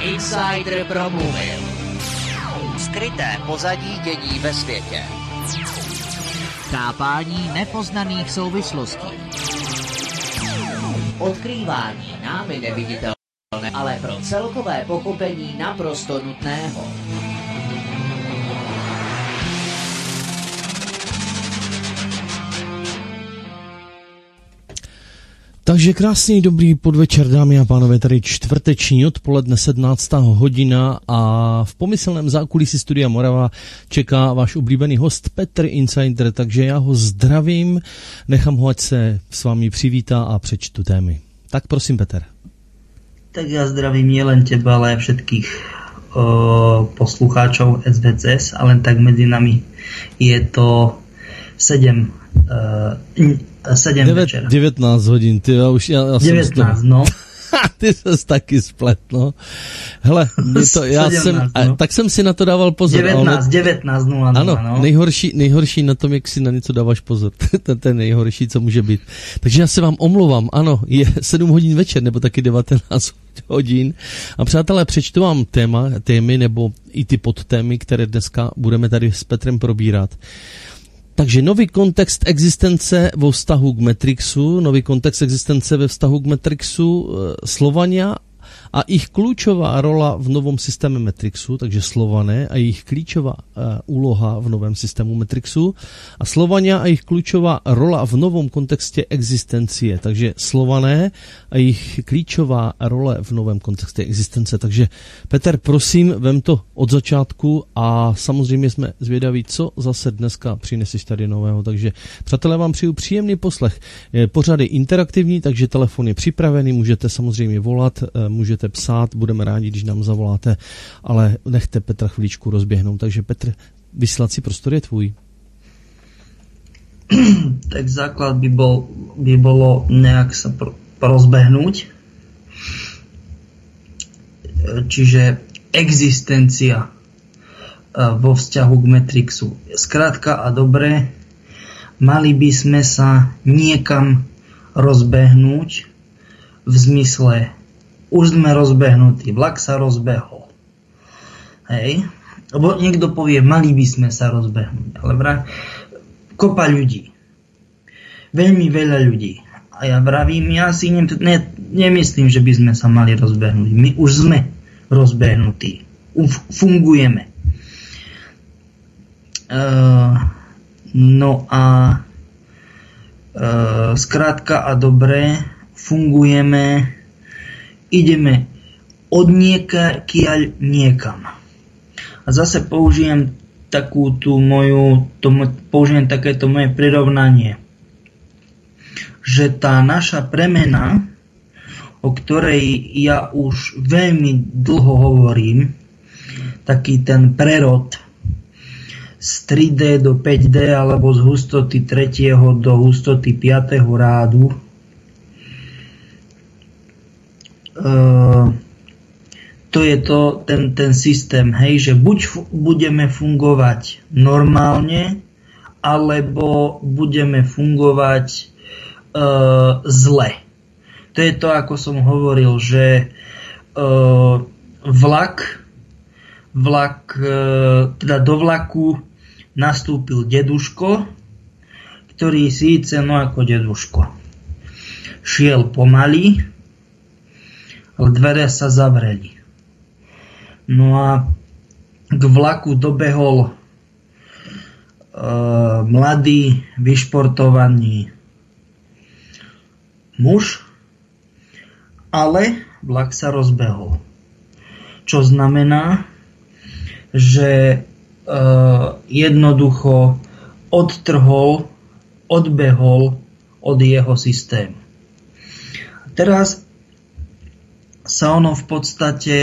Insider promluvil. Skryté pozadí dění ve světě. Chápání nepoznaných souvislostí. Odkrývání námi neviditelné, ale pro celkové pochopení naprosto nutného. Takže krásný dobrý podvečer, dámy a pánové, tady čtvrteční odpoledne 17. hodina a v pomyslném zákulisí Studia Morava čeká váš oblíbený host Petr Insider, takže já ho zdravím, nechám ho, ať se s vámi přivítá a přečtu témy. Tak prosím, Petr. Tak já zdravím nielen teba, ale všetkých o, poslucháčov SVCS, ale tak mezi nami je to 7 uh, 7 Devět, večer. 19 hodin, ty já už, já, já 19, jsem no. ty ses taky splet, no. Hele, to, já 17, jsem, a, no. tak jsem si na to dával pozor. ale 19, 19, 0, Ano, no. nejhorší, nejhorší na tom, jak si na něco dáváš pozor. to je ten nejhorší, co může být. Takže já se vám omlouvám. Ano, je 7 hodin večer, nebo taky 19 hodin. A přátelé, přečtu vám téma, témy, nebo i ty podtémy, které dneska budeme tady s Petrem probírat. Takže nový kontext existence vo vztahu k Matrixu, nový kontext existence ve vztahu k Matrixu, eh, Slovania a ich klíčová rola v novom systéme Matrixu, takže Slované a jejich klíčová uh, úloha v novém systému Matrixu a Slovania a jejich klíčová rola v novom kontexte existencie, takže Slované a jejich klíčová role v novém kontexte existence. Takže Peter, prosím, vem to od začátku a samozřejmě jsme zvědaví, co zase dneska přineseš tady nového. Takže přátelé, vám přeju příjemný poslech. Je pořad je interaktivní, takže telefon je připravený, můžete samozřejmě volat, eh, můžete psát, budeme rádi, když nám zavoláte, ale nechte Petra chvíličku rozběhnout. Takže Petr, vysílací prostor je tvůj. Tak základ by, bol, by bolo nejak sa pr-. Čiže existencia e, vo vzťahu k Matrixu. Skrátka a dobre, mali by sme sa niekam rozbehnúť v zmysle už sme rozbehnutí, vlak sa rozbehol. Hej? Lebo niekto povie, mali by sme sa rozbehnúť, ale vraj, kopa ľudí. Veľmi veľa ľudí. A ja vravím, ja si ne, ne, nemyslím, že by sme sa mali rozbehnúť. My už sme rozbehnutí. Uf, fungujeme. Uh, no a uh, skrátka a dobre, fungujeme ideme od niekiaľ niekam. A zase použijem takú tú moju, to, použijem takéto moje prirovnanie, že tá naša premena, o ktorej ja už veľmi dlho hovorím, taký ten prerod z 3D do 5D alebo z hustoty 3. do hustoty 5. rádu, Uh, to je to, ten, ten systém, hej, že buď budeme fungovať normálne, alebo budeme fungovať uh, zle. To je to, ako som hovoril, že uh, vlak, vlak, uh, teda do vlaku nastúpil deduško, ktorý síce, no ako deduško, šiel pomaly, ale dvere sa zavreli. No a k vlaku dobehol uh, mladý, vyšportovaný muž, ale vlak sa rozbehol. Čo znamená, že uh, jednoducho odtrhol, odbehol od jeho systému. Teraz sa ono v podstate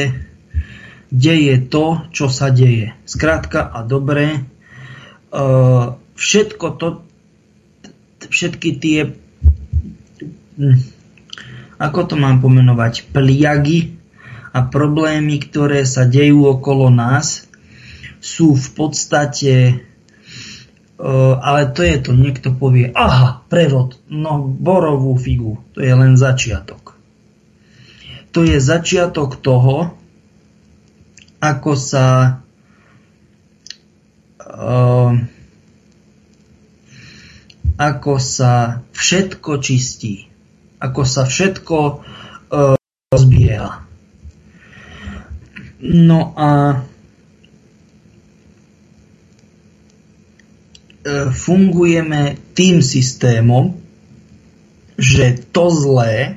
deje to, čo sa deje. Skrátka a dobre, všetko to, všetky tie, ako to mám pomenovať, pliagy a problémy, ktoré sa dejú okolo nás, sú v podstate ale to je to, niekto povie, aha, prevod, no borovú figu, to je len začiatok. To je začiatok toho, ako sa uh, ako sa všetko čistí, ako sa všetko uh, rozbieha. No a E, fungujeme tým systémom, že to zlé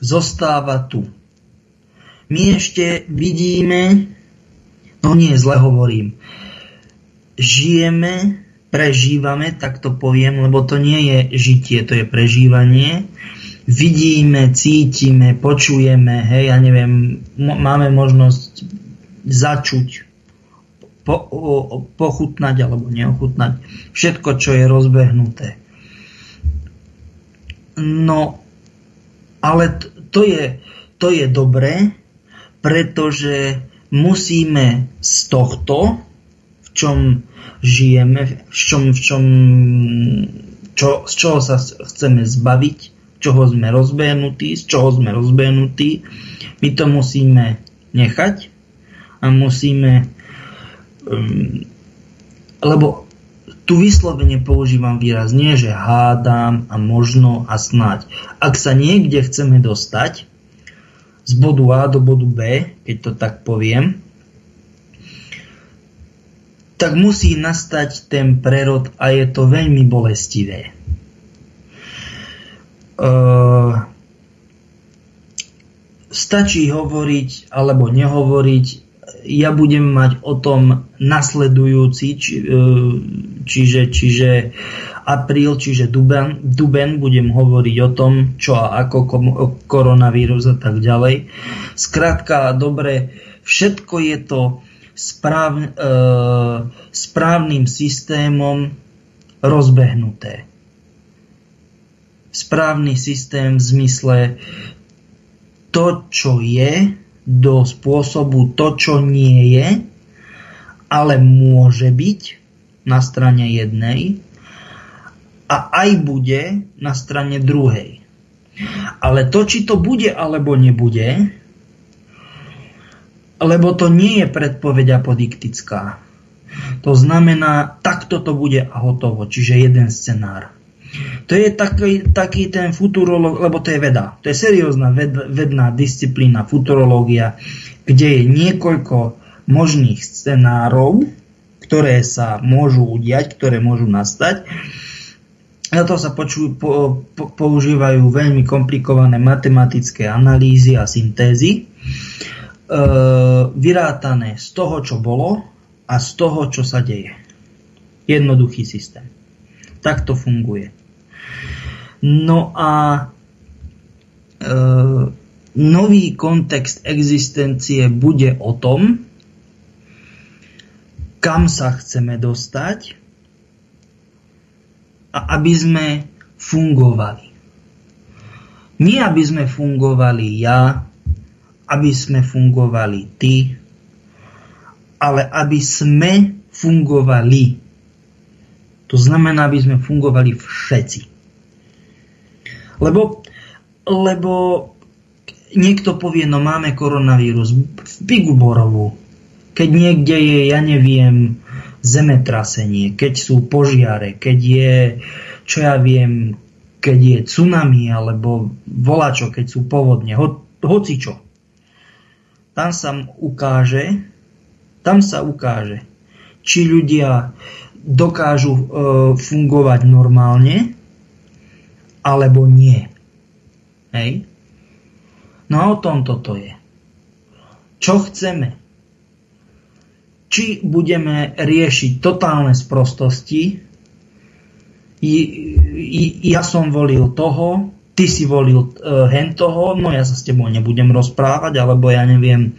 zostáva tu. My ešte vidíme, no nie, zle hovorím, žijeme, prežívame, tak to poviem, lebo to nie je žitie, to je prežívanie. Vidíme, cítime, počujeme, hej, ja neviem, máme možnosť začuť, po, o, pochutnať alebo neochutnať všetko, čo je rozbehnuté. No, ale to je, to je dobré, pretože musíme z tohto, v čom žijeme, v čom, v čom, čo, z čoho sa chceme zbaviť, čoho sme rozbehnutí, z čoho sme rozbehnutí, my to musíme nechať a musíme um, lebo tu vyslovene používam výraz nie, že hádam a možno a snáď. Ak sa niekde chceme dostať z bodu A do bodu B, keď to tak poviem, tak musí nastať ten prerod a je to veľmi bolestivé. Uh, stačí hovoriť alebo nehovoriť ja budem mať o tom nasledujúci, či, e, čiže, čiže apríl, čiže duben, duben budem hovoriť o tom, čo a ako koronavírus a tak ďalej. Skrátka, dobre, všetko je to správ, e, správnym systémom rozbehnuté. Správny systém v zmysle to, čo je, do spôsobu to, čo nie je, ale môže byť na strane jednej a aj bude na strane druhej. Ale to, či to bude alebo nebude, lebo to nie je predpoveď apodiktická. To znamená, takto to bude a hotovo, čiže jeden scenár. To je taký, taký ten futurolog, lebo to je veda. To je seriózna ved, vedná disciplína, futurológia, kde je niekoľko možných scenárov, ktoré sa môžu udiať, ktoré môžu nastať. Na to sa počujú, po, po, používajú veľmi komplikované matematické analýzy a syntézy, e, vyrátané z toho, čo bolo a z toho, čo sa deje. Jednoduchý systém. Tak to funguje. No a e, nový kontext existencie bude o tom, kam sa chceme dostať a aby sme fungovali. Nie aby sme fungovali ja, aby sme fungovali ty, ale aby sme fungovali. To znamená, aby sme fungovali všetci. Lebo, lebo niekto povie, no máme koronavírus v Biguborovu. Keď niekde je, ja neviem, zemetrasenie, keď sú požiare, keď je, čo ja viem, keď je tsunami alebo volačo, keď sú povodne, ho, hocičo. Tam sa ukáže, tam sa ukáže, či ľudia dokážu e, fungovať normálne, alebo nie. Hej? No a o tom toto je. Čo chceme? Či budeme riešiť totálne sprostosti, ja som volil toho, ty si volil uh, hen toho, no ja sa s tebou nebudem rozprávať, alebo ja neviem,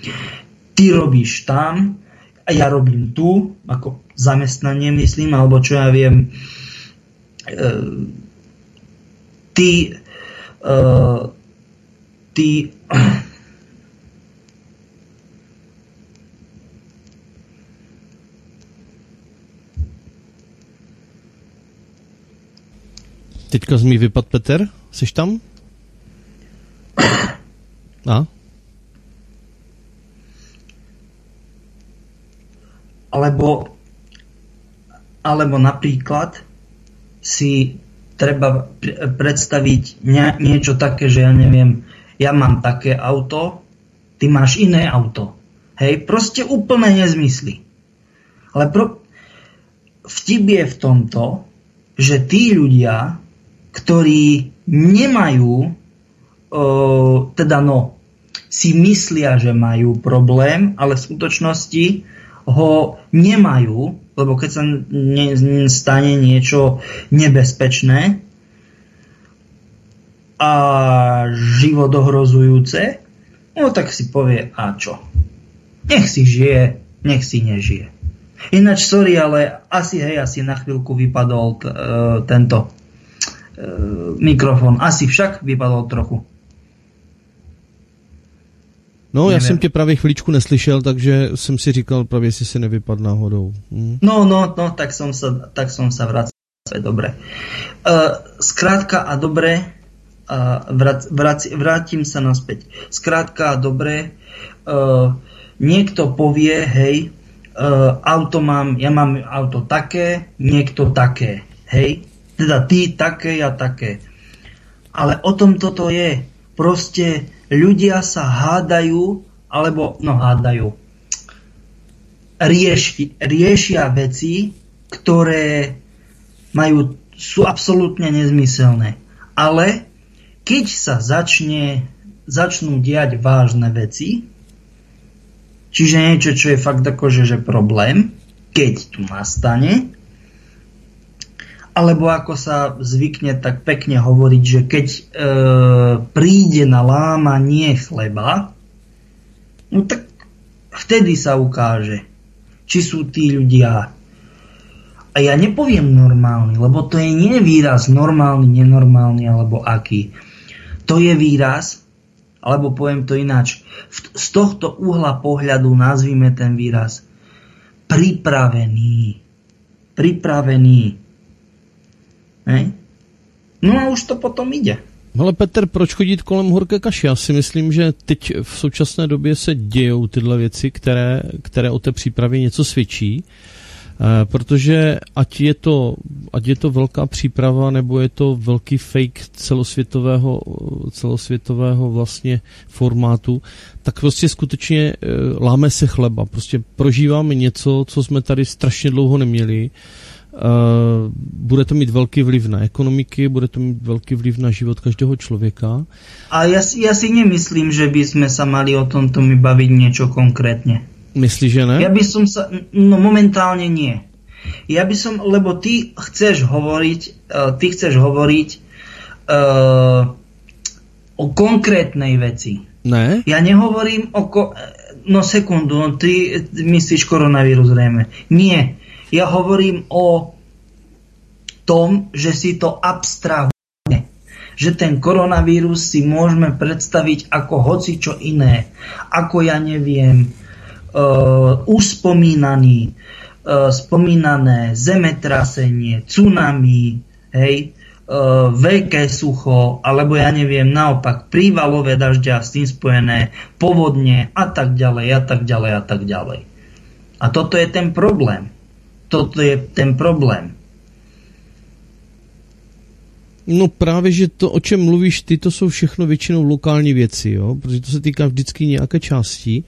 ty robíš tam a ja robím tu, ako zamestnanie myslím, alebo čo ja viem, uh, ty, uh, ty Teďka z mý vypad Peter, jsi tam? A? Alebo, alebo napríklad si treba predstaviť nie, niečo také, že ja neviem, ja mám také auto, ty máš iné auto. Hej, proste úplné nezmysly. Ale pro, vtip je v tomto, že tí ľudia, ktorí nemajú, o, teda no, si myslia, že majú problém, ale v skutočnosti ho nemajú, lebo keď sa ne, stane niečo nebezpečné a život ohrozujúce, no tak si povie, a čo? Nech si žije, nech si nežije. Ináč, sorry, ale asi, hej, asi na chvíľku vypadol t, e, tento mikrofon. Asi však vypadol trochu. No, Nevím. já jsem tě právě chvíličku neslyšel, takže jsem si říkal právě, jestli si nevypadl náhodou. Hm. No, no, no, tak som sa, tak som sa vracel. Dobre. Uh, skrátka a dobre, uh, vrac, vrac, vrátim sa naspäť. Skrátka a dobre, uh, niekto povie, hej, uh, auto mám, ja mám auto také, niekto také, hej, teda ty také, ja také. Ale o tom toto je. Proste ľudia sa hádajú, alebo no hádajú, rieši, riešia veci, ktoré majú, sú absolútne nezmyselné. Ale keď sa začne, začnú diať vážne veci, čiže niečo, čo je fakt akože že problém, keď tu nastane, alebo ako sa zvykne tak pekne hovoriť, že keď e, príde na lámanie chleba, no tak vtedy sa ukáže, či sú tí ľudia a ja nepoviem normálny, lebo to je nie výraz normálny, nenormálny alebo aký. To je výraz, alebo poviem to ináč, z tohto uhla pohľadu nazvime ten výraz pripravený. Pripravený Hej? No a už to potom jde. Ale Petr, proč chodit kolem horké kaše? Já si myslím, že teď v současné době se dějou tyhle věci, které, které o té přípravě něco svědčí. E, protože ať je, to, ať je to velká příprava, nebo je to velký fake celosvětového, celosvětového vlastně formátu, tak prostě skutečně e, láme se chleba. Prostě prožíváme něco, co jsme tady strašně dlouho neměli. Uh, bude to mít velký vliv na ekonomiky, bude to mít velký vliv na život každého člověka. A já si, já si nemyslím, že by jsme se mali o tomto mi bavit něco konkrétně. Myslíš, že ne? Já by som sa, no momentálně nie. Ja by som, lebo ty chceš hovoriť, uh, ty chceš hovoriť uh, o konkrétnej veci. Ne? Ja nehovorím o, ko- no sekundu, no ty myslíš koronavírus zrejme. Nie, ja hovorím o tom, že si to abstrahuje. Že ten koronavírus si môžeme predstaviť ako hoci čo iné. Ako ja neviem, uh, uspomínaný, uh, spomínané zemetrasenie, tsunami, hej, uh, veľké sucho, alebo ja neviem, naopak prívalové dažďa s tým spojené, povodne a tak ďalej, a tak ďalej, a tak ďalej. A toto je ten problém toto je ten problém. No právě, že to, o čem mluvíš ty, to jsou všechno většinou lokální věci, jo? protože to se týká vždycky nějaké části,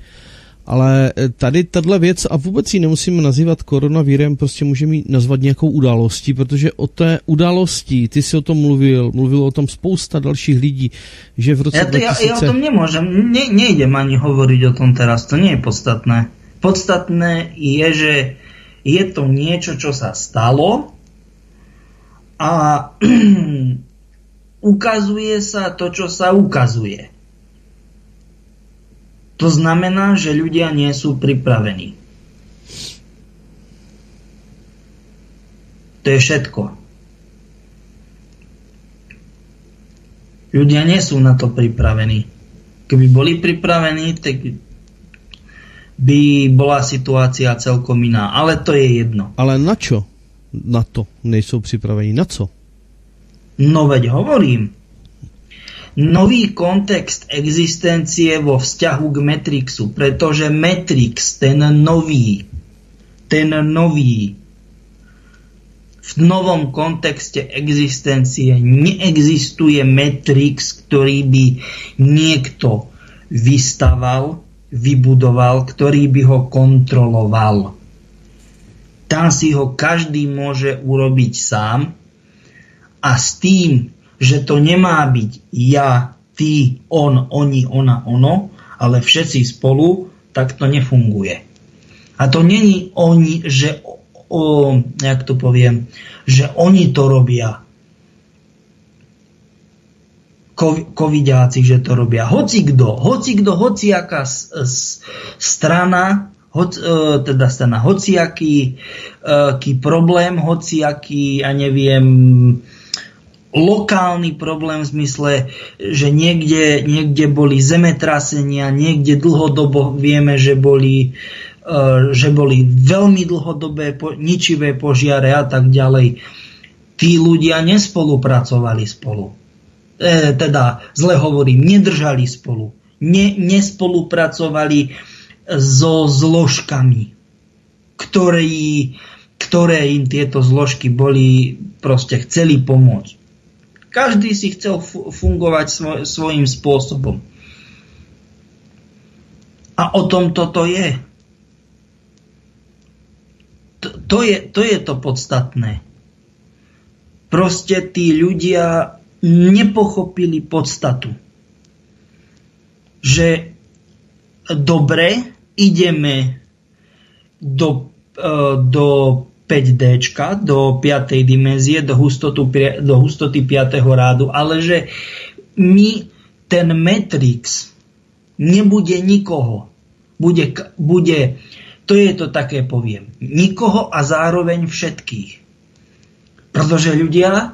ale eh, tady tahle věc, a vůbec ji nemusíme nazývat koronavírem, prostě můžeme ji nazvat nějakou událostí, protože o té události, ty si o tom mluvil, mluvil o tom spousta dalších lidí, že v roce ja, to, 2000... ja, ja o tom nemůžem, ne, nejdem ani hovoriť o tom teraz, to nie je podstatné. Podstatné je, že je to niečo, čo sa stalo a ukazuje sa to, čo sa ukazuje. To znamená, že ľudia nie sú pripravení. To je všetko. Ľudia nie sú na to pripravení. Keby boli pripravení, tak by bola situácia celkom iná. Ale to je jedno. Ale na čo na to nejsou připraveni? Na co? No veď hovorím. Nový kontext existencie vo vzťahu k Matrixu, pretože Matrix, ten nový, ten nový, v novom kontexte existencie neexistuje Matrix, ktorý by niekto vystaval, vybudoval, ktorý by ho kontroloval. Tam si ho každý môže urobiť sám a s tým, že to nemá byť ja, ty, on, oni, ona, ono, ale všetci spolu, tak to nefunguje. A to není oni, že o, jak to poviem, že oni to robia. Covidiaci, že to robia. Hoci kdo, hoci kdo, hoci aká strana hoc, e, teda sa na hociaký aký problém, hociaký, ja neviem, lokálny problém v zmysle, že niekde, niekde boli zemetrasenia, niekde dlhodobo vieme, že boli, e, že boli veľmi dlhodobé ničivé požiare a tak ďalej. Tí ľudia nespolupracovali spolu. E, teda, zle hovorím, nedržali spolu. Ne, nespolupracovali so zložkami, ktoré, ktoré im tieto zložky boli, proste chceli pomôcť. Každý si chcel fungovať svoj, svojím spôsobom. A o tom toto je. To, to je. to je to podstatné. Proste tí ľudia nepochopili podstatu. Že dobre, ideme do, e, do 5D, do 5. dimenzie, do, hustotu, do hustoty 5. rádu, ale že my ten Matrix nebude nikoho. Bude, bude, to je to také poviem, nikoho a zároveň všetkých. Protože ľudia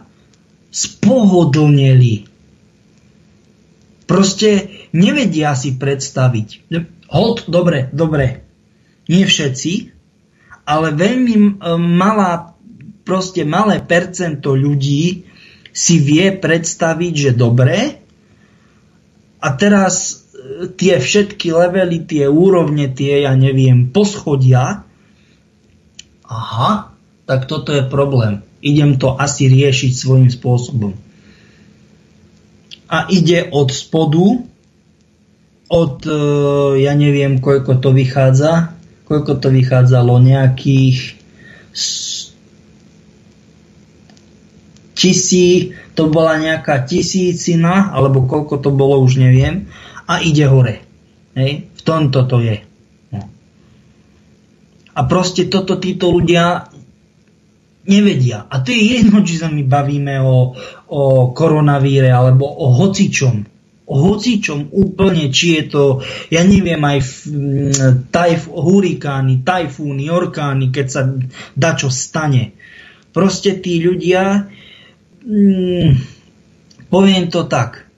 spohodlneli. Proste nevedia si predstaviť. Hold, dobre, dobre. Nie všetci, ale veľmi malá, proste malé percento ľudí si vie predstaviť, že dobre, a teraz e, tie všetky levely, tie úrovne, tie, ja neviem, poschodia, aha, tak toto je problém. Idem to asi riešiť svojím spôsobom. A ide od spodu od, e, ja neviem, koľko to vychádza, koľko to vychádzalo, nejakých tisí, to bola nejaká tisícina, alebo koľko to bolo, už neviem, a ide hore. Hej? V tomto to je. No. A proste toto títo ľudia nevedia. A to je jedno, či sa my bavíme o, o koronavíre alebo o hocičom hocičom úplne, či je to, ja neviem, aj tajf, hurikány, tajfúny, orkány, keď sa čo stane. Proste tí ľudia, mm, poviem to tak,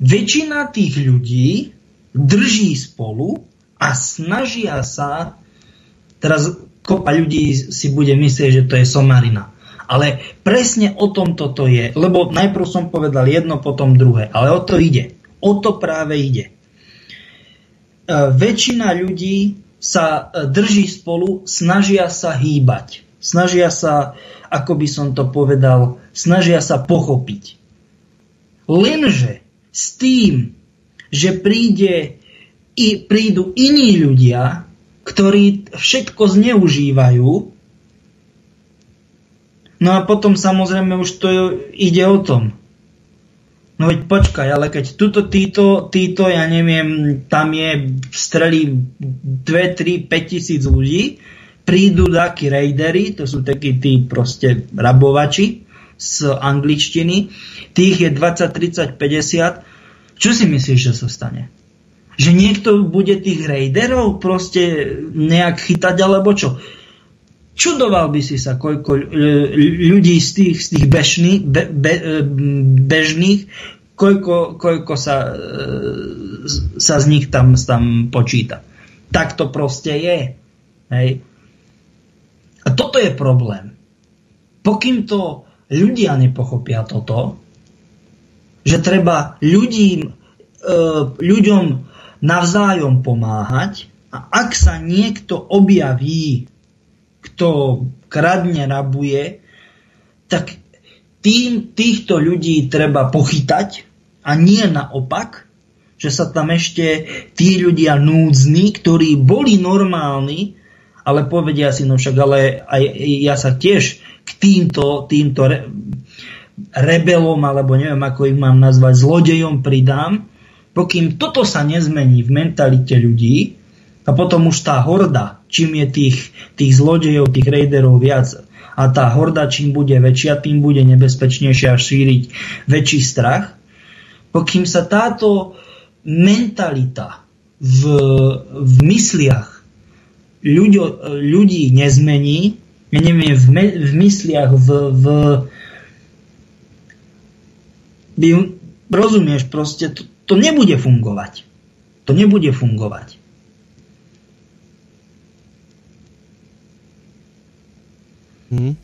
väčšina tých ľudí drží spolu a snažia sa, teraz kopa ľudí si bude myslieť, že to je somarina. Ale presne o tom toto je. Lebo najprv som povedal jedno, potom druhé. Ale o to ide. O to práve ide. E, väčšina ľudí sa e, drží spolu, snažia sa hýbať. Snažia sa, ako by som to povedal, snažia sa pochopiť. Lenže s tým, že príde, i, prídu iní ľudia, ktorí všetko zneužívajú, No a potom samozrejme už to ide o tom. No veď počkaj, ale keď tuto títo, títo, ja neviem, tam je strelí 2, 3, 5 tisíc ľudí, prídu takí raidery, to sú takí tí proste rabovači z angličtiny, tých je 20, 30, 50. Čo si myslíš, že sa stane? Že niekto bude tých raiderov proste nejak chytať alebo čo? Čudoval by si sa, koľko e, ľudí z tých, z tých bežných, be, be, e, bežných koľko, koľko sa, e, sa z nich tam, tam počíta. Tak to proste je. Hej. A toto je problém. Pokým to ľudia nepochopia toto, že treba ľudím, e, ľuďom navzájom pomáhať a ak sa niekto objaví, kto kradne, rabuje, tak tým, týchto ľudí treba pochytať a nie naopak, že sa tam ešte tí ľudia núdzni, ktorí boli normálni, ale povedia si, no však ale aj ja sa tiež k týmto, týmto re, rebelom, alebo neviem ako ich mám nazvať, zlodejom pridám, pokým toto sa nezmení v mentalite ľudí, a potom už tá horda, čím je tých, tých zlodejov, tých rejderov viac, a tá horda čím bude väčšia, tým bude nebezpečnejšia šíriť väčší strach. Pokým sa táto mentalita v, v mysliach ľuďo, ľudí nezmení, ja neviem, v, me, v mysliach, v, v by, rozumieš, proste to, to nebude fungovať. To nebude fungovať. Hmm.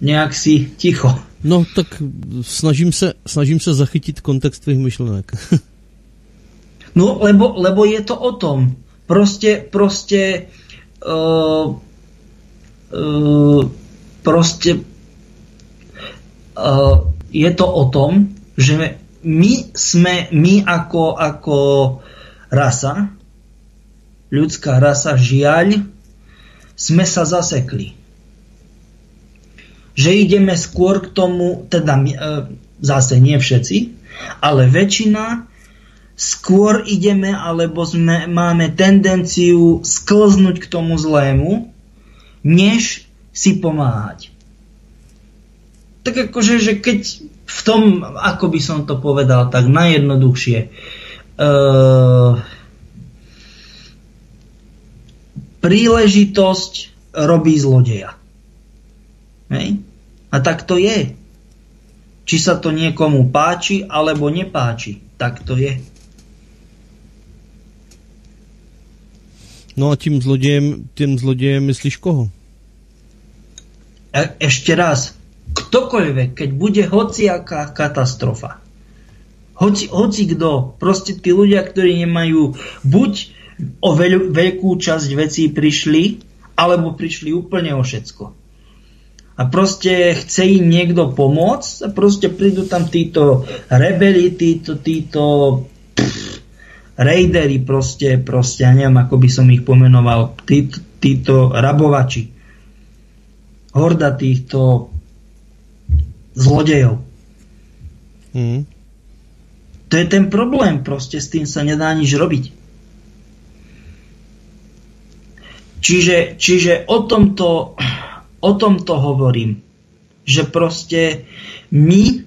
Nějak si ticho. No, tak snažím se, snažím se zachytit kontext tvých myšlenek. no, lebo, lebo je to o tom. Prostě, prostě, uh, uh, prostě uh, je to o tom, že my jsme, my ako, ako rasa, ľudská rasa, žiaľ, sme sa zasekli že ideme skôr k tomu, teda e, zase nie všetci, ale väčšina skôr ideme, alebo sme, máme tendenciu sklznúť k tomu zlému, než si pomáhať. Tak akože, že keď v tom, ako by som to povedal, tak najjednoduchšie, uh, príležitosť robí zlodeja. Hej? A tak to je. Či sa to niekomu páči alebo nepáči, tak to je. No a tím zlodějem, tím zlodějem myslíš koho? E, ešte raz, ktokoľvek, keď bude hociaká katastrofa, hoci, hoci kto, proste tí ľudia, ktorí nemajú buď o veľ, veľkú časť vecí prišli, alebo prišli úplne o všetko a proste chce im niekto pomôcť a proste prídu tam títo rebeli, títo, títo pff, raidery proste, proste, ja neviem, ako by som ich pomenoval, títo, títo rabovači. Horda týchto zlodejov. Hmm. To je ten problém, proste s tým sa nedá nič robiť. Čiže, čiže o tomto o tom to hovorím. Že proste my e,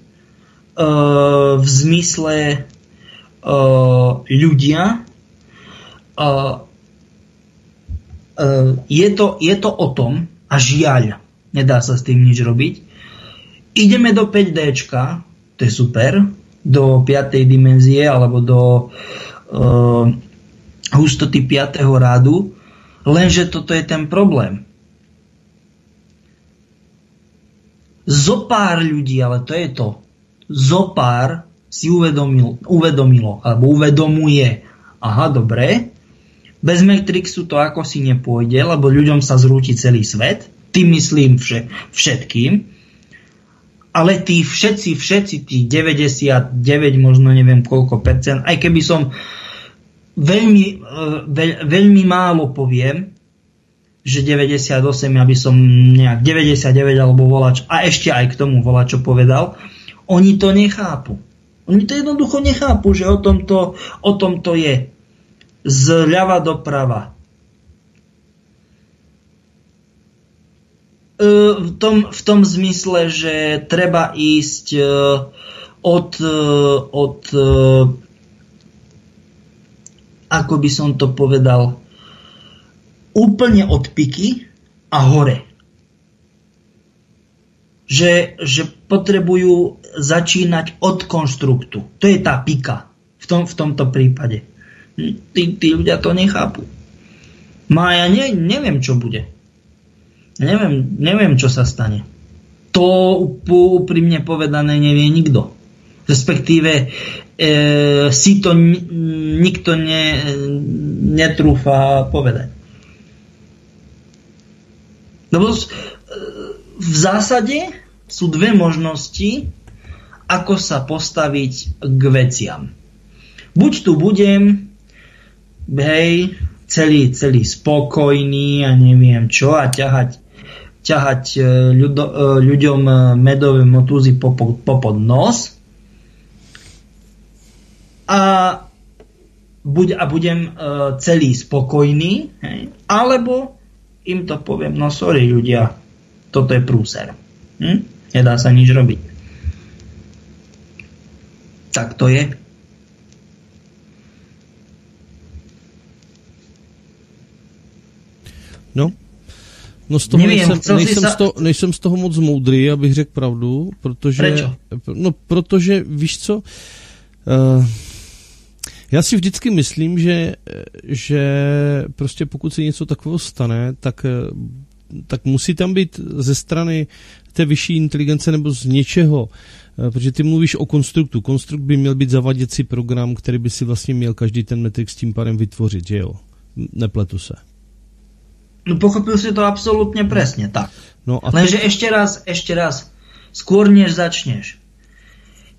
v zmysle e, ľudia e, e, je, to, je to o tom, a žiaľ, nedá sa s tým nič robiť, ideme do 5D, to je super, do 5. dimenzie alebo do e, hustoty 5. rádu, lenže toto je ten problém Zopár ľudí, ale to je to, zopár si uvedomil, uvedomilo, alebo uvedomuje, aha, dobre, bez Matrixu to ako si nepôjde, lebo ľuďom sa zrúti celý svet, tým myslím vše, všetkým, ale tí všetci, všetci, tí 99, možno neviem koľko percent, aj keby som veľmi, e, veľ, veľmi málo poviem, že 98, aby som nejak 99 alebo volač, a ešte aj k tomu volač, povedal, oni to nechápu. Oni to jednoducho nechápu, že o tomto, o tomto je. Zľava doprava. V tom, v tom zmysle, že treba ísť e, od, e, od ako by som to povedal, úplne od piky a hore. Že, že potrebujú začínať od konstruktu. To je tá pika v, tom, v tomto prípade. Tí, tí ľudia to nechápu. No a ja ne, neviem, čo bude. Neviem, neviem, čo sa stane. To úprimne povedané nevie nikto. Respektíve e, si to nikto ne, netrúfa povedať. Lebo e, v zásade sú dve možnosti, ako sa postaviť k veciam. Buď tu budem, hej, celý, celý spokojný a neviem čo a ťahať, ťahať e, ľudo, e, ľuďom medové motúzy po, po, po pod nos a, buď, a budem uh, celý spokojný, hej, alebo im to poviem, no sorry ľudia, toto je prúser. Hm? Nedá sa nič robiť. Tak to je. No, No z toho Nevím, nejsem, nejsem, sa... z toho, nejsem z toho moc moudrý, abych řekl pravdu, protože... Prečo? No, protože, víš co, uh, já si vždycky myslím, že, že prostě pokud se něco takového stane, tak, tak musí tam být ze strany té vyšší inteligence nebo z něčeho, protože ty mluvíš o konstruktu. Konstrukt by měl být zavaděcí program, který by si vlastně měl každý ten Matrix tím pádem vytvořit, že jo? Nepletu se. No pochopil si to absolutně presně, tak. No a Lenže ty... ešte raz, ešte raz, skôr než začneš.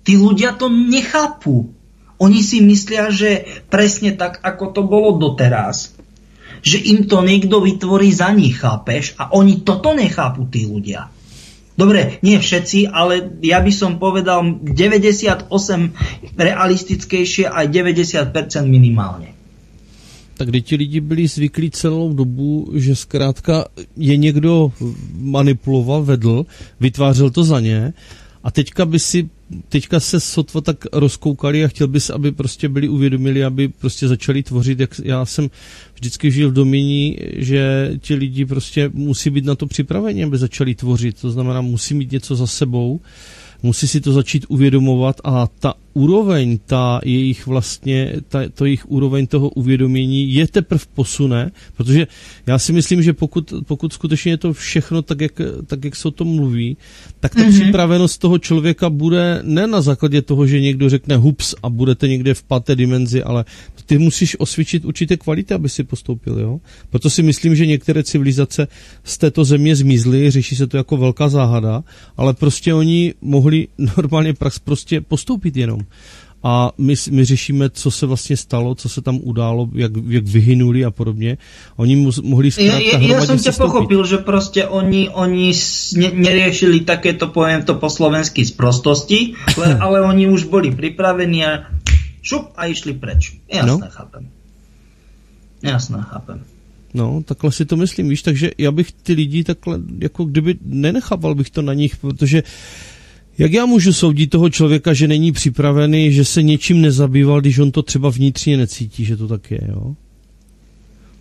Tí ľudia to nechápu. Oni si myslia, že presne tak, ako to bolo doteraz, že im to niekto vytvorí za nich, chápeš? A oni toto nechápu, tí ľudia. Dobre, nie všetci, ale ja by som povedal 98 realistickejšie aj 90% minimálne. Tak kdy ti lidi byli zvyklí celou dobu, že zkrátka je někdo manipuloval, vedl, vytvářel to za ně a teďka by si teďka se sotva tak rozkoukali a chtěl bys, aby prostě byli uvědomili, aby prostě začali tvořit, jak já jsem vždycky žil v domění, že ti lidi prostě musí být na to připraveni, aby začali tvořit, to znamená, musí mít něco za sebou, musí si to začít uvědomovat a ta úroveň, ta jejich vlastně, ta, to jejich úroveň toho uvědomění je teprve posune, protože já si myslím, že pokud, pokud skutečně je to všechno tak jak, tak, jak se o tom mluví, tak ta mm-hmm. připravenost toho člověka bude ne na základě toho, že někdo řekne hups a budete někde v páté dimenzi, ale ty musíš osvědčit určité kvality, aby si postoupil. Jo? Proto si myslím, že některé civilizace z této země zmizly, řeší se to jako velká záhada, ale prostě oni mohli normálně prax prostě postoupit jenom a my, my řešíme, co se vlastně stalo, co se tam událo, jak, jak vyhynuli a podobně. Oni mu, mohli zkrátka Ja, ja som ťa pochopil, že prostě oni, oni ne, neriešili takéto, poviem to po slovensky, z prostosti, ale, ale oni už boli pripravení a šup a išli preč. Jasné, no. chápem. Jasné, chápem. No, takhle si to myslím, víš, takže já bych ty lidi takhle, jako kdyby nenechával bych to na nich, protože jak já můžu soudit toho člověka, že není připravený, že se něčím nezabýval, když on to třeba vnitřně necítí, že to tak je, jo?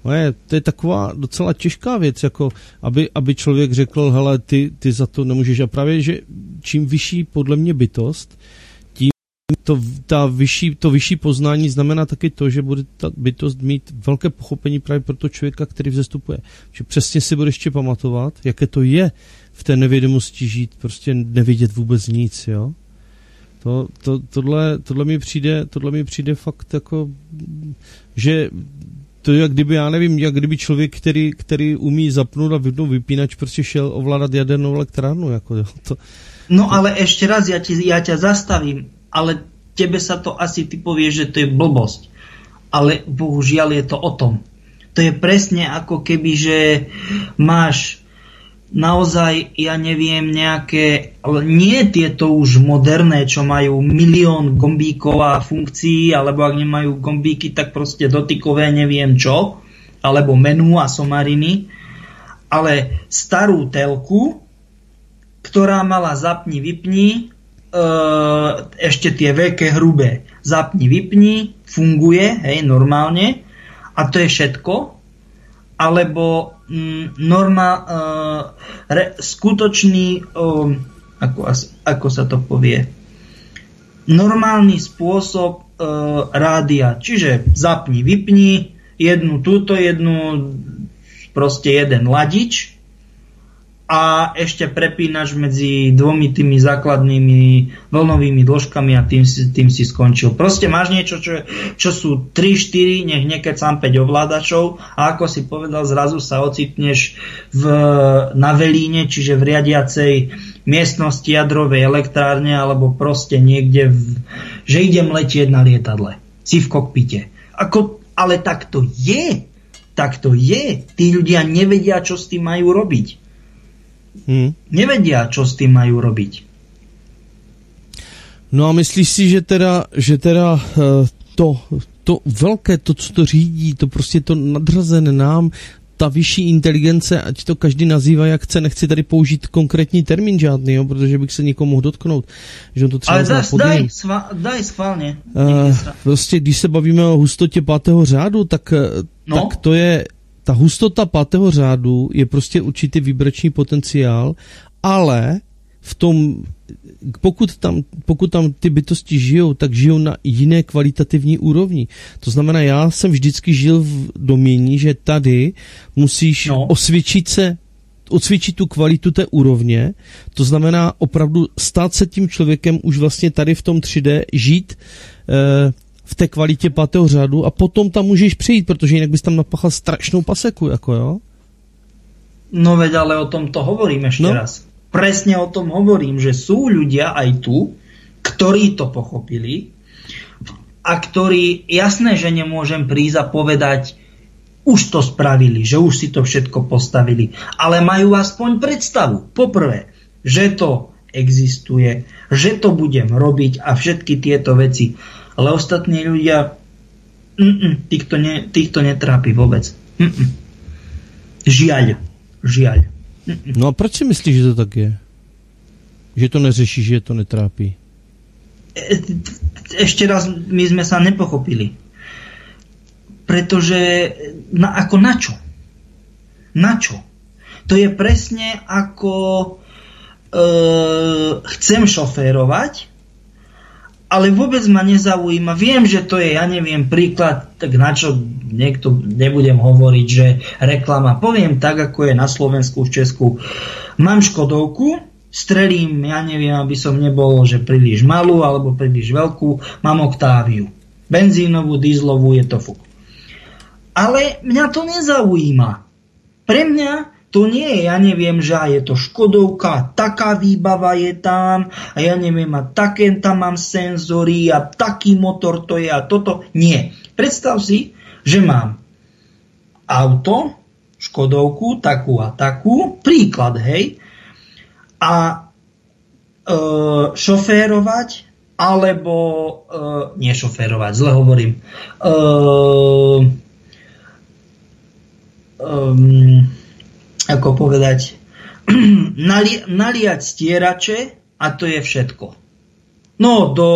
No je, to je taková docela těžká věc, jako aby, aby člověk řekl, hele, ty, ty za to nemůžeš. A právě, že čím vyšší podle mě bytost, to, ta vyšší, to vyšší poznání znamená taky to, že bude ta bytost mít velké pochopení právě pro toho člověka, který vzestupuje. Že přesně si bude ještě pamatovat, jaké to je v té nevědomosti žít, prostě nevidět vůbec nic, jo. To, to, tohle, tohle, mi přijde, tohle mi přijde fakt jako, že to je jak kdyby, já nevím, jak kdyby člověk, který, který umí zapnout a vypnout vypínač, prostě šel ovládat jadernou elektrárnu, jako jo. To, no ale ještě raz, já, ti, já tě zastavím, ale tebe sa to asi ty povieš, že to je blbosť. Ale bohužiaľ je to o tom. To je presne ako keby, že máš naozaj, ja neviem, nejaké, ale nie tieto už moderné, čo majú milión gombíkov a funkcií, alebo ak nemajú gombíky, tak proste dotykové neviem čo, alebo menu a somariny, ale starú telku, ktorá mala zapni, vypni, ešte tie veľké hrubé. Zapni, vypni, funguje, hej, normálne, a to je všetko, alebo mm, norma, uh, re, skutočný, um, ako, ako sa to povie, normálny spôsob uh, rádia. Čiže zapni, vypni, jednu túto, jednu, proste jeden ladič a ešte prepínač medzi dvomi tými základnými vlnovými dĺžkami a tým si, tým si skončil. Proste máš niečo, čo, čo sú 3-4, nech niekedy sám 5 ovládačov a ako si povedal, zrazu sa ocitneš v, na velíne, čiže v riadiacej miestnosti jadrovej elektrárne alebo proste niekde, v, že idem letieť na lietadle. Si v kokpite. Ako, ale tak to je. Tak to je. Tí ľudia nevedia, čo s tým majú robiť. Hmm. Nevedia, čo s tým majú robiť. No a myslíš si, že teda, že teda eh, to, to velké, to, co to řídí, to prostě to nadřazené nám, ta vyšší inteligence, ať to každý nazývá jak chce, nechci tady použít konkrétní termín žádný, jo, protože bych se někomu mohl dotknout, že on to třeba Ale daj, daj, svá, daj schválně. Uh, prostě, když se bavíme o hustotě pátého řádu, tak, eh, no? tak to je ta hustota pátého řádu je prostě určitý vibrační potenciál, ale v tom, pokud tam, pokud tam ty bytosti žijou, tak žijou na jiné kvalitativní úrovni. To znamená, já jsem vždycky žil v domění, že tady musíš no. osvědčit se odsvědčit tu kvalitu té úrovně, to znamená opravdu stát se tím člověkem už vlastně tady v tom 3D, žít eh, v té kvalitě pátého řádu a potom tam můžeš přijít, protože jinak bys tam napachal strašnou paseku, jako jo? No veď, ale o tom to hovorím ešte no? raz. Presne o tom hovorím, že sú ľudia aj tu, ktorí to pochopili a ktorí, jasné, že nemôžem prísť a povedať, už to spravili, že už si to všetko postavili, ale majú aspoň predstavu. Poprvé, že to existuje, že to budem robiť a všetky tieto veci ale ostatní ľudia, mm, tých, to ne, tých to netrápi vôbec. Mm, žiaľ, žiaľ. Mm. No a proč si myslíš, že to tak je? Že to neřeší, že to netrápi? E, ešte raz, my sme sa nepochopili. Pretože na, ako na čo? Na čo? To je presne ako e, chcem šoférovať, ale vôbec ma nezaujíma. Viem, že to je, ja neviem, príklad, tak na čo niekto, nebudem hovoriť, že reklama. Poviem tak, ako je na Slovensku, v Česku. Mám Škodovku, strelím, ja neviem, aby som nebol, že príliš malú alebo príliš veľkú, mám Oktáviu. Benzínovú, dízlovú, je to fuk. Ale mňa to nezaujíma. Pre mňa to nie je, ja neviem, že je to Škodovka, taká výbava je tam a ja neviem, a také tam mám senzory a taký motor to je a toto. Nie. Predstav si, že mám auto, Škodovku, takú a takú, príklad, hej, a e, šoférovať alebo e, nie šoférovať, zle hovorím. E, e, ako povedať, nali, naliať stierače a to je všetko. No, do,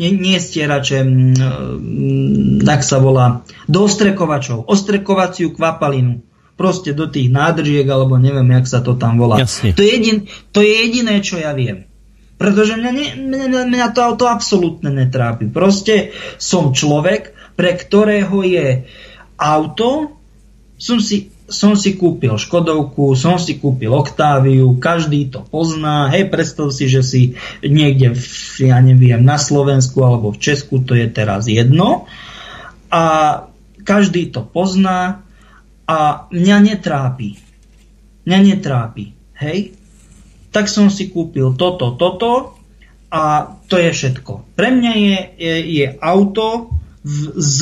nie, nie stierače, mm, tak sa volá, do ostrekovačov, ostrekovaciu kvapalinu. Proste do tých nádržiek, alebo neviem, jak sa to tam volá. Jasne. To, je jedin, to je jediné, čo ja viem. Pretože mňa, ne, mňa, mňa to auto absolútne netrápi. Proste som človek, pre ktorého je auto, som si som si kúpil Škodovku, som si kúpil Oktáviu, každý to pozná, hej, predstav si, že si niekde, v, ja neviem, na Slovensku alebo v Česku, to je teraz jedno, a každý to pozná a mňa netrápi. Mňa netrápi, hej. Tak som si kúpil toto, toto a to je všetko. Pre mňa je, je, je auto z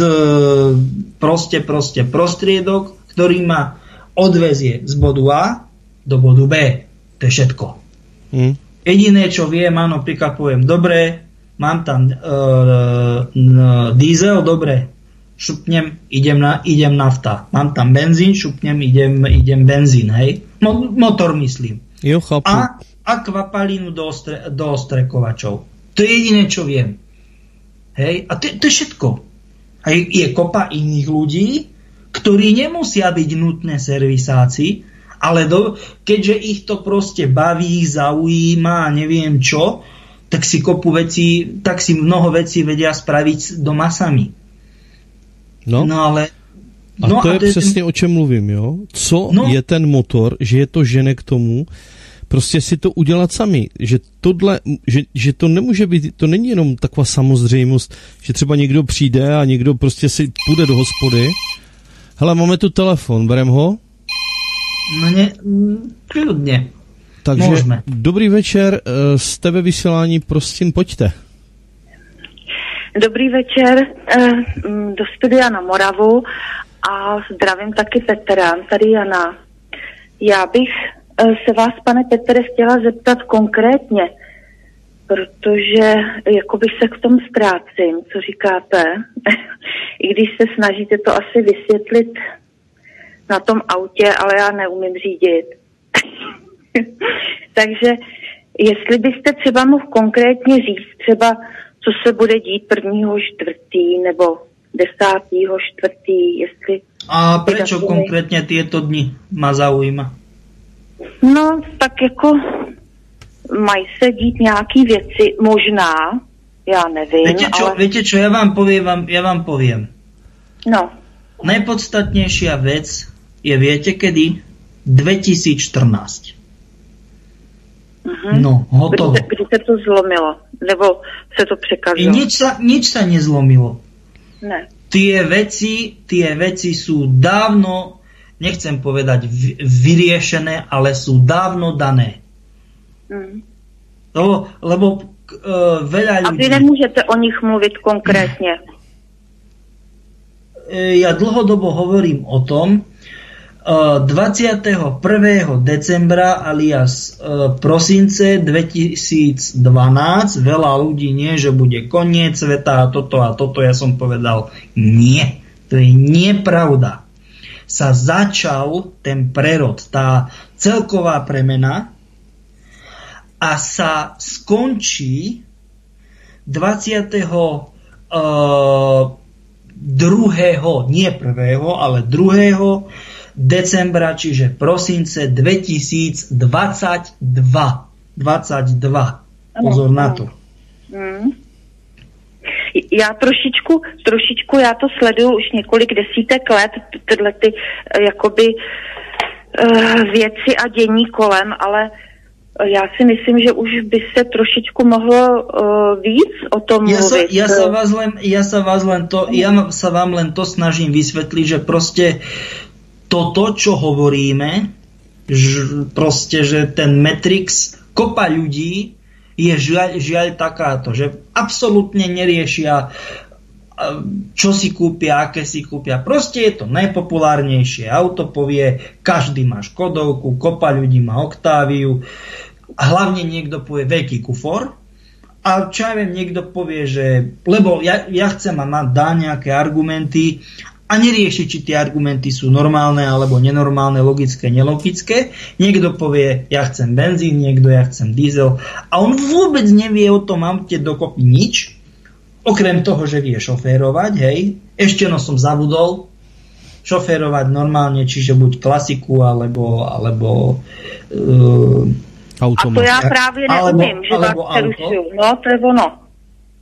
proste, proste prostriedok, ktorý ma odvezie z bodu A do bodu B. To je všetko. Hmm. Jediné, čo viem, áno, napríklad poviem, dobre, mám tam uh, diesel, dobre, šupnem, idem, na, idem nafta. Mám tam benzín, šupnem, idem, idem benzín, hej. Mo, motor myslím. Jo, chápu. A, a kvapalínu do, ostre, do ostrekovačov. To je jediné, čo viem. Hej, a to, to je všetko. A je, je kopa iných ľudí, ktorí nemusia byť nutné servisáci, ale do, keďže ich to proste baví, zaujíma a neviem čo, tak si kopu veci, tak si mnoho vecí vedia spraviť doma sami. No, no ale A no to a je to přesně ten... o čem mluvím, jo? Co no. je ten motor, že je to žene k tomu, prostě si to udělat sami, že tohle, že, že to nemůže být, to není jenom taková samozřejmost, že třeba někdo přijde a někdo prostě si půjde do hospody. Hele, máme tu telefon, berem ho? No ne, klidně. Takže Můžeme. dobrý večer, eh, jste ve vysílání, prosím, pojďte. Dobrý večer eh, do studia na Moravu a zdravím taky Petra, tady Jana. Já bych eh, se vás, pane Petre, chtěla zeptat konkrétně, protože jakoby se k tomu ztrácím, co říkáte, i když se snažíte to asi vysvětlit na tom autě, ale já neumím řídit. Takže jestli byste třeba mohl konkrétně říct třeba, co se bude dít prvního čtvrtý nebo desátého čtvrtý, jestli... A proč konkrétně tyto dny má zaujíma? No, tak jako mají se dít nějaký věci, možná, já nevím, Víte čo, ale... Víte čo, já vám povím, vám, já vám povím. No. Najpodstatnejšia vec je, viete kedy? 2014. Uh-huh. No, hotovo. Kdy, kdy se to zlomilo? Nebo se to překazilo? Nič sa, nič sa nezlomilo. Ne. Tie veci, tie veci sú dávno, nechcem povedať vyriešené, ale sú dávno dané. Mm. To, lebo uh, veľa ľudí... A vy nemôžete o nich mluviť konkrétne? E, ja dlhodobo hovorím o tom, 21. decembra alias e, prosince 2012 veľa ľudí nie, že bude koniec sveta a toto a toto, ja som povedal nie, to je nepravda. Sa začal ten prerod, tá celková premena a sa skončí 20. Uh, druhého, nie prvého, ale druhého decembra, čiže prosince 2022. 22. Pozor na to. Hmm. Já trošičku, trošičku, já to sleduju už několik desítek let, tyhle ty eh, jakoby uh, věci a dění kolem, ale já si myslím, že už by se trošičku mohlo uh, víc o tom ja mluvit. Sa, ja, sa vás len, ja sa vás len to, ja sa vám len to snažím vysvetliť, že proste toto, čo hovoríme, ž, proste, že ten Matrix kopa ľudí je žiaľ, žiaľ takáto, že absolútne neriešia čo si kúpia, aké si kúpia. Proste je to najpopulárnejšie auto, povie, každý má Škodovku, kopa ľudí má Octaviu, hlavne niekto povie veľký kufor, a čo ja viem, niekto povie, že lebo ja, ja chcem a má, dá nejaké argumenty a nerieši, či tie argumenty sú normálne alebo nenormálne, logické, nelogické. Niekto povie, ja chcem benzín, niekto ja chcem diesel a on vôbec nevie o tom aute dokopy nič, okrem toho, že vie šoférovať, hej. Ešte no som zabudol šoférovať normálne, čiže buď klasiku alebo, alebo uh, Automat. A to já právě neumím, alebo, že alebo vás přerušuju. No, to je ono.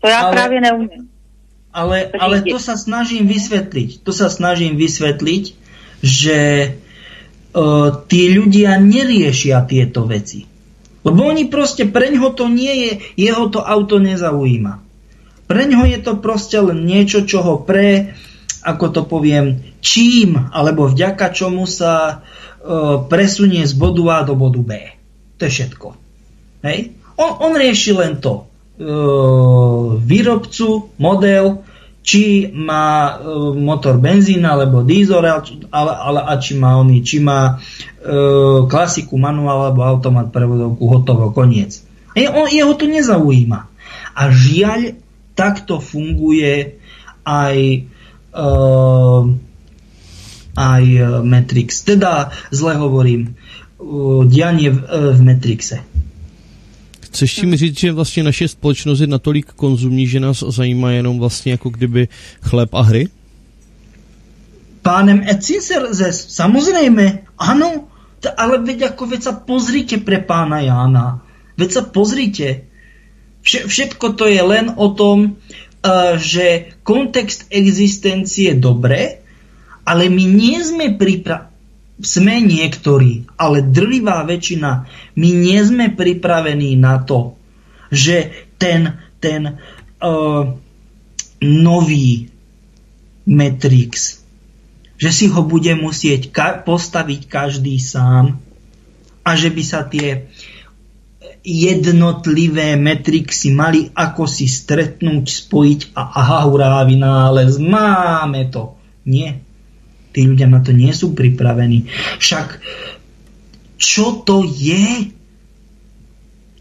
To já ale, právě neumím ale, ale to sa snažím vysvetliť. To sa snažím vysvetliť, že uh, tí ľudia neriešia tieto veci. Lebo oni proste, preňho to nie je, jeho to auto nezaujíma. Preňho je to proste len niečo, čo ho pre, ako to poviem, čím, alebo vďaka čomu sa uh, presunie z bodu A do bodu B. To je všetko. Hej? On, on rieši len to. Uh, výrobcu, model, či má uh, motor benzín alebo diesel, ale, ale a či má oný, či má uh, klasiku, manuál alebo automat prevodovku, hotovo, koniec. E, on, jeho to nezaujíma. A žiaľ, takto funguje aj uh, aj Matrix. Teda, zle hovorím, dianie v, uh, v Matrixe. Chceš tím říct, že vlastně naše společnost je natolik konzumní, že nás zajímá jenom vlastně jako kdyby chléb a hry? Pánem Etcinserzes, samozřejmě, ano, ale veď ako veď sa pozrite pre pána Jána. Veď sa pozrite. Vše, všetko to je len o tom, uh, že kontext existencie je dobré Ale my nie sme pripravení, sme niektorí, ale drvivá väčšina, my nie sme pripravení na to, že ten, ten uh, nový Matrix, že si ho bude musieť ka- postaviť každý sám a že by sa tie jednotlivé metrixy mali ako si stretnúť, spojiť a aha, hurá, vynález, máme to. Nie. Tí ľudia na to nie sú pripravení. Však čo to je?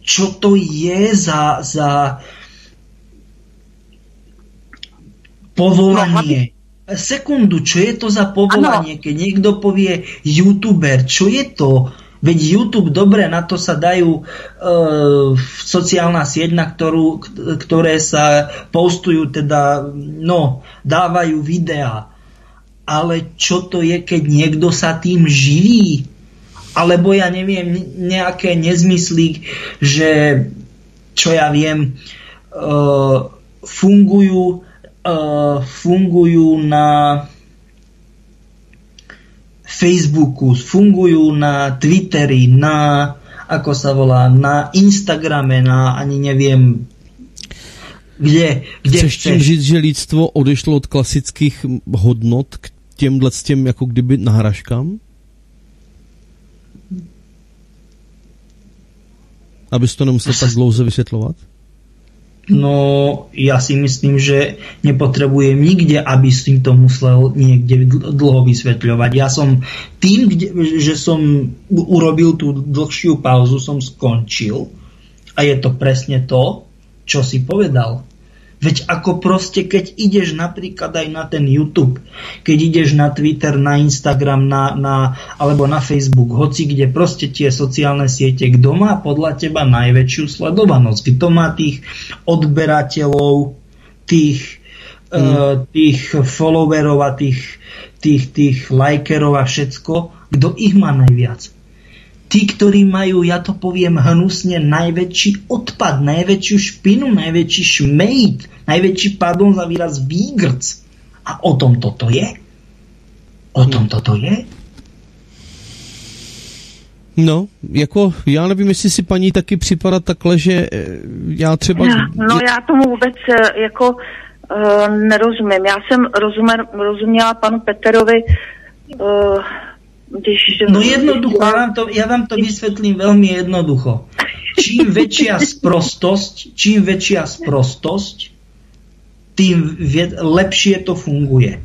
Čo to je za, za povolanie? Sekundu, čo je to za povolanie, keď niekto povie youtuber, čo je to? Veď YouTube, dobre, na to sa dajú e, sociálna sieť, na ktorú, ktoré sa postujú, teda, no, dávajú videá. Ale čo to je, keď niekto sa tým živí? Alebo ja neviem, nejaké nezmysly, že, čo ja viem, e, fungujú, e, fungujú na Facebooku, fungujú na Twitteri, na, ako sa volá, na Instagrame, na ani neviem, kde, kde chceš. tím říct, že lidstvo odešlo od klasických hodnot těmhle s těm jako kdyby nahražkám? Abys to nemusel tak dlouze vysvětlovat? No, ja si myslím, že nepotrebujem nikde, aby si to musel niekde dlho vysvetľovať. Ja som tým, kde, že som urobil tú dlhšiu pauzu, som skončil a je to presne to, čo si povedal. Veď ako proste, keď ideš napríklad aj na ten YouTube, keď ideš na Twitter, na Instagram, na, na, alebo na Facebook, hoci kde proste tie sociálne siete, kto má podľa teba najväčšiu sledovanosť, kto má tých odberateľov, tých, mm. uh, tých followerov a tých, tých, tých lajkerov a všetko, kto ich má najviac tí, ktorí majú, ja to poviem hnusne, najväčší odpad, najväčšiu špinu, najväčší šmejt, najväčší, pardon za výraz, výgrc. A o tom toto je? O tom toto je? No, jako já nevím, jestli si paní taky připadá takhle, že eh, já třeba... No já tomu vůbec eh, jako uh, nerozumím. Já jsem rozuměla, rozuměla panu Peterovi uh, když... No jednoducho, ja vám, to, ja vám to vysvetlím veľmi jednoducho. Čím väčšia sprostosť, čím väčšia sprostosť, tým lepšie to funguje.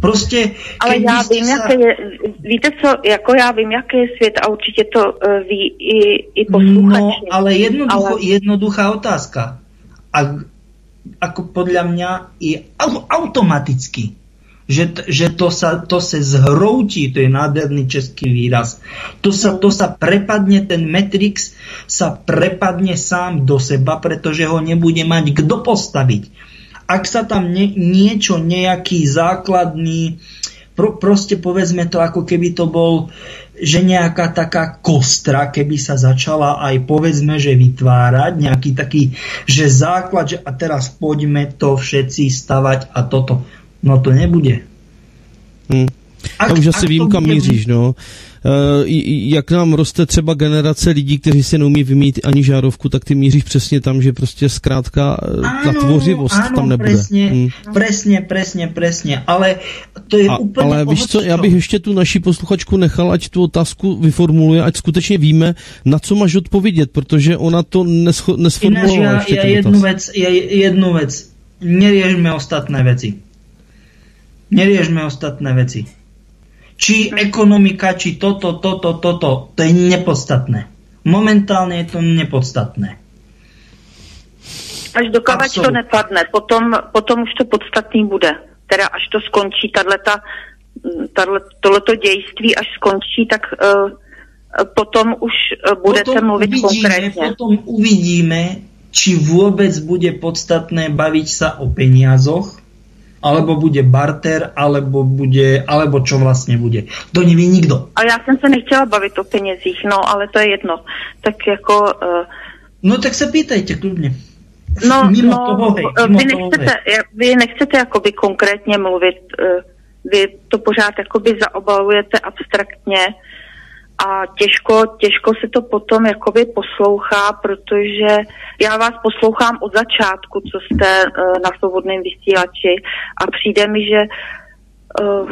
Prostě, Ale já vím, sa... jaké je, víte co, jako já vím, jaký je svět a určitě to uh, ví i, i posluchači. No, ale jednoducho, ale... jednoduchá otázka. A, ako podľa mňa je automaticky že, že to, sa, to se zhroutí, to je nádherný český výraz, to sa, to sa prepadne, ten Matrix sa prepadne sám do seba, pretože ho nebude mať kto postaviť. Ak sa tam nie, niečo, nejaký základný, pro, proste povedzme to, ako keby to bol, že nejaká taká kostra, keby sa začala aj povedzme, že vytvárať, nejaký taký, že základ, že a teraz poďme to všetci stavať a toto No to nebude. Hmm. Ak, Já už asi vím, kam míříš, no. Uh, jak nám roste třeba generace lidí, kteří se neumí vymít ani žárovku, tak ty míříš přesně tam, že prostě zkrátka eh, ta tvořivost ano, tam nebude. Presně, hmm. presně, presně, presně, ale to je A, úplně Ale víš co, já bych ještě tu naší posluchačku nechal, ať tu otázku vyformuluje, ať skutečně víme, na co máš odpovědět, protože ona to nescho, nesformulovala Ináč ještě ja jednu vec, ja jednu vec, neriežme ostatné veci. Neriešme ostatné veci. Či ekonomika, či toto, toto, toto, to je nepodstatné. Momentálne je to nepodstatné. Až dokávat to nepadne, potom, potom už to podstatný bude. Teda až to skončí, tato, tohleto dějství, až skončí, tak uh, potom už uh, budete potom mluvit uvidíme, konkrétně. Potom uvidíme, či vůbec bude podstatné bavit se o peniazoch, alebo bude barter, alebo, bude, alebo čo vlastně bude. To neví nikdo. A já jsem se nechtěla bavit o penězích, no, ale to je jedno. Tak jako... Uh... No tak se pýtajte klidně. No, mimo no toho, hej, mimo vy, nechcete, toho, hej. vy nechcete jakoby konkrétně mluvit uh, vy to pořád jakoby zaobalujete abstraktně a těžko, těžko se to potom jakoby poslouchá, protože já vás poslouchám od začátku, co jste uh, na svobodném vysílači a přijde mi, že uh,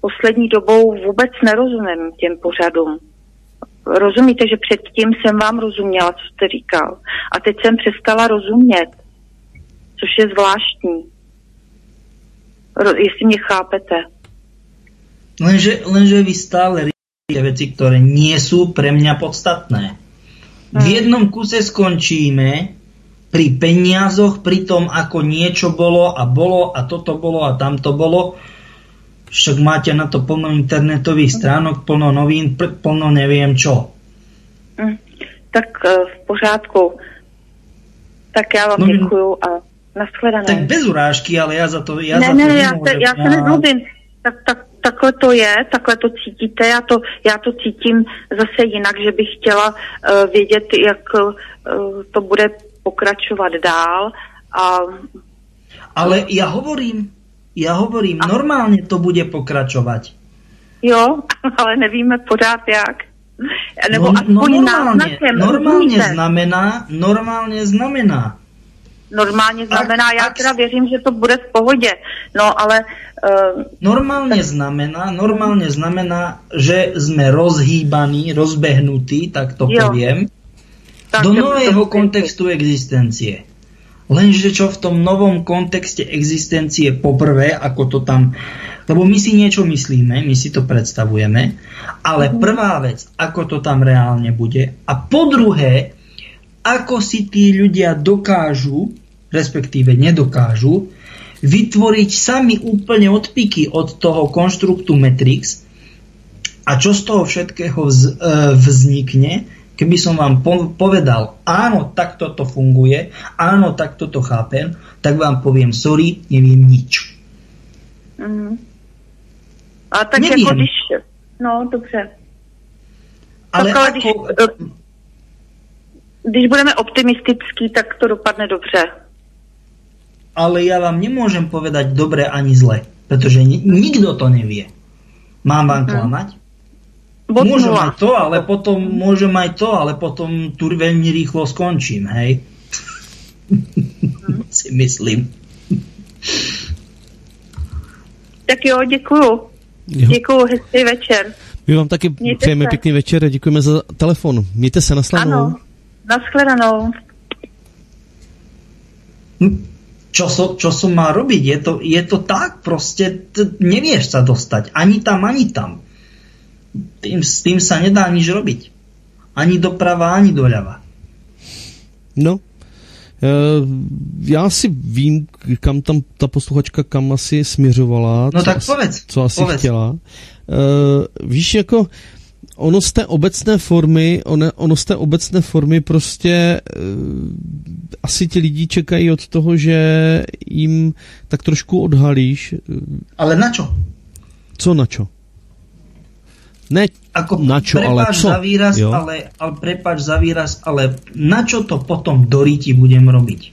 poslední dobou vůbec nerozumím těm pořadům. Rozumíte, že předtím jsem vám rozuměla, co jste říkal. A teď jsem přestala rozumět, což je zvláštní. Ro- jestli mě chápete. Lenže, lenže vy stále riešite veci, ktoré nie sú pre mňa podstatné. V jednom kuse skončíme pri peniazoch, pri tom, ako niečo bolo a bolo a toto bolo a tamto bolo. Však máte na to plno internetových stránok, plno novín, pl- plno neviem čo. Hm. Tak uh, v pořádku. Tak já vám No, děkuju a nashledanou. Tak bez urážky, ale ja za to, ja ne, za ne, to já se, já se nezlobím. Tak, tak, takhle to je, takhle to cítíte, já to, já to cítím zase jinak, že bych chtěla uh, vědět, jak uh, to bude pokračovat dál a Ale ja hovorím, ja hovorím, normálne to bude pokračovať. jo, ale nevíme pořád jak. Nebo no, no náznakem, normálne rozumíte? znamená, normálne znamená. Normálně znamená, Ak- já ak- teda věřím, že to bude v pohodě, no ale uh, Normálne znamená, normálne znamená, že sme rozhýbaní, rozbehnutí, tak to Jo. poviem, tak do nového kontextu existencie. Lenže čo v tom novom kontexte existencie poprvé, ako to tam... Lebo my si niečo myslíme, my si to predstavujeme, ale prvá vec, ako to tam reálne bude a po druhé, ako si tí ľudia dokážu, respektíve nedokážu, vytvoriť sami úplne odpiky od toho konštruktu Matrix a čo z toho všetkého vz, e, vznikne, keby som vám po, povedal, áno, takto to funguje, áno, takto to chápem, tak vám poviem, sorry, neviem nič. Mhm. A tak Nevím. jako když, no dobře, Ale Tak ale když- když budeme optimistický, tak to dopadne dobře. Ale ja vám nemôžem povedať dobre ani zle, pretože ni, nikto to nevie. Mám vám klamať? Bod Môžem nula. aj to, ale potom môžem aj to, ale potom tu veľmi rýchlo skončím, hej? si myslím. Tak jo, děkuju. Jo. Děkuju, hezký večer. My vám taky Mějte přejeme se. pěkný večer a děkujeme za telefon. Mějte se nasledanou. Ano, nashledanou. Hm, Čo, so, čo som mal robiť? Je to, je to tak, proste t- nevieš sa dostať. Ani tam, ani tam. Tým, s tým sa nedá nič robiť. Ani doprava, ani doľava. No, eh, já si vím, kam tam ta posluchačka kam asi směřovala. No co tak asi, povedz, Co asi povedz. chtěla. Uh, víš, jako ono z té obecné formy, ono, ono z té obecné formy prostě uh, asi ti lidi čekají od toho, že jim tak trošku odhalíš, eh, Ale na čo? co na čo. Ne, Ako, Na čo, ale co? za výraz, Jo. ale, ale prepáč za výraz, ale na čo to potom do ríti budem robiť?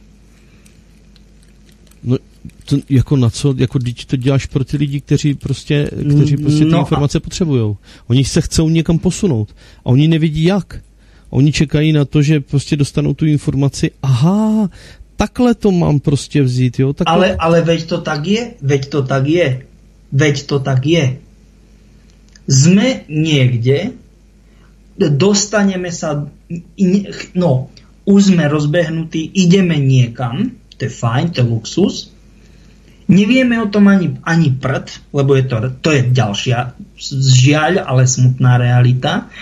To, jako na co, jako když to děláš pro ty lidi, kteří prostě, kteří prostě ty No a- informace potřebují. Oni se chcou někam posunout a oni nevidí jak. Oni čekají na to, že prostě dostanou tu informaci, aha, takhle to mám prostě vzít, jo, takhle. Ale, ale veď to tak je, veď to tak je, veď to tak je. Sme niekde, dostaneme sa, ne- no, už sme rozbehnutí, ideme niekam, to je fajn, to je luxus. Nevieme o tom ani, ani prd, lebo je to, to je ďalšia žiaľ, ale smutná realita.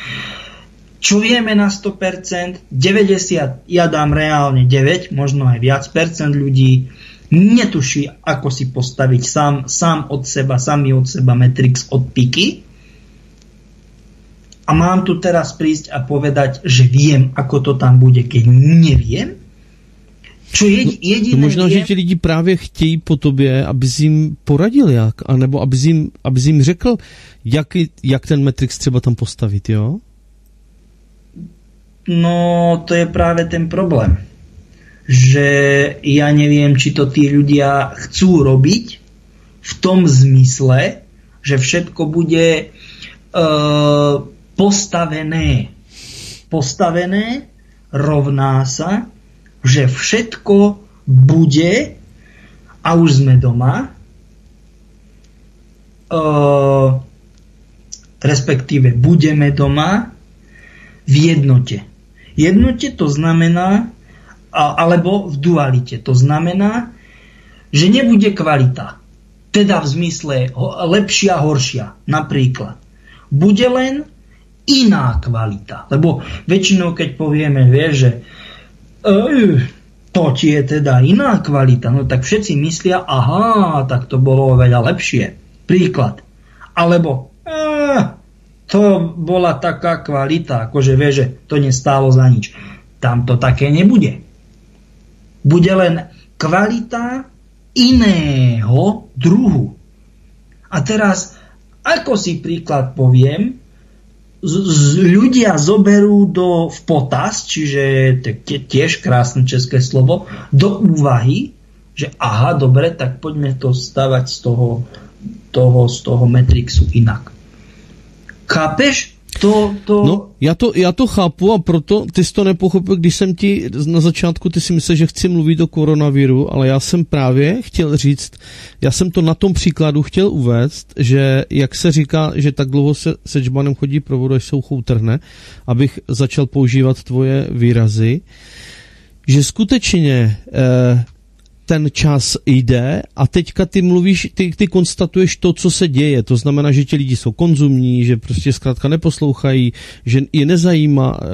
Čo vieme na 100%, 90, ja dám reálne 9, možno aj viac percent ľudí netuší, ako si postaviť sám, sám od seba, sami od seba Matrix od piky. A mám tu teraz prísť a povedať, že viem, ako to tam bude, keď neviem? Čo je, jediné No možná, viem, že ti lidi právě chtějí po tobě, abys jim poradil jak, anebo abys jim, abys jim řekl, jak, jak ten Matrix třeba tam postavit, jo? No, to je práve ten problém. Že ja neviem, či to tí ľudia chcú robiť v tom zmysle, že všetko bude e, postavené. Postavené rovná sa, že všetko bude, a už sme doma, e, respektíve budeme doma v jednote. Jednote to znamená, alebo v dualite. To znamená, že nebude kvalita. Teda v zmysle lepšia, horšia. Napríklad. Bude len iná kvalita. Lebo väčšinou, keď povieme, vie, že uh, to ti je teda iná kvalita, no tak všetci myslia, aha, tak to bolo veľa lepšie. Príklad. Alebo uh, to bola taká kvalita, akože vie, že to nestálo za nič. Tam to také nebude. Bude len kvalita iného druhu. A teraz, ako si príklad poviem, z, z, ľudia zoberú do, v potaz, čiže tiež krásne české slovo, do úvahy, že aha, dobre, tak poďme to stavať z toho, toho, z toho Matrixu inak. Chápeš? To, to... No, já to, já to chápu a proto ty jsi to nepochopil, když jsem ti na začátku, ty si myslel, že chci mluvit o koronaviru, ale já jsem právě chtěl říct, já jsem to na tom příkladu chtěl uvést, že jak se říká, že tak dlouho se se džbanem chodí pro vodu, až se uchou trhne, abych začal používat tvoje výrazy, že skutečně eh, ten čas jde a teďka ty mluvíš, ty, ty konstatuješ to, co se děje. To znamená, že ti lidi jsou konzumní, že prostě zkrátka neposlouchají, že je nezajímá e,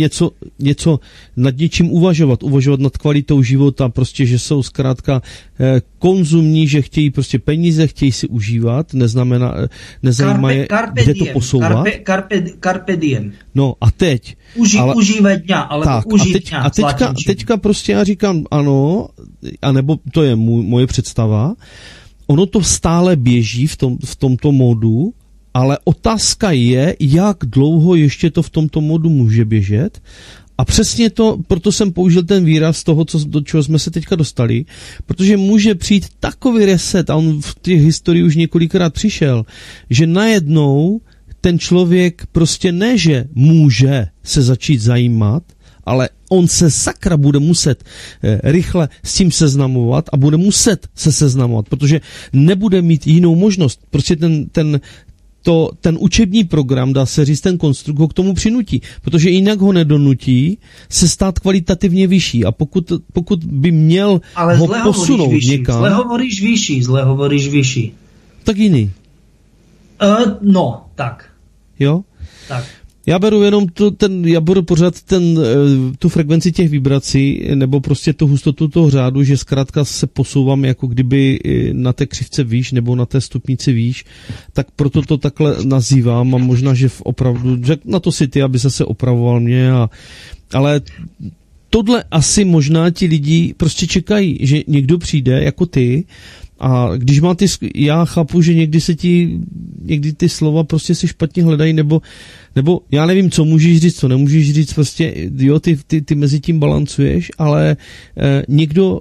něco, něco nad něčím uvažovat, uvažovat nad kvalitou života, prostě, že jsou zkrátka e, konzumní, že chtějí prostě peníze, chtějí si užívat, neznamená, e, nezajímá je, carpe kde to posouvat. Carpe, carpe, carpe diem. No a teď. Uži, ale, užívat dňa, ale tak, a, teď, a teďka, teďka prostě já říkám, ano, anebo to je můj, moje představa, ono to stále běží v, tom, v tomto modu, ale otázka je, jak dlouho ještě to v tomto modu může běžet. A přesně to, proto jsem použil ten výraz toho, co, do čeho jsme se teďka dostali, protože může přijít takový reset, a on v té historii už několikrát přišel, že najednou ten člověk prostě ne, že může se začít zajímat, ale on se sakra bude muset eh, rychle s tím seznamovat a bude muset se seznamovat, protože nebude mít jinou možnost. Prostě ten, ten, to, ten učební program, dá se říct, ten konstrukt ho k tomu přinutí, protože jinak ho nedonutí se stát kvalitativně vyšší a pokud, pokud by měl Ale ho zle posunout vyšší, někam... Zle hovoríš vyšší, zle hovoríš vyšší. Tak jiný. Uh, no, tak. Jo? Tak. Já beru jenom tu, ten, já beru pořád ten, eh, tu frekvenci těch vibrací, nebo prostě tu hustotu toho řádu, že zkrátka se posouvám jako kdyby eh, na té křivce výš, nebo na té stupnici výš, tak proto to takhle nazývám a možná, že v opravdu, řek na to si ty, aby se opravoval mě a, ale tohle asi možná ti lidi prostě čekají, že někdo přijde jako ty a když má ty, já chápu, že někdy se ti, někdy ty slova prostě si špatně hledají, nebo, nebo já nevím, co můžeš říct, co nemůžeš říct, prostě, jo, ty, ty, ty mezi tím balancuješ, ale eh, někdo,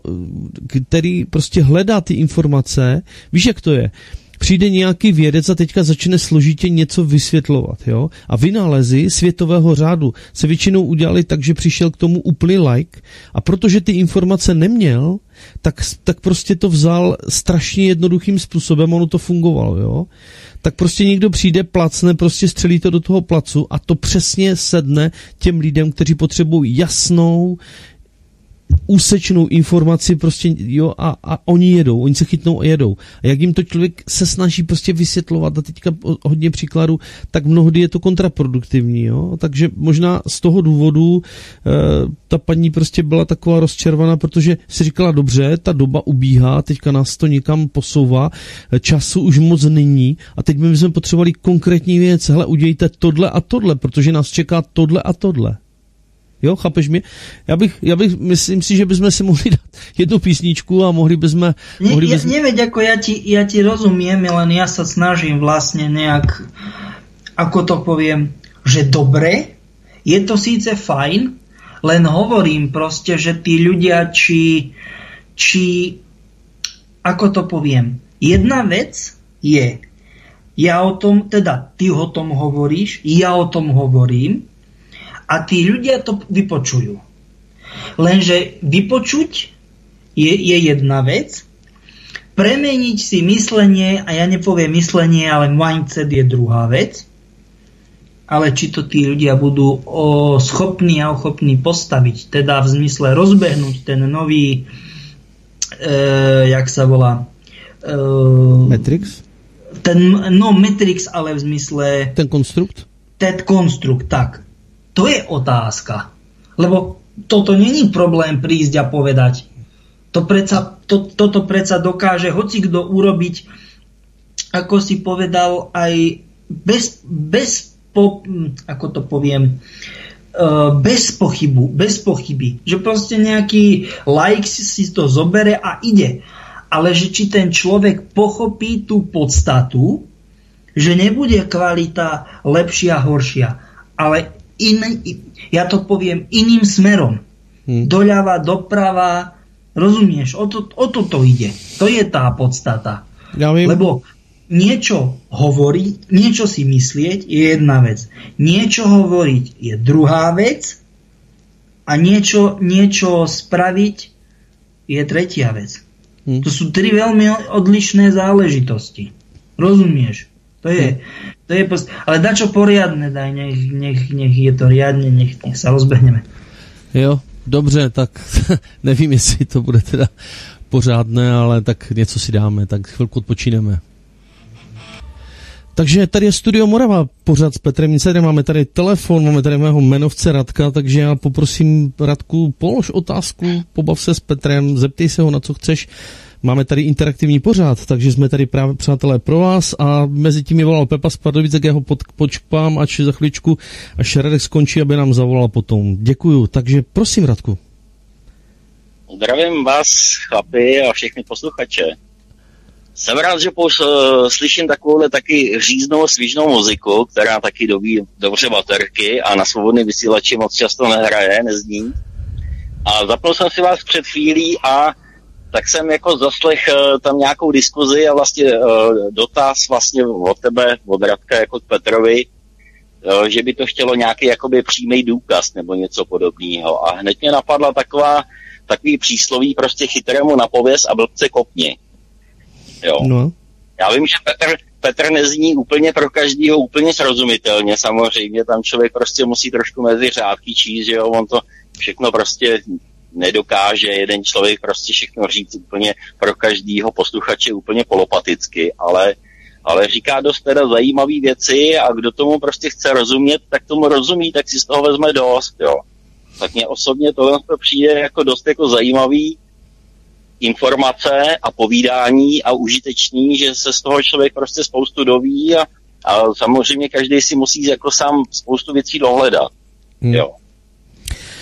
který prostě hledá ty informace, víš, jak to je, přijde nějaký vědec a teďka začne složitě něco vysvětlovat, jo? A vynálezy světového řádu se většinou udělali tak, že přišel k tomu úplný like a protože ty informace neměl, tak, tak prostě to vzal strašně jednoduchým způsobem, ono to fungovalo, jo? Tak prostě někdo přijde, placne, prostě střelí to do toho placu a to přesně sedne těm lidem, kteří potřebují jasnou, úsečnou informaci prostě, jo, a, a oni jedou, oni se chytnou a jedou. A jak jim to člověk se snaží prostě vysvětlovat, a teďka hodně příkladů, tak mnohdy je to kontraproduktivní, jo. Takže možná z toho důvodu e, ta paní prostě byla taková rozčervaná, protože si říkala, dobře, ta doba ubíhá, teďka nás to někam posouvá, času už moc není a teď my jsme potřebovali konkrétní věc, hele, udějte tohle a tohle, protože nás čeká tohle a tohle. Jo, chápeš mě? Já bych, já bych, myslím si, že bychom si mohli dát jednu písničku a mohli bychom... Ne, mohli bychom... Neveď, ako ja ti, ja ti rozumiem, len ja sa snažím vlastne nejak, ako to poviem, že dobre, je to síce fajn, len hovorím proste, že tí ľudia, či, či ako to poviem, Jedna vec je, ja o tom, teda ty o tom hovoríš, ja o tom hovorím a tí ľudia to vypočujú. Lenže vypočuť je, je jedna vec, premeniť si myslenie, a ja nepoviem myslenie, ale mindset je druhá vec, ale či to tí ľudia budú o, schopní a ochopní postaviť, teda v zmysle rozbehnúť ten nový, e, jak sa volá? E, Matrix? Ten, no Matrix, ale v zmysle... Ten konstrukt? Ten konstrukt, tak. To je otázka. Lebo toto není problém prísť a povedať, to predsa, to, toto predsa dokáže hoci kto urobiť, ako si povedal, aj bez, bez po, ako to poviem, e, bez pochybu, bez pochyby. Že proste nejaký like si, to zobere a ide. Ale že či ten človek pochopí tú podstatu, že nebude kvalita lepšia, horšia, ale in, ja to poviem iným smerom. Hmm. Doľava, doprava, Rozumieš? O, to, o toto ide. To je tá podstata. Ja viem. Lebo niečo hovoriť, niečo si myslieť je jedna vec. Niečo hovoriť je druhá vec a niečo, niečo spraviť je tretia vec. Hm. To sú tri veľmi odlišné záležitosti. Rozumieš? To je, to je post... Ale dačo poriadne daj, nech, nech, nech je to riadne, nech, nech sa rozbehneme. Jo, Dobře, tak nevím, jestli to bude teda pořádné, ale tak něco si dáme, tak chvilku odpočíneme. Takže tady je Studio Morava, pořád s Petrem Insiderem, máme tady telefon, máme tady mého jmenovce Radka, takže já poprosím Radku, polož otázku, pobav se s Petrem, zeptej se ho na co chceš. Máme tady interaktivní pořád, takže jsme tady právě přátelé pro vás a mezi tím je volal Pepa z Pardubic, tak já ho pod, až za chvíličku, až Radek skončí, aby nám zavolal potom. Děkuju, takže prosím Radku. Zdravím vás, chlapi a všechny posluchače. Jsem rád, že pos, uh, slyším takovouhle taky říznou, svížnou muziku, která taky dobí dobře baterky a na svobodný vysílači moc často nehraje, nezní. A zapnul jsem si vás před chvílí a tak jsem jako zaslech uh, tam nějakou diskuzi a vlastně uh, dotaz vlastně od tebe, od Radka jako k Petrovi, uh, že by to chtělo nějaký jakoby přímý důkaz nebo něco podobného. A hned mě napadla taková, takový přísloví prostě chytrému na pověst a blbce kopni. Jo. No. Já vím, že Petr, Petr nezní úplně pro každýho úplně srozumitelně, samozřejmě, tam člověk prostě musí trošku mezi řádky číst, že jo, on to všechno prostě nedokáže jeden člověk prostě všechno říct úplně pro každýho posluchače úplně polopaticky, ale, ale říká dost teda zajímavé věci a kdo tomu prostě chce rozumět, tak tomu rozumí, tak si z toho vezme dost, jo. Tak mně osobně tohle to přijde jako dost jako zajímavý informace a povídání a užitečný, že se z toho člověk prostě spoustu doví a, a samozřejmě každý si musí jako sám spoustu věcí dohledat. Hmm. Jo.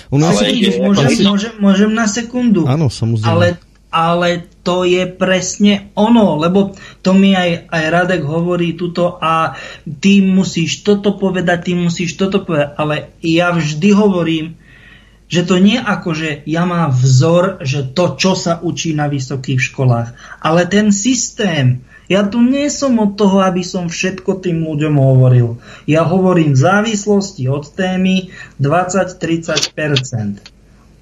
U nás ale je, môžem, asi... môžem, môžem na sekundu. Áno, samozrejme. Ale, ale to je presne ono, lebo to mi aj, aj Radek hovorí tuto a ty musíš toto povedať, ty musíš toto povedať, ale ja vždy hovorím, že to nie ako, že ja mám vzor, že to, čo sa učí na vysokých školách, ale ten systém, ja tu nie som od toho, aby som všetko tým ľuďom hovoril. Ja hovorím v závislosti od témy 20-30%.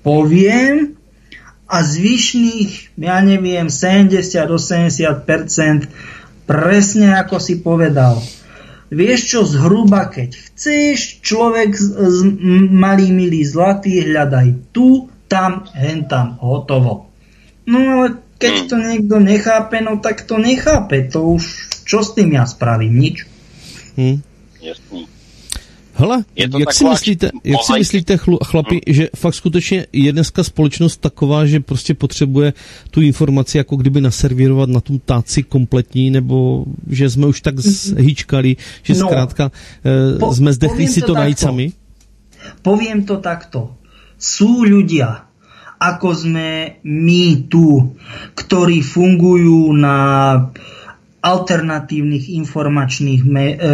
Poviem a zvyšných, ja neviem, 70-80% presne ako si povedal. Vieš čo, zhruba keď chceš, človek s malý milý zlatý, hľadaj tu, tam, hen tam, hotovo. No ale keď hmm. to niekto nechápe, no tak to nechápe. To už, čo s tým ja spravím? Nič. Hmm. Jasný. Hele, jak si myslíte, jak si myslíte chlapi, hmm. že fakt skutečně je dneska společnost taková, že prostě potřebuje tu informaci jako kdyby naservírovat na tu táci kompletní, nebo že jsme už tak zhýčkali, že no, zkrátka eh, po, jsme zdechli si to, to najít sami? Poviem to takto. Sú ľudia, ako sme my tu, ktorí fungujú na alternatívnych informačných e,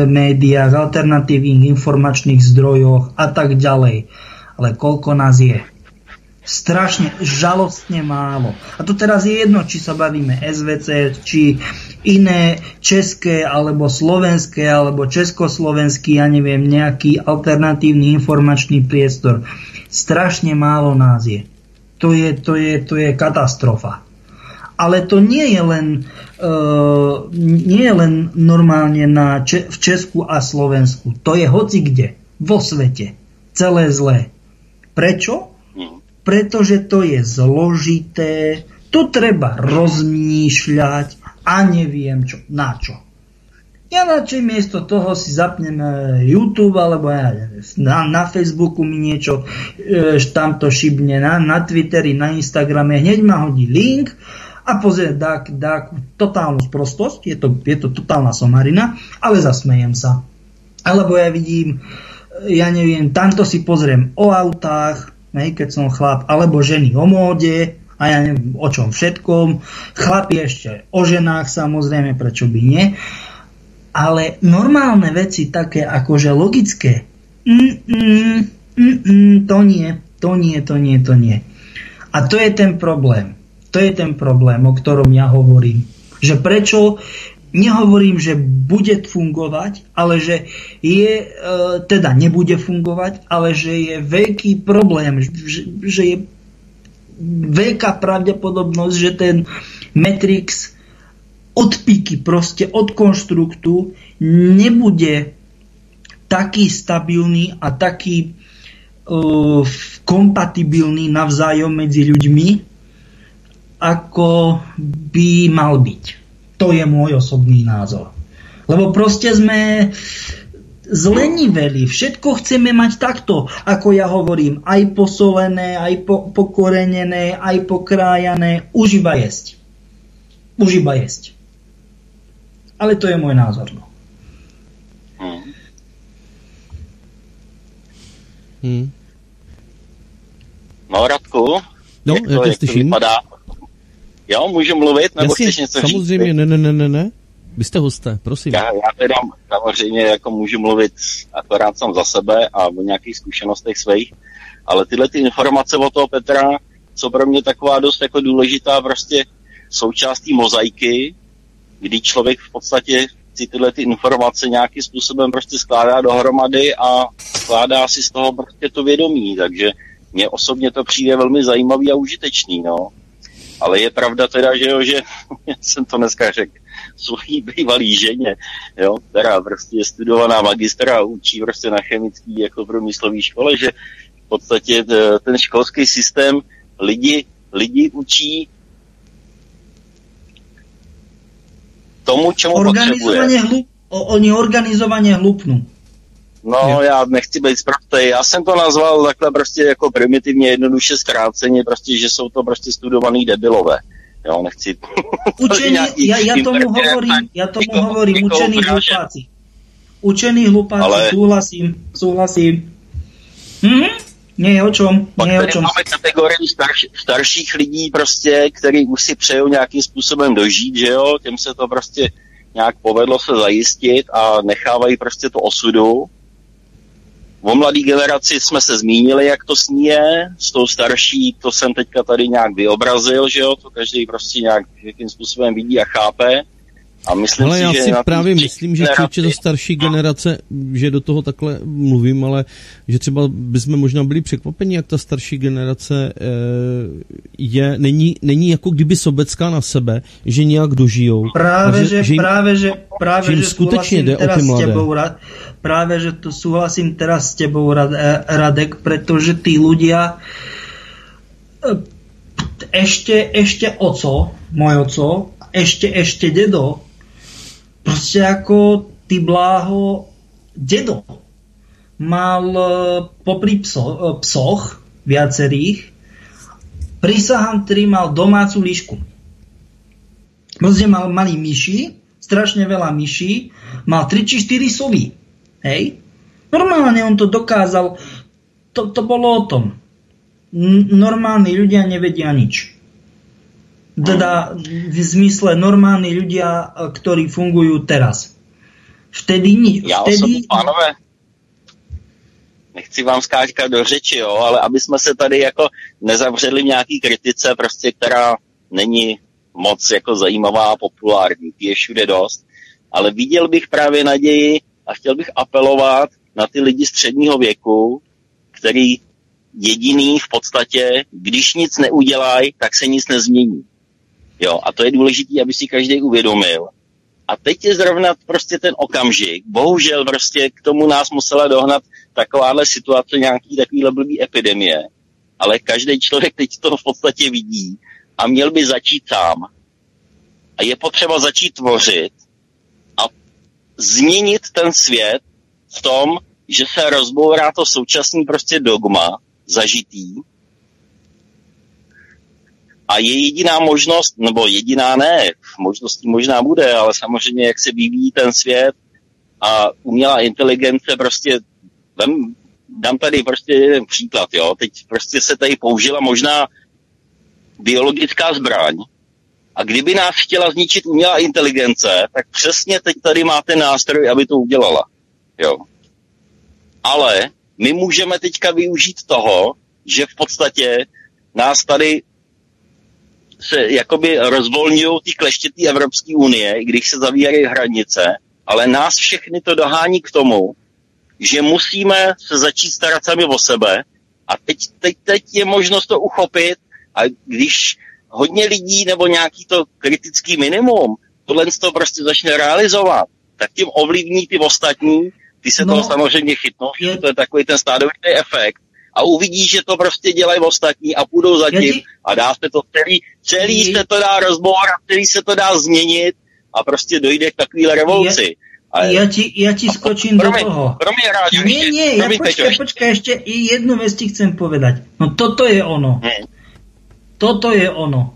médiách, alternatívnych informačných zdrojoch a tak ďalej. Ale koľko nás je? Strašne, žalostne málo. A to teraz je jedno, či sa bavíme SVC, či iné české alebo slovenské alebo československý, ja neviem, nejaký alternatívny informačný priestor. Strašne málo nás je. To je, to je, to je katastrofa. Ale to nie je len, uh, nie je len normálne na v Česku a Slovensku. To je hoci kde, vo svete. Celé zlé. Prečo? Mhm. Pretože to je zložité, to treba rozmýšľať a neviem čo, na čo. Ja radšej miesto toho si zapnem YouTube alebo ja, na, na Facebooku mi niečo e, tam to šibne, na, na Twitteri, na Instagrame, hneď ma hodí link a pozrie dák, dák totálnu sprostosť, je to, je to totálna somarina, ale zasmejem sa. Alebo ja vidím, ja neviem, tamto si pozriem o autách, hej, keď som chlap, alebo ženy o móde, a ja neviem o čom všetkom. Chlapi ešte o ženách samozrejme, prečo by nie. Ale normálne veci také akože logické, mm, mm, mm, mm, to nie, to nie, to nie, to nie. A to je ten problém. To je ten problém, o ktorom ja hovorím. Že prečo nehovorím, že bude fungovať, ale že je, e, teda nebude fungovať, ale že je veľký problém, že, že je veľká pravdepodobnosť, že ten Matrix od píky, proste od konštruktu nebude taký stabilný a taký uh, kompatibilný navzájom medzi ľuďmi, ako by mal byť. To je môj osobný názor. Lebo proste sme zleniveli. Všetko chceme mať takto, ako ja hovorím, aj posolené, aj po, pokorenené, aj pokrájané. Už iba jesť. Už iba jesť. Ale to je môj názor. No. Hmm. Hmm. No, Radku, no, jak, to, jak to vypadá? Jo, můžu mluvit, nebo Jasně, chceš něco samozřejmě, říct? ne, ne, ne, ne, ne. Vy jste hosté, prosím. Já, já teda samozřejmě jako můžu mluvit akorát sám za sebe a o nějakých zkušenostech svých, ale tyhle ty informace o toho Petra jsou pro mě taková dost jako důležitá prostě součástí mozaiky, kdy člověk v podstatě si tyhle ty informace nějakým způsobem prostě skládá dohromady a skládá si z toho prostě to vědomí, takže mně osobně to přijde velmi zajímavý a užitečný, no. Ale je pravda teda, že jo, že jsem to dneska řekl, svojí bývalý ženě, jo, která prostě je studovaná magistra a učí prostě na chemický jako průmyslový škole, že v podstatě e, ten školský systém lidi, lidi učí tomu, čemu potřebuje. Hlup, oni organizovaně hlupnou. No, já nechci být zprostej. Já jsem to nazval takhle prostě jako primitivně, jednoduše zkráceně, prostě, že jsou to prostě studovaný debilové. Jo, nechci... Učení, já, já tomu hovorím, já tomu hovorím, někoho učený hlupáci. Učený hlupáci, Ale... souhlasím, souhlasím. Hm? Nie o čom, nie o čom. máme kategorii starš, starších lidí prostě, který už si přejou nějakým způsobem dožít, že jo, těm se to prostě nějak povedlo se zajistit a nechávají prostě to osudu O mladé generaci jsme se zmínili, jak to s ní je, s tou starší, to jsem teďka tady nějak vyobrazil, že jo, to každý prostě nějak jakým způsobem vidí a chápe. A myslím ale si, já že si právě myslím, že generaci... do starší generace, že do toho takhle mluvím, ale že třeba bychom možná byli překvapeni, jak ta starší generace e, je, není, není jako kdyby sobecká na sebe, že nějak dožijou. Právě, že, že, jim, právě, že, právě, že, že skutečně jde o ty mladé. Tebou, práve, že to súhlasím teraz s tebou, Radek, pretože tí ľudia e, ešte, ešte oco, môj oco, ešte, ešte dedo, proste ako ty bláho dedo mal e, popri pso, e, psoch viacerých, prisahám, ktorý mal domácu líšku. Proste mal, mali myši, strašne veľa myší, mal 3 či 4 sovy. Hej? Normálne on to dokázal. To, to bolo o tom. N- normálni ľudia nevedia nič. Teda v zmysle normálni ľudia, ktorí fungujú teraz. Vtedy nič. Já vtedy... osobně, pánové, nechci vám skáčkat do řeči, jo, ale aby jsme se tady jako nezavřeli v nějaký kritice, prostě, která není moc jako zajímavá a populární, je všude dost, ale viděl bych právě naději a chtěl bych apelovat na ty lidi středního věku, který jediný v podstatě, když nic neudělají, tak se nic nezmění. Jo, a to je důležité, aby si každý uvědomil. A teď je zrovna prostě ten okamžik. Bohužel prostě k tomu nás musela dohnat takováhle situace, nějaký takovýhle blbý epidemie. Ale každý člověk teď to v podstatě vidí a měl by začít sám. A je potřeba začít tvořit a změnit ten svět v tom, že se rozbourá to současný prostě dogma zažitý a je jediná možnost, nebo jediná ne, možností možná bude, ale samozřejmě jak se vyvíjí ten svět a umělá inteligence prostě, vem, dám tady prostě jeden příklad, jo, teď prostě se tady použila možná biologická zbraň a kdyby nás chtěla zničit umělá inteligence, tak přesně teď tady máte nástroj, aby to udělala, jo. Ale my můžeme teďka využít toho, že v podstatě nás tady se jakoby rozvolňují ty kleštětý Evropské unie, i když se zavírají hranice, ale nás všechny to dohání k tomu, že musíme se začít starat sami o sebe. A teď, teď, teď je možnost to uchopit. A když hodně lidí nebo nějaký to kritický minimum tohle to prostě začne realizovat, tak tím ovlivní ty ostatní, ty se no, toho samozřejmě chytnou, je... to je takový ten stádovitý efekt a uvidí, že to prostě dělají ostatní a půjdou za tím a dá se to celý, celý se to dá rozbor a celý se to dá změnit a prostě dojde k takovéhle revoluci. Je... A ja ti, ja ti skočím promiň, do toho. Promiň, rád, nie, nie, ja počkaj, počkaj, ešte i jednu vec ti chcem povedať. No toto je ono. Hmm. Toto je ono.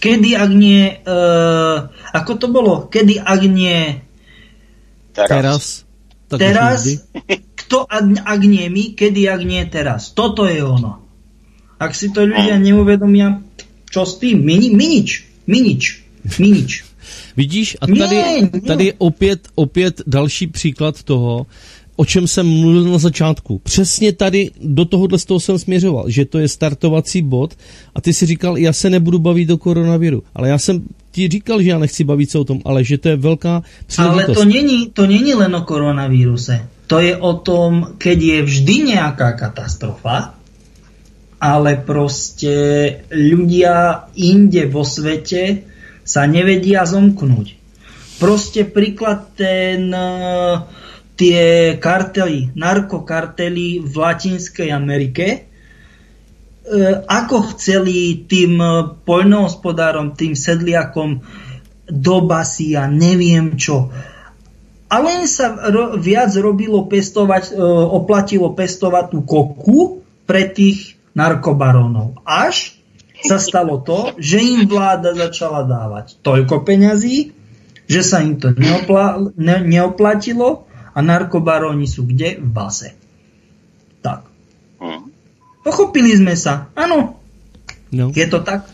Kedy, ak nie... Uh, ako to bolo? Kedy, ak nie... Teraz. Teraz. Tak teraz kto, ak, nie my, kedy, ak nie teraz. Toto je ono. Ak si to ľudia neuvedomia, čo s tým? My, my nič. My nič. My nič. Vidíš, a tady, tady je opět, opět další příklad toho, o čem jsem mluvil na začátku. Přesně tady do tohohle z toho jsem směřoval, že to je startovací bod a ty si říkal, já se nebudu bavit o koronaviru, ale já jsem ti říkal, že já nechci bavit se o tom, ale že to je velká příležitost. Ale to není, to není len o koronavíruse. To je o tom, keď je vždy nejaká katastrofa, ale proste ľudia inde vo svete sa nevedia zomknúť. Proste príklad ten, e, tie kartely, narkokartely v Latinskej Amerike, e, ako chceli tým poľnohospodárom, tým sedliakom do basy a neviem čo, a len sa ro, viac robilo pestovať, e, oplatilo pestovať tú koku pre tých narkobarónov. Až sa stalo to, že im vláda začala dávať toľko peňazí, že sa im to neopla, ne, neoplatilo a narkobaróni sú kde? V base. Tak. Hm. Pochopili sme sa. Áno. No. Je to tak?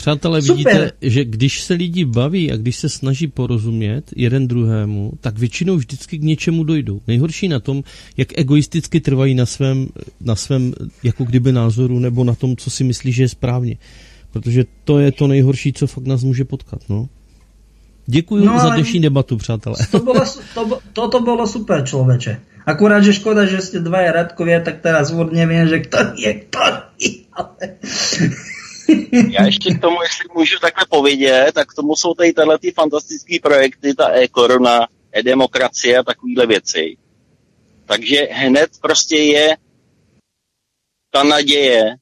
Přátelé, Super. vidíte, že když se lidi baví a když se snaží porozumět jeden druhému, tak většinou vždycky k něčemu dojdou. Nejhorší na tom, jak egoisticky trvají na svém, na svém jako kdyby názoru nebo na tom, co si myslí, že je správně. Protože to je to nejhorší, co fakt nás může potkat. No. Děkuji no, za dnešní debatu, přátelé. To bylo, to, to, to bylo super, člověče. Akurát, že škoda, že jste dva Radkovia, tak teraz vůd nevím, že kto je, kto je, ale... Já ještě k tomu, jestli můžu takhle povědět, tak k tomu jsou tady tyhle ty fantastické projekty, ta e-korona, e-demokracie a takovéhle věci. Takže hned prostě je ta naděje,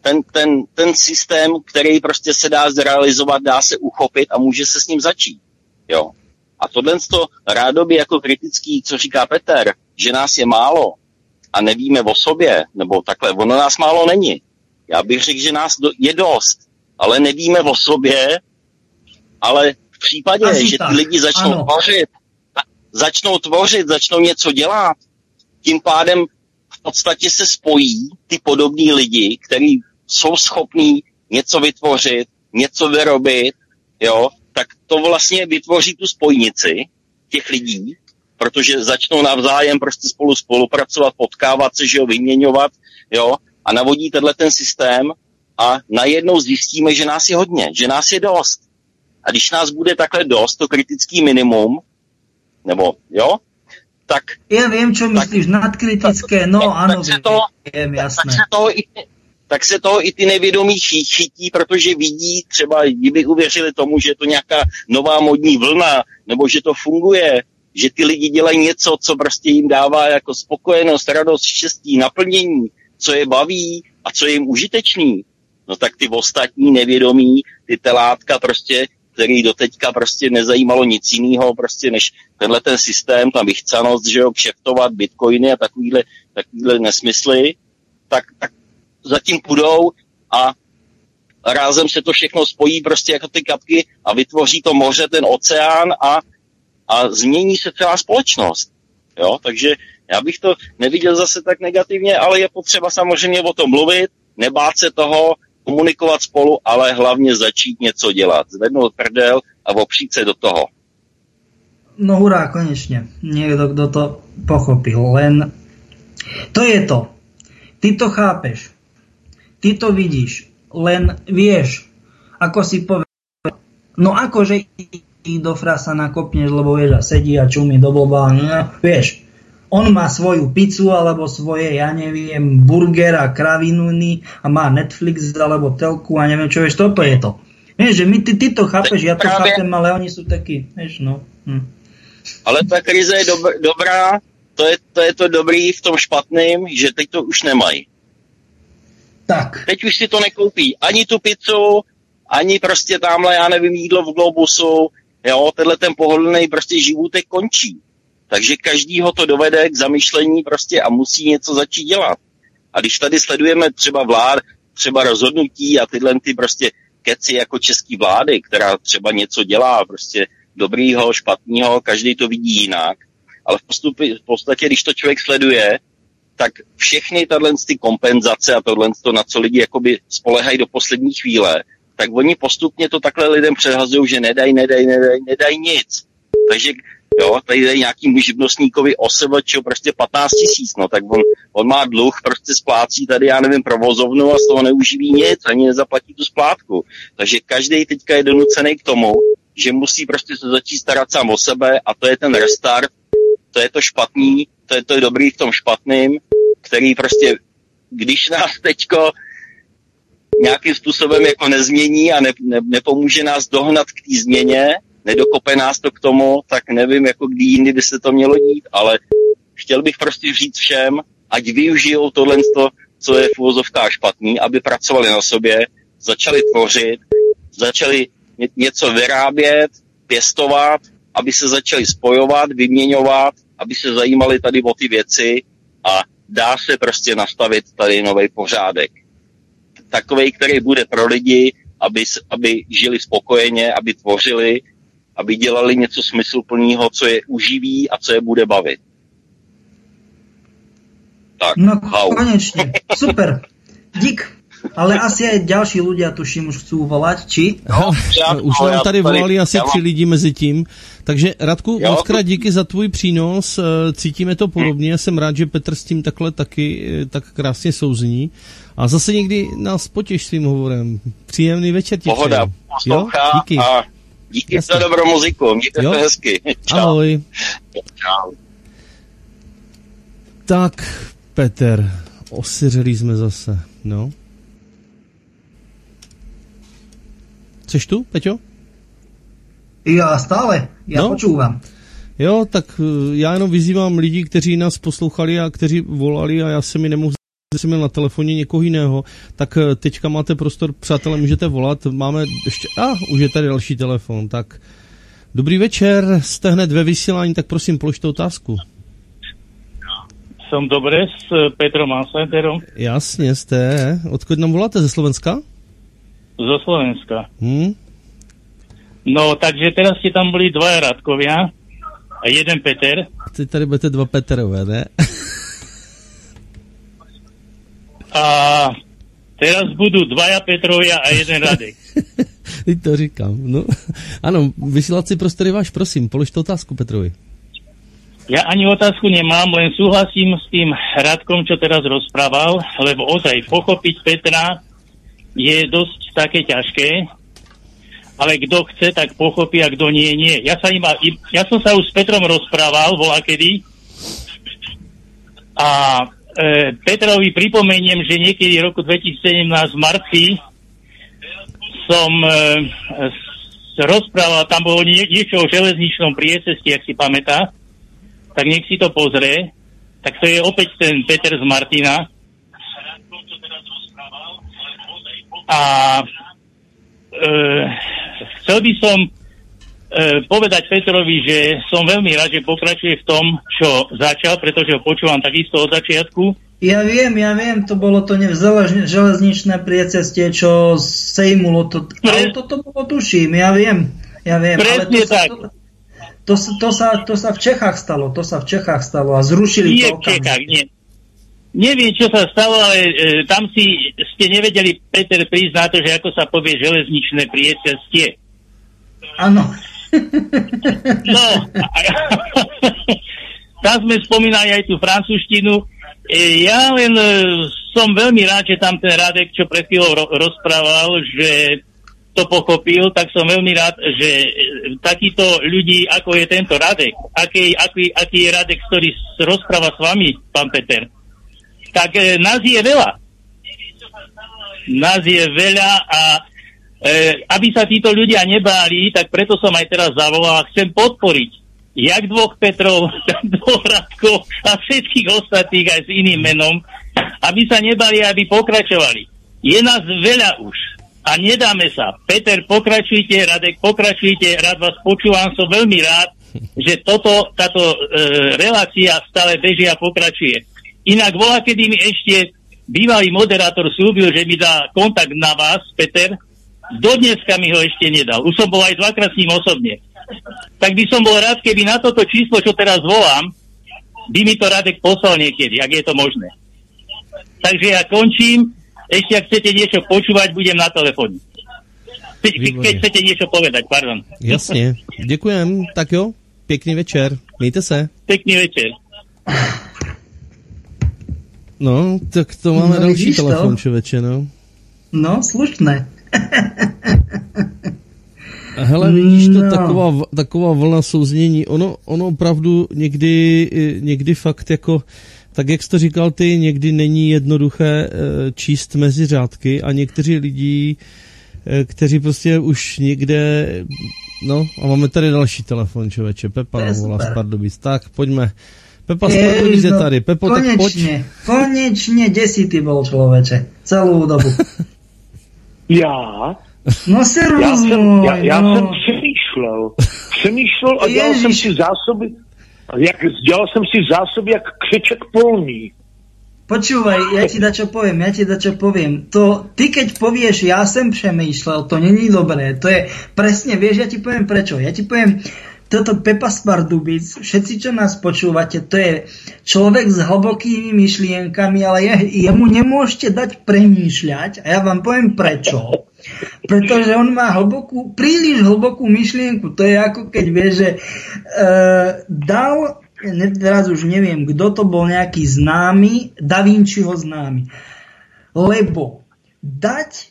ten, ten, ten systém, který prostě se dá zrealizovat, dá se uchopit a může se s ním začít. Jo. A tohle to rádoby jako kritický, co říká Petr, že nás je málo a nevíme o sobě, nebo takhle, ono nás málo není. Já bych řekl, že nás do, je dost, ale nevíme o sobě, ale v případě, Asi že ty lidi začnou ano. tvořit, začnou tvořit, začnou něco dělat, tím pádem v podstatě se spojí ty podobní lidi, kteří jsou schopní něco vytvořit, něco vyrobit, jo, tak to vlastně vytvoří tu spojnici těch lidí, protože začnou navzájem prostě spolu spolupracovat, potkávat se, že jo, vyměňovat, jo, a navodí tenhle ten systém a najednou zjistíme, že nás je hodně, že nás je dost. A když nás bude takhle dost, to kritický minimum, nebo jo, tak... Já vím, co myslíš, nadkritické, no tak, ano, tak se to, vím, jasné. Tak se toho i, tak se toho i ty nevědomí chytí, protože vidí třeba, kdyby uvěřili tomu, že je to nějaká nová modní vlna, nebo že to funguje, že ty lidi dělají něco, co prostě jim dává jako spokojenost, radost, štěstí, naplnění, co je baví a co je jim užitečný, no tak ty ostatní nevědomí, ty telátka prostě, který doteďka prostě nezajímalo nic jiného prostě než tenhle ten systém, ta vychcanost, že jo, kšeftovat bitcoiny a takovýhle, takovýhle nesmysly, tak, tak zatím půjdou a rázem se to všechno spojí prostě jako ty kapky a vytvoří to moře, ten oceán a, a změní se celá společnost. Jo? Takže já bych to neviděl zase tak negativně, ale je potřeba samozřejmě o tom mluvit, nebát se toho, komunikovat spolu, ale hlavně začít něco dělat. Zvednout prdel a opřít se do toho. No hurá, konečně. Někdo, kdo to pochopil. Len to je to. Ty to chápeš. Ty to vidíš. Len vieš, ako si povedal, no akože do frasa nakopneš, lebo vieš a sedí a čumí do blba, no, vieš, on má svoju pizzu alebo svoje, ja neviem, burger a kravinuny a má Netflix alebo telku a neviem čo, vieš, toto je to. Vieš, že my, ty, ty to chápeš, ja to Právě... chápem, ale oni sú takí, vieš, no. Hm. Ale ta krize je dob- dobrá, to je, to je to dobrý v tom špatným, že teď to už nemají. Tak. Teď už si to nekoupí ani tu pizzu, ani prostě tamhle, já nevím, jídlo v Globusu, jo, tenhle ten pohodlný prostě životek končí. Takže každýho to dovede k zamýšlení prostě a musí něco začít dělat. A když tady sledujeme třeba vlád, třeba rozhodnutí a tyhle ty prostě keci jako český vlády, která třeba něco dělá, prostě dobrýho, špatného, každý to vidí jinak. Ale v, postupi, v podstatě, když to člověk sleduje, tak všechny tato ty kompenzace a tohle, to, na co lidi jakoby spolehají do poslední chvíle, tak oni postupně to takhle lidem přehazují, že nedají, nedají, nedají, nedají nic. Takže jo, tady dají nějakým živnostníkovi OSVČ prostě 15 tisíc, no tak on, on má dluh, prostě splácí tady, já nevím, provozovnu a z toho neuživí nic, ani nezaplatí tu splátku. Takže každý teďka je donucený k tomu, že musí prostě se začít starat sám o sebe a to je ten restart, to je to špatný, to je to dobrý v tom špatným, který prostě, když nás teďko nějakým způsobem jako nezmění a ne, ne, nepomůže nás dohnat k té změně, nedokope nás to k tomu, tak nevím, jako kdy jindy by se to mělo dít, ale chtěl bych prostě říct všem, ať využijou tohle, co je v úvozovkách špatný, aby pracovali na sobě, začali tvořit, začali něco vyrábět, pěstovat, aby se začali spojovat, vyměňovat, aby se zajímali tady o ty věci a dá se prostě nastavit tady nový pořádek. Takový, který bude pro lidi, aby, aby žili spokojeně, aby tvořili, aby dělali něco smysluplného, co je uživí a co je bude bavit. Tak, no hau. konečne, super. Dík. Ale asi aj ďalší ľudia, tuším, už chcú volať, či? No, ja, už nám tady volali asi tři lidi mezi tím. Takže Radku, jo, moc krát díky za tvůj přínos, eh, cítíme to podobně, jsem rád, že Petr s tím takhle taky eh, tak krásně souzní. A zase někdy nás potěš svým hovorem. Příjemný večer ti Pohoda, poslouchá díky. a díky Jasně. za dobrou muziku, mějte jo? se hezky. Čau. Ahoj. Čau. Tak, Petr, osiřelí jsme zase, no. Chceš tu, Peťo? Já stále, já no? počúvam. Jo, tak eh, já jenom vyzývám lidi, kteří nás poslouchali a kteří volali a já se mi nemohu jsem měl na telefoně někoho jiného, tak eh, teďka máte prostor, přátelé, můžete volat, máme ještě, a ah, už je tady další telefon, tak dobrý večer, jste hned ve vysílání, tak prosím, položte otázku. Jsem dobré s eh, Petrom Ansenterom. Jasně, jste. Odkud nám voláte, ze Slovenska? Zo Slovenska. Hmm? No, takže teraz ste tam byli dva Radkovia a jeden Peter. Teď tady budete dva Peterové, ne? a teraz budú dvaja Petrovia a jeden Radek. Teď to říkám. No, ano, vysílací prostory váš, prosím, položte otázku Petrovi. Ja ani otázku nemám, len súhlasím s tým Radkom, čo teraz rozprával, lebo ozaj pochopiť Petra je dosť také ťažké, ale kto chce, tak pochopí a kto nie, nie. Ja, sa iba, ja som sa už s Petrom rozprával, volá kedy, a Petrovi pripomeniem, že niekedy v roku 2017 v marci som e, rozprával, tam bolo nie, niečo o železničnom prieceste, ak si pamätá, tak nech si to pozrie. Tak to je opäť ten Peter z Martina. A e, chcel by som e, povedať Petrovi, že som veľmi rád, že pokračuje v tom, čo začal, pretože ho počúvam takisto od začiatku. Ja viem, ja viem, to bolo to železničné priecestie, čo sejmulo to, ale toto bolo tuším, ja viem, ja viem. Presne ale to tak. Sa, to, to, to, sa, to sa v Čechách stalo, to sa v Čechách stalo a zrušili Nie to v Čechách, nie. Neviem, čo sa stalo, ale e, tam si ste nevedeli, Peter, prísť na to, že ako sa povie železničné priecestie. Áno. No, tam sme spomínali aj tú francúzštinu. E, ja len e, som veľmi rád, že tam ten Radek, čo pred chvíľou ro- rozprával, že to pochopil, tak som veľmi rád, že e, takýto ľudí, ako je tento Radek, aký, aký, aký je Radek, ktorý rozpráva s vami, pán Peter, tak e, nás je veľa. Nás je veľa a e, aby sa títo ľudia nebáli, tak preto som aj teraz zavolal a chcem podporiť jak dvoch Petrov, tak dvoch Radkov a všetkých ostatných aj s iným menom, aby sa nebali, aby pokračovali. Je nás veľa už a nedáme sa. Peter, pokračujte, Radek, pokračujte, rád vás počúvam, som veľmi rád, že toto, táto e, relácia stále beží a pokračuje. Inak volá, kedy mi ešte bývalý moderátor slúbil, že mi dá kontakt na vás, Peter, dodneska mi ho ešte nedal. Už som bol aj dvakrát s ním osobne. Tak by som bol rád, keby na toto číslo, čo teraz volám, by mi to Radek poslal niekedy, ak je to možné. Takže ja končím. Ešte, ak chcete niečo počúvať, budem na telefóne. Keď, Výborně. keď chcete niečo povedať, pardon. Jasně, děkujem. Tak jo, pěkný večer. Mějte se. Pekný večer. No, tak to máme No, další to? telefon, člověče, no. No, slušné. A Hele, vidíš to, No. taková, taková vlna souznění, ono, ono opravdu někdy, někdy fakt jako, tak jak jsi to říkal ty, někdy není jednoduché eh, číst mezi řádky a někteří lidi, eh, kteří prostě už někde, no a máme tady další telefon, člověče, Pepa volá z. Pardubic, tak pojďme. Pepa z Pardubic je tady, Pepo, tak pojď. konečne, kde si ty bol človeče? Celú dobu. Já? No servus Já jsem, já, já no. jsem přemýšlel. Přemýšlel a dělal Ježiš. jsem si zásoby, jak, dělal jsem si zásoby jak křeček polný. Počúvaj, ja ti dačo poviem, ja ti dačo poviem. To, ty keď povieš, ja som přemýšlel, to není dobré. To je presne, vieš, ja ti poviem prečo. Ja ti poviem, toto Pepa z Pardubic, všetci, čo nás počúvate, to je človek s hlbokými myšlienkami, ale je, jemu nemôžete dať premýšľať a ja vám poviem prečo. Pretože on má hlbokú, príliš hlbokú myšlienku. To je ako keď vie, že uh, dal, ne, teraz už neviem, kto to bol nejaký známy, Da Vinciho známy. Lebo dať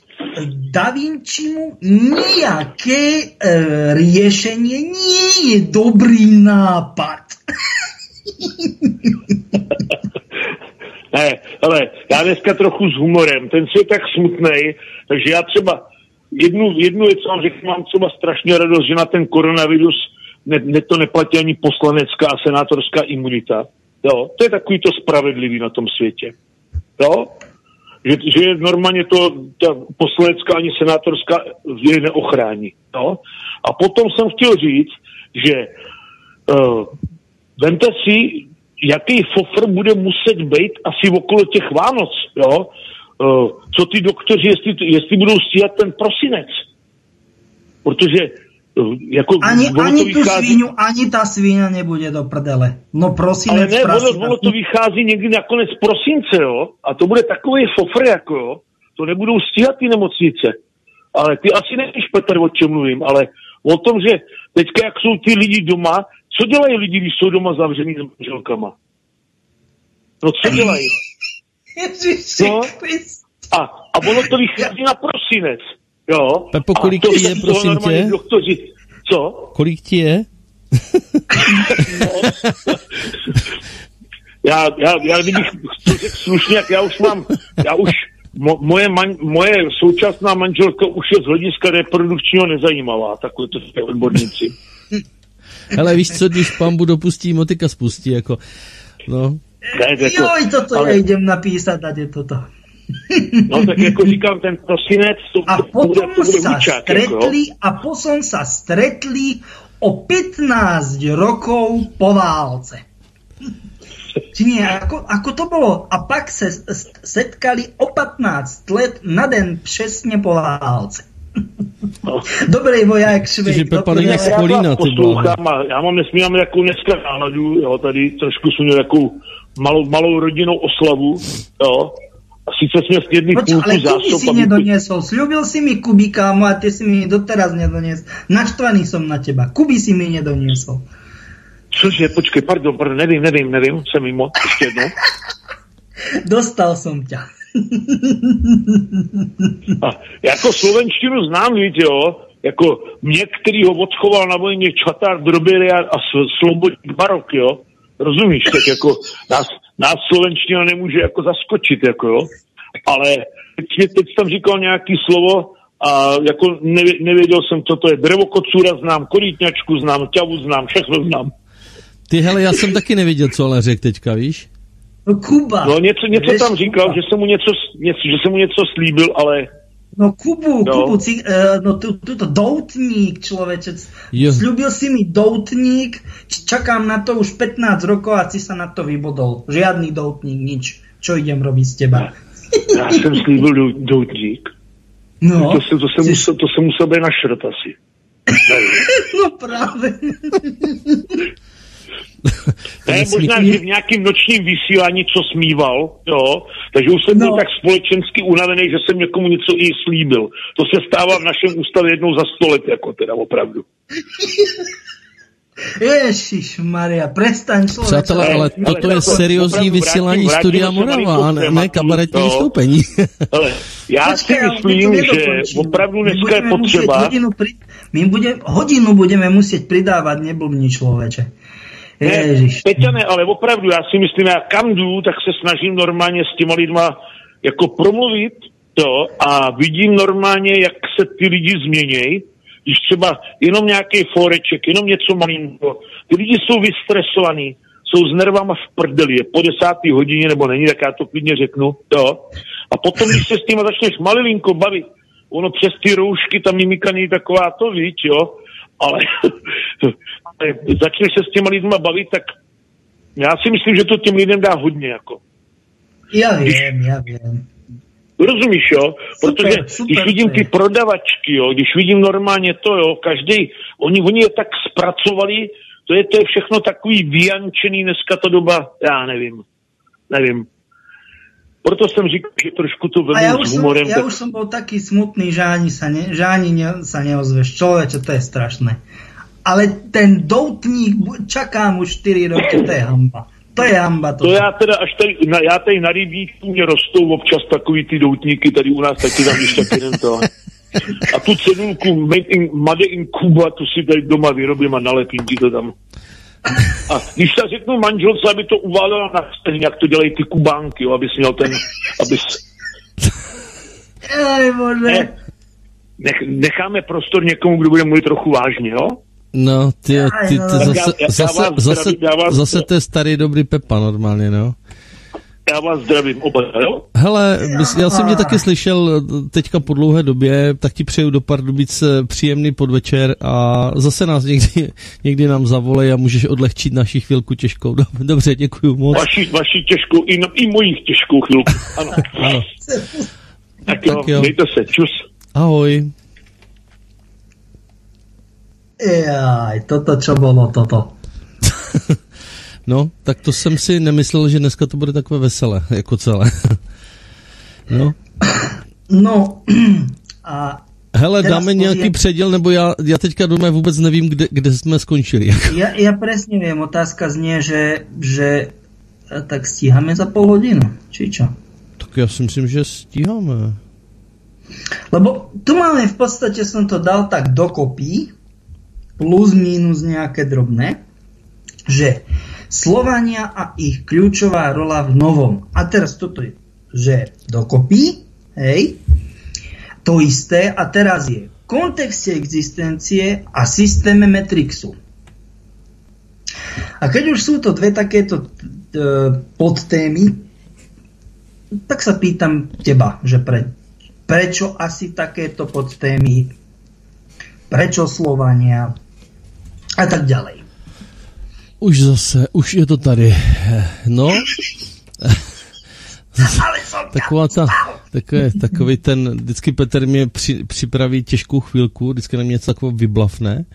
Da Vincimu nejaké e, riešenie nie je dobrý nápad. Ne, ale já dneska trochu s humorem. Ten svět je tak smutný, takže já třeba jednu, jednu věc vám řeknu, mám třeba strašně radost, že na ten koronavirus ne, ne, to neplatí ani poslanecká a senátorská imunita. Jo, to je takový to spravedlivý na tom světě. Jo? Že, že normálně to ta poslanecká ani senátorská je neochrání. Jo? A potom jsem chtěl říct, že uh, vemte si, jaký fofr bude muset být asi okolo těch Vánoc, jo? Uh, co ty doktoři, jestli, jestli budou stíhat ten prosinec. Protože jako Ani, ani tu vychází- svíňu, ani ta svíňa nebude do prdele. No prosím, ale ne, ono, ono to vychází někdy na konec prosince, jo, a to bude takový fofr, jako jo, to nebudou stíhat ty nemocnice. Ale ty asi nevíš, Petr, o čem mluvím, ale o tom, že teďka, jak jsou ty lidi doma, co dělají lidi, když jsou doma zavřený s manželkama? No co dělají? Ježiši No. A, a ono to vychází na prosinec. Jo? Pepo, kolik ti je, prosím normálně tě? Doktoři, co? Kolik ti je? Já, já, já kdybych to řekl slušně, jak já už mám, já už, mo, moje, man, moje současná manželka už je z hlediska reprodukčního nezajímavá, takhle to jsou odborníci. Hele, víš co, když pambu dopustí, motika spustí, jako, no. Ne, jako, Joj, toto ale- ja idem napísať a je toto. No tak jako říkám, ten prosinec, to, A to bude, potom to bude sa učák, jako, stretli a potom sa stretli o 15 rokov po válce. Či nie, ako, ako to bolo? A pak se setkali o 15 let na den přesně po válce. No. Dobrý voják švejk. Čiže Pepa není z Kolína, ty poslouchám a já mám nesmírně jako dneska náladu, jo, tady trošku jsem měl takovou malou, malou rodinnou oslavu, jo. A sice jsme snědli Proč, půlku ale zásob. si a vypili- nedoniesol. Sľúbil si mi Kuby, kámo, a ty si mi doteraz nedoniesol. Naštvaný som na teba. Kuby si mi nedoniesol. Cože, počkej, pardon, pardon, nevím, nevím, nevím, jsem mimo, ještě jednou. Dostal ťa. A jako slovenštinu znám, víte, jo, jako mě, který ho odchoval na vojně Čatár Droberia a S- Slobodník Barok, jo, rozumíš, tak jako nás, nás slovenština nemůže jako zaskočit, jako jo, ale teď, teď tam říkal nějaký slovo a jako nevě, nevěděl jsem, co to je. Drevokocura znám, korítňačku znám, ťavu znám, všechno znám. Ty hele, já jsem taky nevěděl, co ale řekl teďka, víš? No Kuba. No něco, něco tam říkal, Kuba. že jsem mu něco, něco, že jsem mu něco slíbil, ale No Kubu, No. Kubu, uh, no tu, tuto doutník, človeče. Jo. Sľúbil si mi doutník, čakám na to už 15 rokov a si sa na to vybodol. Žiadny doutník, nič. Čo idem robiť z teba? já jsem slíbil dou- doutník. No, To, se, to, jsem si- musel, to jsem musel být na šrt asi. no práve. Ne, Nesmí- možná, že v nějakým nočním vysílání co smíval, jo, takže už jsem No. byl tak společensky unavený, že jsem někomu něco i slíbil. To se stává v našem ústavě jednou za sto let, jako teda opravdu. Ježiš Maria, prestaň človeče. Přátelé, ale ale toto je jako seriózní vysílání vrátím- Studia Morava a ne, ne kabaretní jo. vystoupení. Ale já si ale myslím, my to že opravdu dneska je potřeba, Hodinu, pri... My bude... hodinu budeme musieť pridávať, neblbni Ne. Peťa ne, ale opravdu, já si myslím, já kam jdu, tak se snažím normálně s těma lidma jako promluvit to a vidím normálně, jak se ty lidi změnějí, když třeba jenom nějaký foreček, jenom něco malinko. Ty lidi jsou vystresovaní, jsou s nervama v prdeli, je po desáté hodině, nebo není, tak já to klidně řeknu, jo. A potom, když se s tím začneš malilinko bavit, ono přes ty roušky, ta mimika není taková to, víš, jo, ale začneš se s těma lidma bavit, tak já si myslím, že to těm lidem dá hodně, jako. Ja viem, ja viem. Rozumíš, jo? Protože super, když vidím ty prodavačky, jo, když vidím normálně to, jo, každý, oni, oni je tak zpracovali, to je, to je všechno takový vyjančený dneska ta doba, já nevím, nevím. Proto jsem říkal, že trošku to vemu už, s som, humorem. ja tak... už som bol taký smutný, že ani sa, ne, že ani ne, sa neozveš. Človeče, to je strašné. Ale ten doutník, čakám už 4 roky, to je hamba. To je hamba. To já teda až tady, na, já tady na rybníku mě rostou občas takový ty doutníky, tady u nás taky tam jeden to. A tu cedulku made in, made in Cuba, tu si tady doma vyrobím a nalepím ti to tam. A když tak řeknu manželce, aby to uváděla na stejně, jak to dělají ty kubánky, jo, abys měl ten, abys, ne, nech, necháme prostor někomu, kdo bude mluvit trochu vážně, jo? No, ty, ty, ty zase, já- já zase, vás zase, zdravím, já vás- zase to je starý dobrý Pepa normálně, no. Já vás zdravím oba, jo? Hele, já jsem tě taky slyšel teďka po dlouhé době, tak ti přeju do Pardubic eh, příjemný podvečer a zase nás někdy, někdy nám zavolej a můžeš odlehčit naši chvilku těžkou. Dob- Dobře, děkuji moc. Vaši, vaši těžkou, i, i moji těžkou chvilku, ano. Ano. Tak jo, Tak jo. mějte se, čus. Ahoj. Jaj, toto čo bolo, toto. No, tak to jsem si nemyslel, že dneska to bude takové veselé, jako celé. No, No, a hele, Teraz dáme nějaký předěl, nebo já, já teďka doma vůbec nevím, kde, kde jsme skončili. Ja, ja presne viem, otázka znie, že, že a tak stíhame za pol hodinu, či čo? Tak já si myslím, že stíháme. Lebo tu máme v podstate, som to dal tak dokopy, plus minus nejaké drobné, že Slovania a ich kľúčová rola v novom. A teraz toto je, že dokopy, hej, to isté a teraz je v kontexte existencie a systéme Metrixu. A keď už sú to dve takéto e, podtémy, tak sa pýtam teba, že pre, prečo asi takéto podtémy, prečo Slovania a tak ďalej. Už zase, už je to tady. No, taková ta, takové, takový ten, vždycky Petr mě při, připraví těžkou chvilku, vždycky na mě něco takového vyblafne.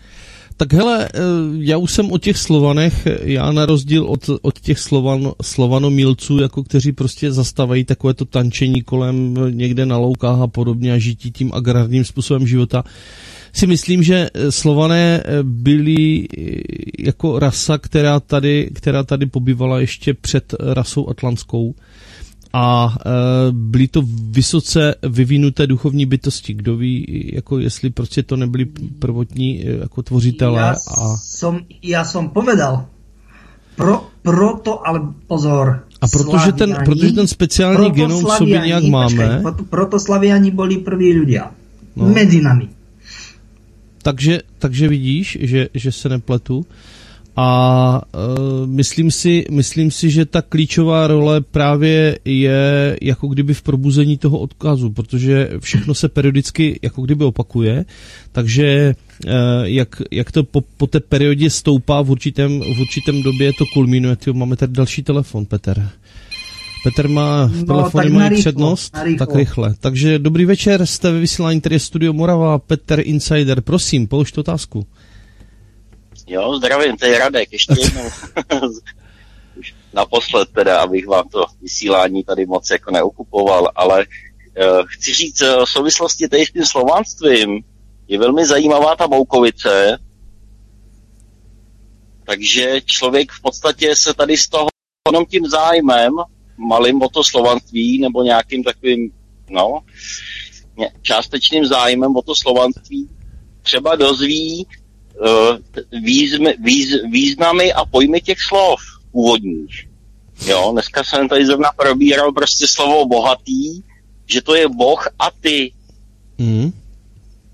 Tak hele, eh, já už jsem o těch Slovanech, já na rozdíl od, od těch Slovan, Slovanomilců, jako kteří prostě zastávají takové to tančení kolem někde na loukách a podobně a žití tím agrárním způsobem života, si myslím, že Slované eh, byli eh, jako rasa, která tady, která tady pobývala ještě před rasou atlantskou a e, byly to vysoce vyvinuté duchovní bytosti. Kdo ví, jako jestli prostě to nebyli prvotní jako tvořitelé. Ja a... som, ja som povedal, pro, proto, ale pozor, a protože ten, protože ten speciální genom v sobě nějak máme. Počkej, proto, proto Slaviani boli prví ľudia. No. Medzi nami. Takže, takže vidíš, že, že se nepletu. A uh, myslím, si, myslím si, že ta klíčová role právě je jako kdyby v probuzení toho odkazu, protože všechno se periodicky jako kdyby opakuje, takže uh, jak, jak to po, po té periodě stoupá v určitém, v určitém době to kulminuje. Tyjo, máme tady další telefon, Petr. Petr má, v no, telefony mají rychlo, přednost, tak rychle. Takže dobrý večer, jste ve vysílání, tady je Studio Morava, Petr Insider, prosím, položte otázku. Jo, zdravím, to je Radek, ještě jednou. Už naposled teda, abych vám to vysílání tady moc jako neukupoval, ale uh, chci říct, uh, v souvislosti tady s tím slovanstvím je velmi zajímavá ta Boukovice, takže člověk v podstatě se tady z toho jenom tím zájmem, malým o to slovanství, nebo nějakým takovým, no, částečným zájmem o to slovanství, třeba dozví, uh, výzmy, výz, významy a pojmy těch slov původních. Jo, dneska jsem tady zrovna probíral prostě slovo bohatý, že to je boh a ty. Mm.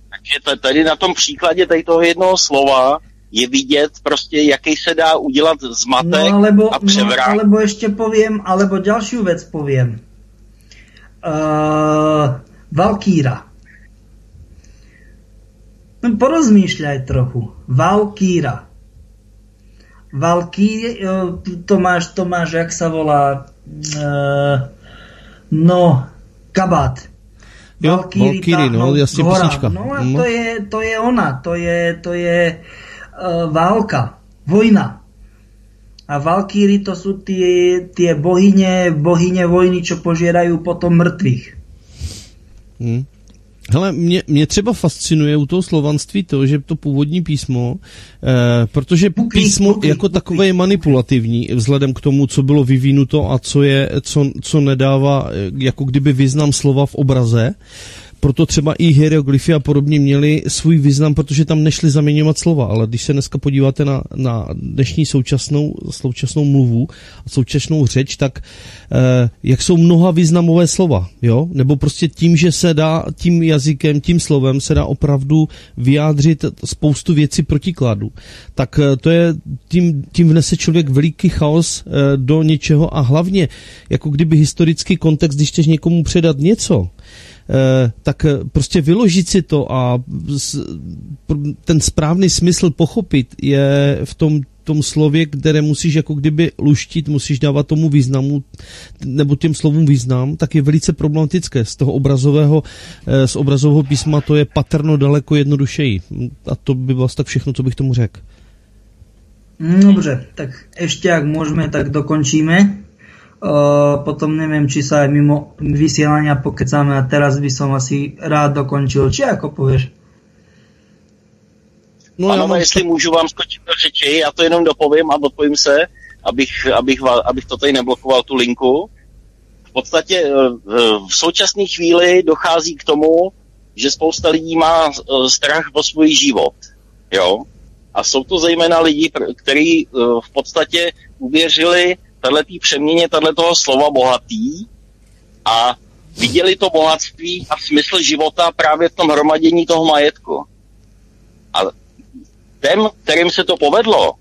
Takže tady na tom příkladě tady toho jednoho slova je vidět prostě, jaký se dá udělat zmatek no, alebo, a převrát. No, alebo ještě povím, alebo další věc povím. Uh, Valkýra. No porozmýšľaj trochu. Valkýra. Valkýr, to máš, to máš, jak sa volá, uh, no, kabát. Jo, Valkýry, no, jasně hora. No a mm. to je, to je ona, to je, to je uh, válka, vojna. A Valkýry to sú tie, tie bohyně, bohyně vojny, čo požierajú potom mrtvých. Hmm. Hele, mě, mě třeba fascinuje u toho slovanství to, že to původní písmo, eh, protože písmo jako takové je manipulativní vzhledem k tomu, co bylo vyvinuto a co, je, co, co nedává eh, jako kdyby význam slova v obraze, proto třeba i hieroglyfy a podobně měly svůj význam, protože tam nešly zaměňovat slova, ale když se dneska podíváte na, na dnešní současnou, současnou mluvu a současnou řeč, tak eh, jak jsou mnoha významové slova, jo? Nebo prostě tím, že se dá tím jazykem, tím slovem se dá opravdu vyjádřit spoustu věcí protikladu. Tak eh, to je, tím, tím vnese člověk veliký chaos eh, do něčeho a hlavně, jako kdyby historický kontext, když chceš někomu předat něco, tak eh, prostě vyložit si to a ten správný smysl pochopit je v tom tom slově, které musíš jako kdyby luštit, musíš dávat tomu významu, nebo těm slovům význam, tak je velice problematické. Z toho obrazového, eh, z obrazového písma to je patrno daleko jednodušeji. A to by vlastně tak všechno, co bych tomu řekl. Dobře, tak ještě jak můžeme, tak dokončíme. Uh, potom neviem, či sa aj mimo vysielania pokecáme a teraz by som asi rád dokončil. Či ako povieš? No, Pánové, mám... jestli můžu vám skočit do řeči, já to jenom dopovím a odpovím se, abych, abych, abych to tady neblokoval tu linku. V v podstatě eh, v současné chvíli dochází k tomu, že spousta lidí má eh, strach o svůj život. Jo? A jsou to zejména lidi, kteří v podstatě uvěřili tato přeměně toho slova bohatý a viděli to bohatství a smysl života právě v tom hromadění toho majetku. A těm, kterým se to povedlo,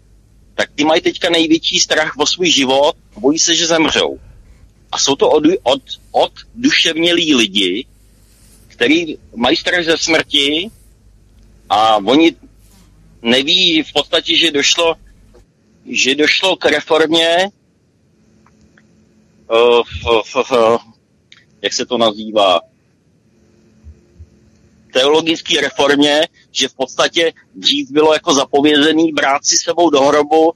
tak ty mají teďka největší strach o svůj život, bojí se, že zemřou. A jsou to od, od, od duševnělí lidi, kteří mají strach ze smrti a oni neví v podstatě, že došlo, že došlo k reformě uh, f, f, f, jak se to nazývá, teologické reformě, že v podstatě dřív bylo jako zapovězený brát si sebou do hrobu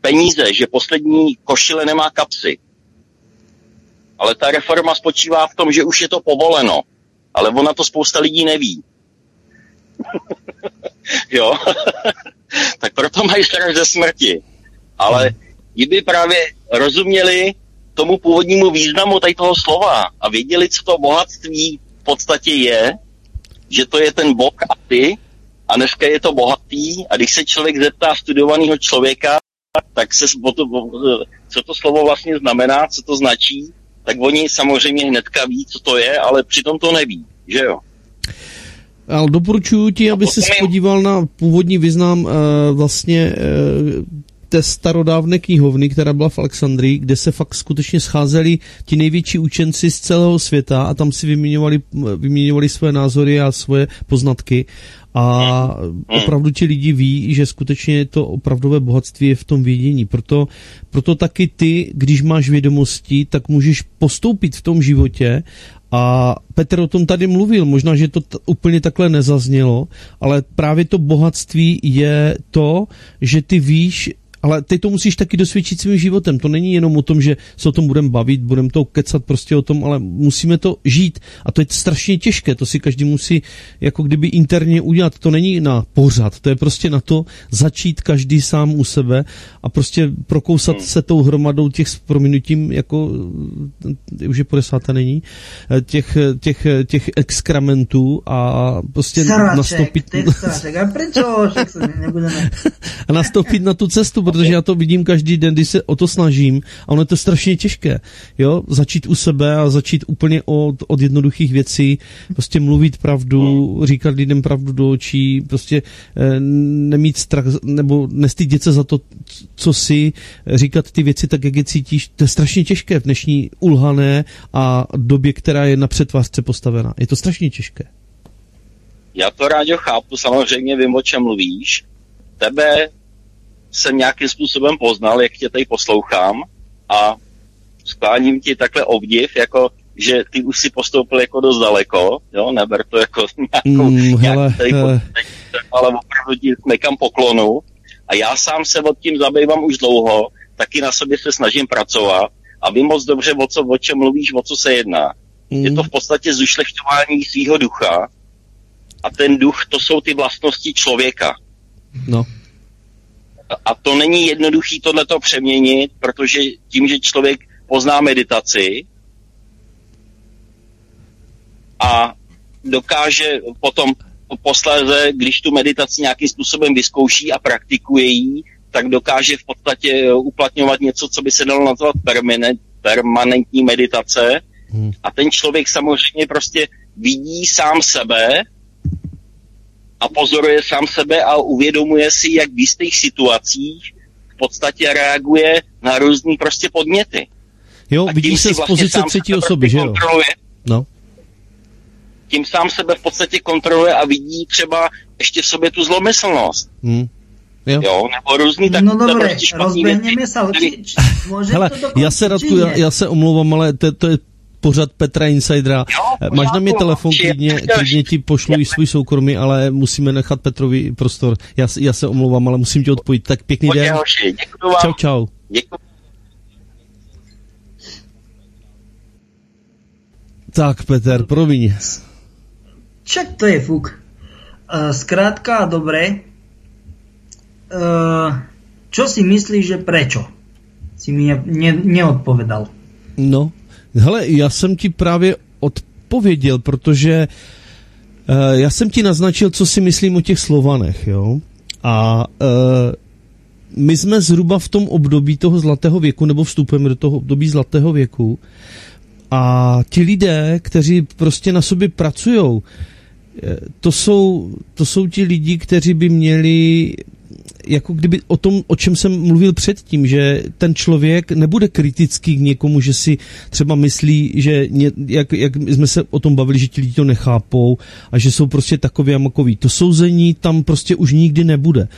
peníze, že poslední košile nemá kapsy. Ale ta reforma spočívá v tom, že už je to povoleno. Ale ona to spousta lidí neví. jo? tak proto mají strach ze smrti. Ale kdyby právě rozuměli tomu původnímu významu tady toho slova a věděli, co to bohatství v podstatě je, že to je ten bok a ty, a dneska je to bohatý a když se člověk zeptá studovaného člověka, tak se, co to slovo vlastně znamená, co to značí, tak oni samozřejmě hnedka ví, co to je, ale přitom to neví, že jo? Ale doporučuji ti, aby se podíval na původní význam uh, vlastně uh, té starodávné knihovny, která byla v Alexandrii, kde se fakt skutečně scházeli ti největší učenci z celého světa a tam si vyměňovali, vyměňovali své názory a svoje poznatky. A opravdu ti lidi ví, že skutečně to opravdové bohatství je v tom vědění. Proto, proto taky ty, když máš vědomosti, tak můžeš postoupit v tom životě a Petr o tom tady mluvil, možná, že to t- úplně takhle nezaznělo, ale právě to bohatství je to, že ty víš, ale ty to musíš taky dosvědčit svým životem. To není jenom o tom, že se o tom budeme bavit, budeme to kecat prostě o tom, ale musíme to žít. A to je strašně těžké, to si každý musí jako kdyby interně udělat. To není na pořad, to je prostě na to začít každý sám u sebe a prostě prokousat hmm. se tou hromadou těch s prominutím, jako už je po desáté není, těch, těch, těch exkrementů a prostě Saraček, nastoupit... a prečo? a nastoupit na tu cestu, protože já to vidím každý den, když se o to snažím a ono je to strašně těžké, jo, začít u sebe a začít úplně od, od jednoduchých věcí, prostě mluvit pravdu, říkat lidem pravdu do očí, prostě eh, nemít strach nebo nestydět se za to, co si, říkat ty věci tak, jak je cítíš, to je strašně těžké v dnešní ulhané a době, která je na přetvářce postavená. Je to strašně těžké. Já to rád chápu, samozřejmě vím, o čem mluvíš. Tebe jsem nějakým způsobem poznal, jak tě tady poslouchám a skláním ti takhle obdiv, jako že ty už si postoupil jako dost daleko, jo, neber to jako nějakou, mm, hele, tady hele. ale opravdu ti nekam poklonu. A já sám se od tím zabývám už dlouho, taky na sobě se snažím pracovat a vím moc dobře, o, co, o čem mluvíš, o co se jedná. Mm. Je to v podstatě zušlechtování svého ducha a ten duch, to jsou ty vlastnosti člověka. No a to není jednoduchý tohleto přeměnit, protože tím, že člověk pozná meditaci a dokáže potom posléze, když tu meditaci nějakým způsobem vyzkouší a praktikuje ji, tak dokáže v podstatě uplatňovat něco, co by se dalo nazvat permanent, permanentní meditace. Hmm. A ten člověk samozřejmě prostě vidí sám sebe a pozoruje sám sebe a uvědomuje si, jak v jistých situacích v podstatě reaguje na různý prostě podněty. Jo, vidí se z vlastně pozice třetí osoby, že jo? No. Tím sám sebe v podstatě kontroluje a vidí třeba ještě v sobě tu zlomyslnost. Hmm. Jo. jo, nebo různý tak, No dobré, rozbehneme se. Hele, já se, Radku, já, já se omlouvám, ale to, to je pořad Petra Insidera. Jo, Máš na mě telefon, klidně, klidně ti pošlu i svůj soukromý, ale musíme nechat Petrovi prostor. Já, já se omlouvám, ale musím tě odpojit. Tak pěkný den. Čau, čau. Děkuji. Tak, Peter, promiň. Čak to je fuk. Uh, zkrátka, dobre. Uh, čo si myslíš, že prečo? Si mi ne, ne, neodpovedal. No, Hele, já jsem ti právě odpověděl, protože uh, já jsem ti naznačil, co si myslím o těch Slovanech, jo. A uh, my jsme zhruba v tom období toho zlatého věku, nebo vstupujeme do toho období zlatého věku. A ti lidé, kteří prostě na sobě pracují, to jsou, to jsou ti lidi, kteří by měli jako kdyby o tom, o čem jsem mluvil předtím, že ten člověk nebude kritický k někomu, že si třeba myslí, že ně, jak, jak jsme se o tom bavili, že ti lidi to nechápou a že jsou prostě takový a makový. To souzení tam prostě už nikdy nebude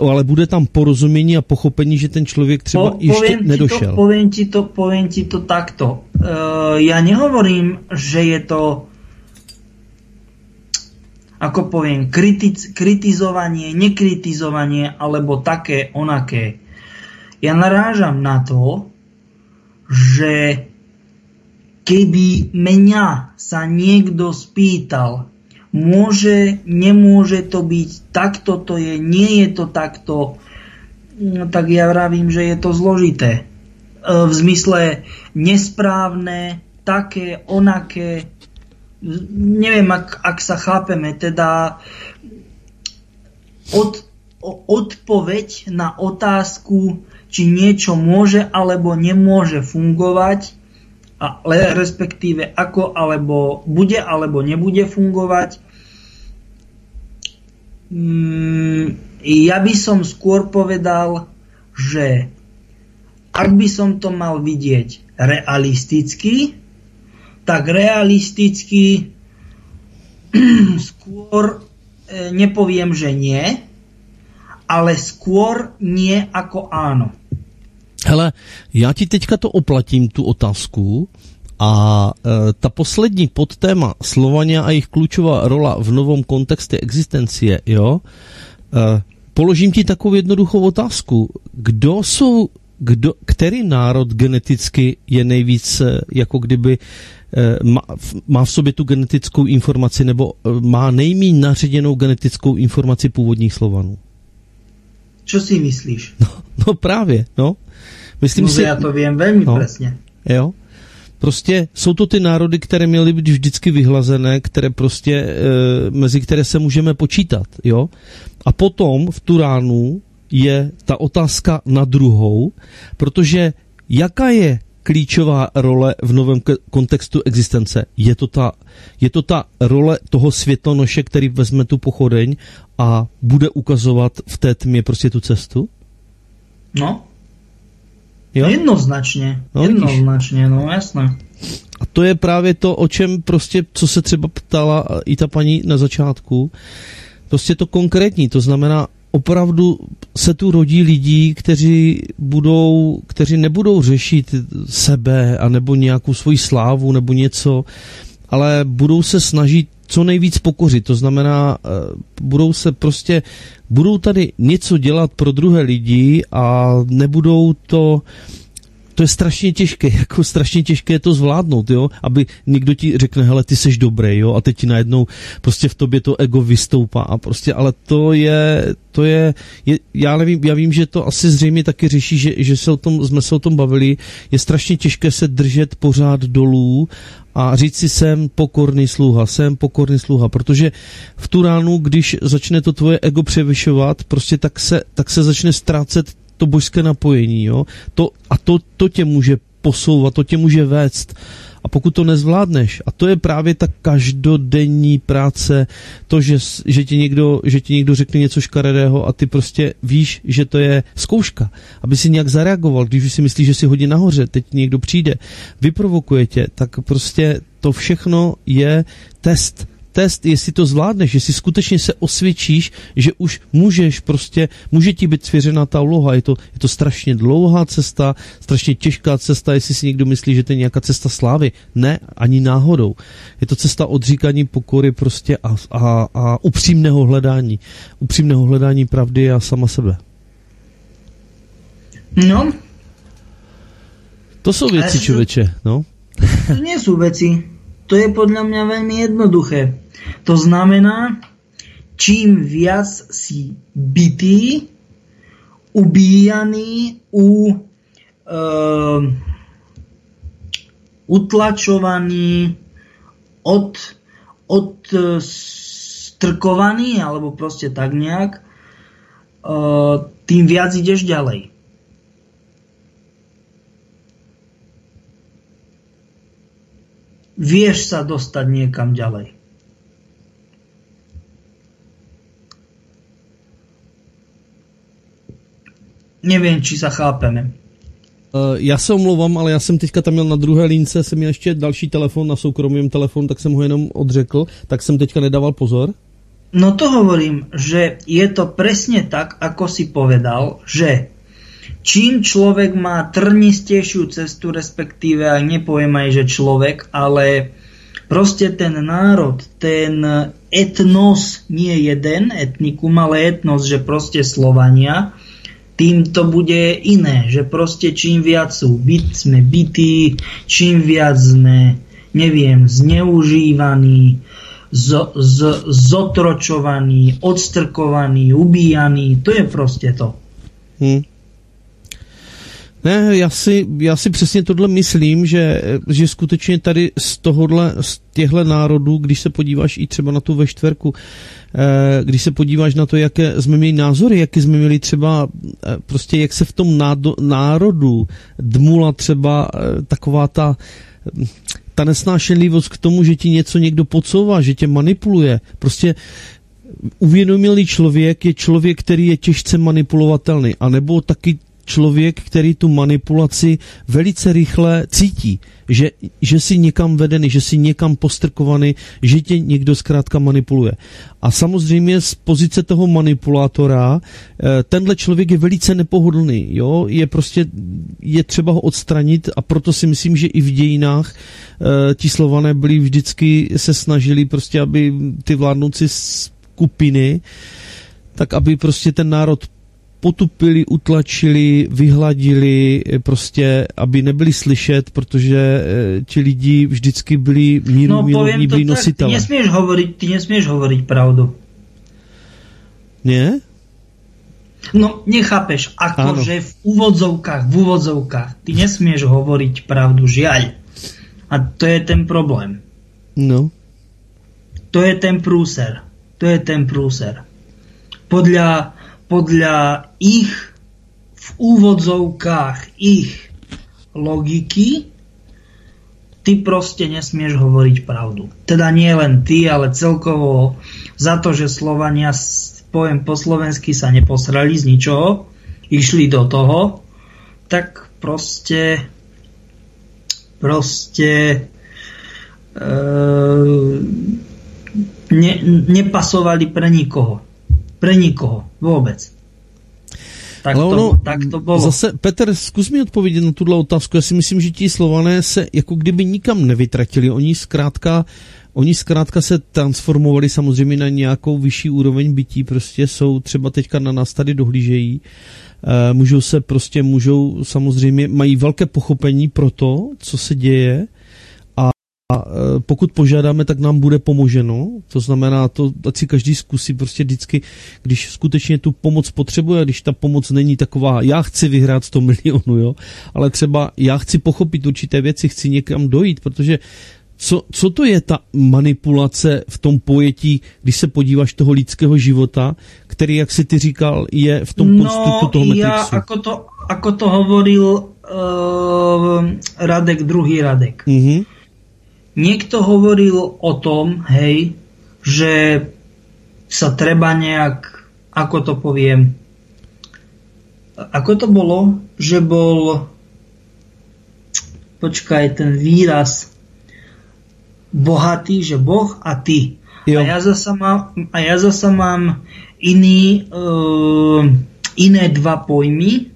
ale bude tam porozumění a pochopení, že ten člověk třeba po, ještě nedošel. To, poviem, ti to, poviem ti to takto. Uh, ja nehovorím, že je to ako poviem, kritic, kritizovanie, nekritizovanie alebo také, onaké. Ja narážam na to, že keby mňa sa niekto spýtal, môže, nemôže to byť, takto to je, nie je to takto, no, tak ja vravím, že je to zložité. E, v zmysle nesprávne, také, onaké, neviem, ak, ak sa chápeme, teda od, odpoveď na otázku, či niečo môže alebo nemôže fungovať, ale respektíve ako alebo bude alebo nebude fungovať. Mm, ja by som skôr povedal, že ak by som to mal vidieť realisticky, tak realisticky skôr e, nepoviem, že nie, ale skôr nie ako áno. Hele, já ti teďka to oplatím, tu otázku, a e, ta poslední podtéma Slovania a jejich klíčová rola v novom kontexte existencie, jo, e, položím ti takovou jednoduchou otázku. Kdo jsou, kdo, který národ geneticky je nejvíc e, jako kdyby má, má v sobě tu genetickou informaci nebo eh, má nejméně naředěnou genetickou informaci původních Slovanů. Co si myslíš? No, no právě, no. Myslím no, si... Já to vím velmi no, přesně. Jo. Prostě jsou to ty národy, které měly být vždycky vyhlazené, které prostě, e, mezi které se můžeme počítat, jo. A potom v Turánu je ta otázka na druhou, protože jaká je klíčová role v novém kontextu existence. Je to, ta, je to ta role toho světlonoše, který vezme tu pochodeň a bude ukazovat v té tmě prostě tu cestu? No. Jo? Jednoznačně. No, Jednoznačně, no jasné. A to je právě to, o čem prostě, co se třeba ptala i ta paní na začátku, prostě to konkrétní, to znamená, opravdu se tu rodí lidí, kteří budou, kteří nebudou řešit sebe a nebo nějakou svoji slávu nebo něco, ale budou se snažit co nejvíc pokořit. To znamená, eh, budou se prostě, budou tady něco dělat pro druhé lidi a nebudou to, to je strašně těžké, jako strašně těžké je to zvládnout, jo, aby někdo ti řekne, hele, ty seš dobrý, jo, a teď ti najednou prostě v tobě to ego vystoupá. A prostě, ale to je, to je, je já nevím, já vím, že to asi zřejmě taky řeší, že, že se o tom, jsme se o tom bavili, je strašně těžké se držet pořád dolů a říct si jsem pokorný sluha, jsem pokorný sluha, protože v tu ránu, když začne to tvoje ego převyšovat, prostě tak se, tak se začne ztrácet to božské napojení, jo? To, a to, to tě může posouvat, to tě může vést. A pokud to nezvládneš, a to je právě ta každodenní práce, to, že, že, ti někdo, že ti někdo řekne něco škaredého a ty prostě víš, že to je zkouška, aby si nějak zareagoval, když si myslíš, že si hodí nahoře, teď někdo přijde, vyprovokuje tě, tak prostě to všechno je test test, jestli to zvládneš, jestli skutečně se osvědčíš, že už můžeš prostě, může ti být svěřena ta úloha. Je to, je to strašně dlouhá cesta, strašně těžká cesta, jestli si někdo myslí, že to je nějaká cesta slávy. Ne, ani náhodou. Je to cesta odříkání pokory prostě a, a, a upřímného hledání. Upřímného hledání pravdy a sama sebe. No. To jsou věci, člověče, no. To nie sú veci. To je podľa mňa veľmi jednoduché. To znamená, čím viac si bytý, ubíjaný u, uh, utlačovaní, od, odstrkovaní, alebo proste tak nejak, tým viac ideš ďalej. Vieš sa dostať niekam ďalej. Nevím, či sa chápeme. Uh, já se omlouvám, ale já jsem teďka tam měl na druhé lince, jsem měl ještě další telefon na soukromém telefonu, tak jsem ho jenom odřekl, tak jsem teďka nedával pozor. No to hovorím, že je to presne tak, ako si povedal, že čím človek má trnistejšiu cestu, respektíve aj nepoviem aj, že človek, ale proste ten národ, ten etnos, nie jeden etnikum, ale etnos, že proste Slovania, tým to bude iné, že proste čím viac sú byt, sme bytí, čím viac sme, neviem, zneužívaní, z, z, zotročovaní, odstrkovaní, ubíjaní, to je prostě to. Hmm. Ne, já si, já si přesně tohle myslím, že, že skutečně tady z tohohle, z těchto národů, když se podíváš i třeba na tu ve čtverku, eh, když se podíváš na to, jaké jsme měli názory, jaké jsme měli třeba, eh, prostě jak se v tom národu dmula třeba eh, taková ta ta nesnášenlivost k tomu, že ti něco někdo podsouvá, že tě manipuluje. Prostě uvědomilý člověk je člověk, který je těžce manipulovatelný, anebo taky člověk, který tu manipulaci velice rychle cítí, že, že si někam vedený, že si někam postrkovaný, že tě někdo zkrátka manipuluje. A samozřejmě z pozice toho manipulátora eh, tenhle člověk je velice nepohodlný, jo? je prostě, je třeba ho odstranit a proto si myslím, že i v dějinách eh, ti slované byli vždycky se snažili prostě, aby ty vládnoucí skupiny tak aby prostě ten národ potupili, utlačili, vyhladili, eh, prostě, aby nebyli slyšet, protože e, ti lidi vždycky byli míru, no, milovní, byli nositele. Ty nesmieš hovoriť, ty nesmieš hovoriť pravdu. Nie? No, nechápeš, akože v úvodzovkách, v úvodzovkách, ty nesmieš hovoriť pravdu, žiaľ. A to je ten problém. No. To je ten prúser. To je ten prúser. Podľa podľa ich v úvodzovkách ich logiky ty proste nesmieš hovoriť pravdu. Teda nie len ty, ale celkovo za to, že Slovania, poviem po slovensky, sa neposrali z ničoho, išli do toho, tak proste proste e, ne, nepasovali pre nikoho. Pre nikoho. Vůbec. Tak, Ale ono, to, tak to bylo. Zase, Petr, zkus mi odpovědět na tuhle otázku. Já si myslím, že ti slované se jako kdyby nikam nevytratili. Oni zkrátka, oni zkrátka se transformovali samozřejmě na nějakou vyšší úroveň bytí. Prostě jsou třeba teďka na nás tady dohlížejí. E, můžou se prostě, můžou samozřejmě, mají velké pochopení pro to, co se děje a e, pokud požádáme, tak nám bude pomoženo. To znamená, to ať si každý zkusí prostě vždycky, když skutečně tu pomoc potřebuje, když ta pomoc není taková, já chci vyhrát 100 milionů, jo, ale třeba já chci pochopit určité věci, chci někam dojít, protože co, co to je ta manipulace v tom pojetí, když se podíváš toho lidského života, který, jak si ty říkal, je v tom no, konstruktu toho Matrixu? Ja, ako to, ako to hovoril uh, Radek, druhý Radek. Mm-hmm Niekto hovoril o tom, hej, že sa treba nejak, ako to poviem, ako to bolo, že bol, počkaj, ten výraz bohatý, že Boh a ty. Jo. A ja zasa mám, a ja zasa mám iný, uh, iné dva pojmy,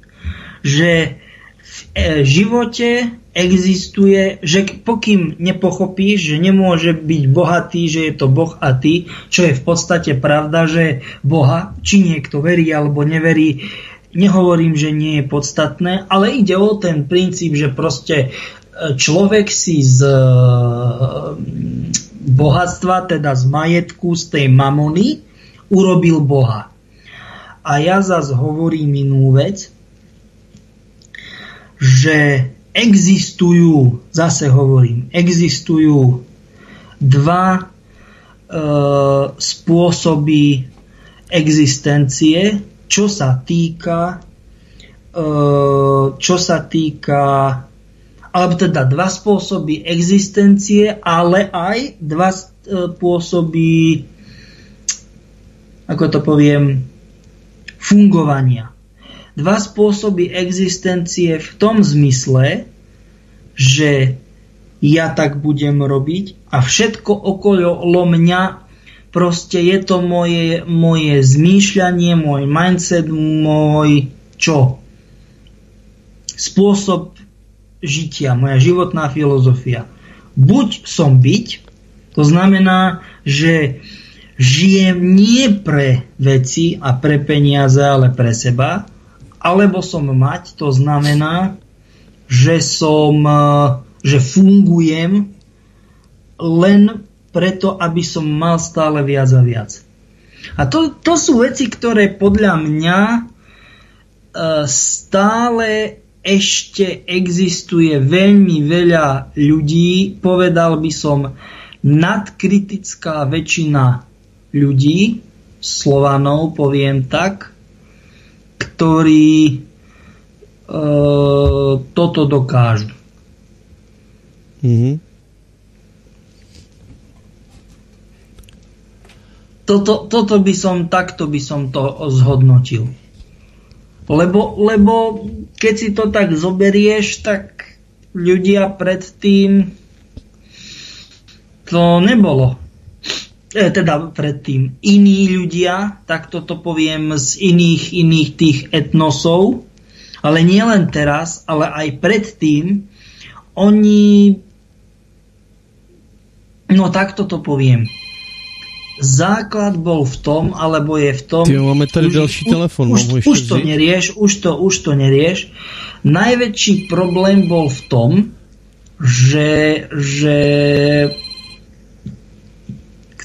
že v e, živote existuje, že pokým nepochopíš, že nemôže byť bohatý, že je to Boh a ty, čo je v podstate pravda, že Boha, či niekto verí alebo neverí, nehovorím, že nie je podstatné, ale ide o ten princíp, že proste e, človek si z e, bohatstva, teda z majetku, z tej mamony, urobil Boha. A ja zase hovorím inú vec, že existujú, zase hovorím, existujú dva e, spôsoby existencie, čo sa týka e, čo sa týka alebo teda dva spôsoby existencie, ale aj dva spôsoby ako to poviem fungovania dva spôsoby existencie v tom zmysle, že ja tak budem robiť a všetko okolo mňa proste je to moje, moje zmýšľanie, môj mindset, môj čo? Spôsob žitia, moja životná filozofia. Buď som byť, to znamená, že žijem nie pre veci a pre peniaze, ale pre seba, alebo som mať, to znamená, že som, e, že fungujem len preto, aby som mal stále viac a viac. A to, to sú veci, ktoré podľa mňa e, stále ešte existuje veľmi veľa ľudí, povedal by som nadkritická väčšina ľudí, Slovanov, poviem tak, ktorí e, toto dokážu. Mm-hmm. Toto, toto by som, takto by som to zhodnotil. Lebo, lebo keď si to tak zoberieš, tak ľudia predtým to nebolo teda predtým iní ľudia, tak toto poviem z iných, iných tých etnosov, ale nie len teraz, ale aj predtým, oni, no takto to poviem, základ bol v tom, alebo je v tom... Ty máme tady už, další telefon. Už, už, už to nerieš, už to, už to nerieš. Najväčší problém bol v tom, že, že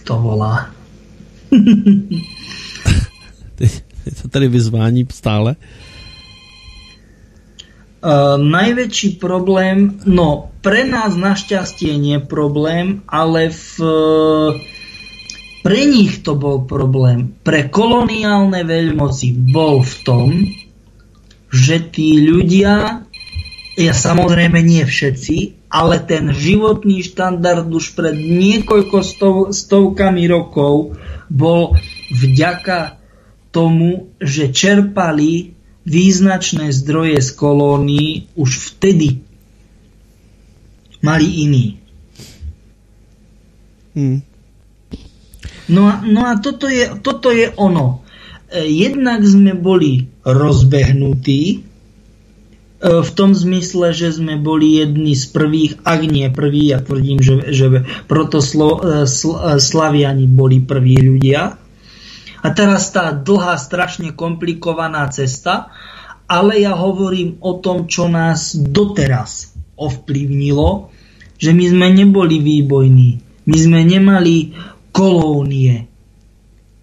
to volá. Je to tady vyzvání stále? Uh, najväčší problém, no pre nás našťastie nie problém, ale v, pre nich to bol problém. Pre koloniálne veľmoci bol v tom, že tí ľudia, ja samozrejme nie všetci, ale ten životný štandard už pred niekoľko stov, stovkami rokov bol vďaka tomu, že čerpali význačné zdroje z kolónií už vtedy. Mali iní. Hmm. No a, no a toto, je, toto je ono. E, jednak sme boli rozbehnutí, v tom zmysle, že sme boli jedni z prvých, ak nie prví, ja tvrdím, že, že proto slo, e, sl, e, Slaviani boli prví ľudia. A teraz tá dlhá, strašne komplikovaná cesta, ale ja hovorím o tom, čo nás doteraz ovplyvnilo, že my sme neboli výbojní, my sme nemali kolónie,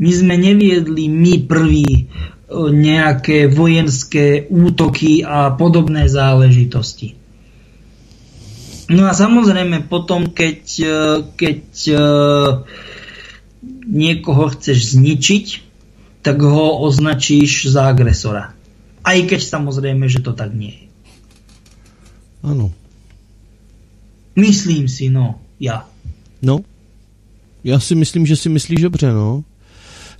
my sme neviedli my prví nejaké vojenské útoky a podobné záležitosti. No a samozrejme potom, keď, e, keď e, niekoho chceš zničiť, tak ho označíš za agresora. Aj keď samozrejme, že to tak nie je. Ano. Myslím si, no, ja. No, já si myslím, že si myslíš dobře, no.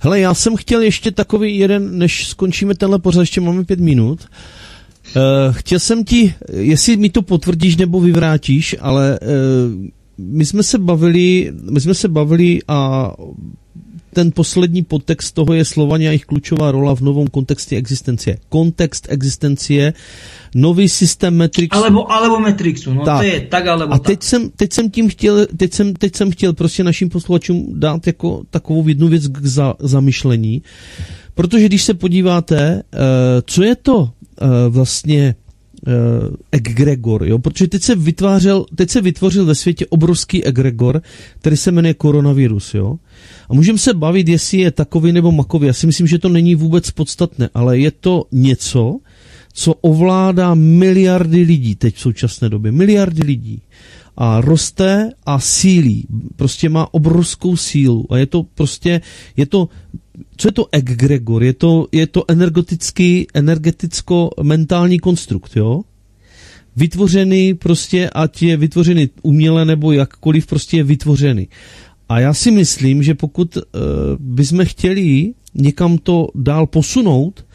Hele, já jsem chtěl ještě takový jeden, než skončíme tenhle pořad, ještě máme pět minut. Uh, chtěl jsem ti, jestli mi to potvrdíš nebo vyvrátíš, ale uh, my jsme se bavili, my jsme se bavili a ten poslední podtext toho je Slovaně a jejich klíčová rola v novom kontextu existencie. Kontext existencie, nový systém Matrixu. Alebo, alebo Matrixu, no tak. to je tak alebo A teď tak. jsem, teď jsem tím chtěl, teď jsem, teď jsem chtěl prostě našim posluchačům dát jako takovou jednu věc k za, zamyšlení, protože když se podíváte, uh, co je to uh, vlastně uh, egregor, jo? protože teď se, vytvářel, teď se vytvořil ve světě obrovský egregor, který se jmenuje koronavirus. Jo? A můžeme se bavit, jestli je takový nebo makový. Já si myslím, že to není vůbec podstatné, ale je to něco, co ovládá miliardy lidí teď v současné době. Miliardy lidí. A roste a sílí. Prostě má obrovskou sílu. A je to prostě, je to, co je to egregor? Je to, je to energetický, energeticko-mentální konstrukt, jo? Vytvořený prostě, ať je vytvořený uměle nebo jakkoliv prostě je vytvořený. A já si myslím, že pokud uh, bychom chtěli někam to dál posunout,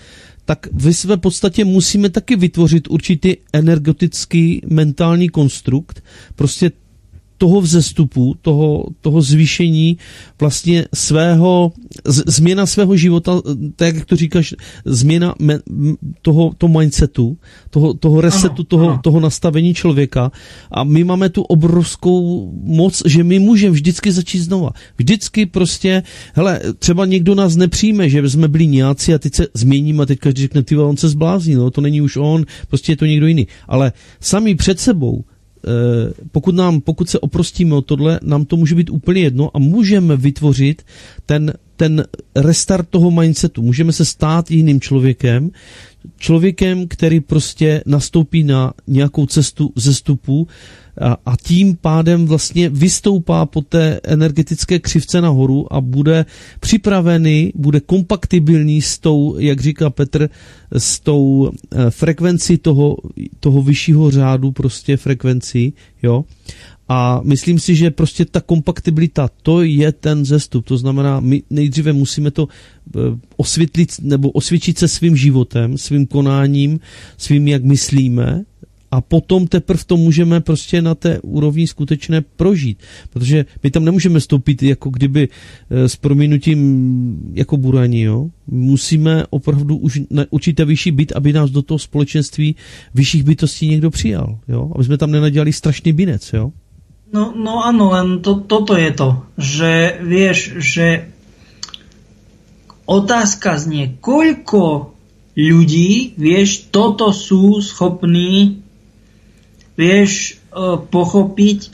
tak v své podstatě musíme taky vytvořit určitý energetický mentální konstrukt, prostě toho vzestupu, toho, toho zvýšení vlastně svého, z, změna svého života, tak jak to říkáš, změna me, toho, toho mindsetu, toho, toho resetu, ano, toho, ano. toho nastavení člověka a my máme tu obrovskou moc, že my můžeme vždycky začít znova. Vždycky prostě, hele, třeba někdo nás nepřijme, že jsme byli nějací a teď se změníme a teď každý řekne, ty on se zblázní, no, to není už on, prostě je to někdo jiný. Ale sami před sebou pokud, nám, pokud se oprostíme o tohle, nám to může být úplně jedno a můžeme vytvořit ten, ten restart toho mindsetu. Můžeme se stát jiným člověkem, člověkem, který prostě nastoupí na nějakou cestu zestupu a, a tím pádem vlastně vystoupá po té energetické křivce nahoru a bude připravený, bude kompaktibilní s tou, jak říká Petr, s tou eh, frekvencí toho, toho vyššího řádu prostě frekvencí, jo. A myslím si, že prostě ta kompaktibilita, to je ten zestup. To znamená, my nejdříve musíme to eh, osvětlit nebo osvědčit se svým životem, svým konáním, svým, jak myslíme, a potom teprve to můžeme prostě na té úrovni skutečné prožít. Protože my tam nemůžeme stoupit jako kdyby eh, s prominutím jako burani, jo. Musíme opravdu už na určité vyšší byt, aby nás do toho společenství vyšších bytostí někdo přijal, jo. Aby jsme tam nenadělali strašný binec, jo. No, no áno, len to, toto je to, že vieš, že otázka znie, koľko ľudí, vieš, toto sú schopní, vieš, e, pochopiť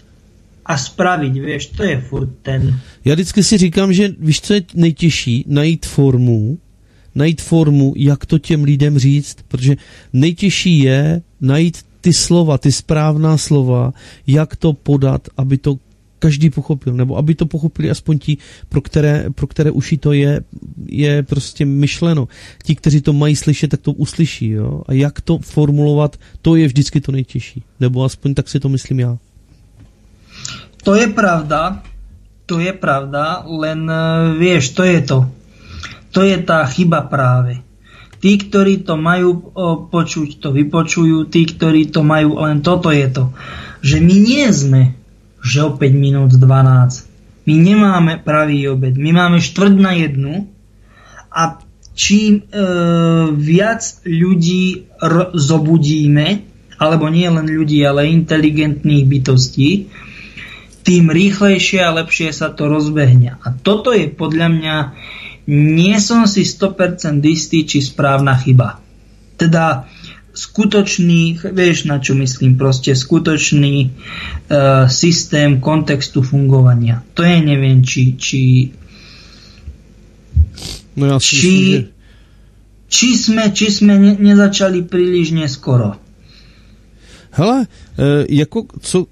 a spraviť, vieš, to je furt ten. Já vždycky si říkám, že víš, co je nejtěžší? Najít formu, najít formu, jak to těm lidem říct, protože nejtěžší je najít ty slova, ty správná slova, jak to podat, aby to každý pochopil, nebo aby to pochopili aspoň ti, pro které, pro které uši to je, je prostě myšleno. Ti, kteří to mají slyšet, tak to uslyší. Jo? A jak to formulovat, to je vždycky to nejtěžší. Nebo aspoň tak si to myslím já. To je pravda, to je pravda, len eh, vieš, to je to. To je tá chyba práve. Tí, ktorí to majú počuť, to vypočujú, tí, ktorí to majú, len toto je to, že my nie sme, že o 5 minút 12. My nemáme pravý obed, my máme štvrť na jednu a čím e, viac ľudí r- zobudíme, alebo nie len ľudí, ale inteligentných bytostí, tým rýchlejšie a lepšie sa to rozbehne. A toto je podľa mňa nie som si 100% istý, či správna chyba. Teda skutočný, vieš na čo myslím, proste skutočný uh, systém kontextu fungovania. To je neviem, či či no ja či, myslím, že... či sme, či sme ne, nezačali príliš neskoro. Hele, e, jako co,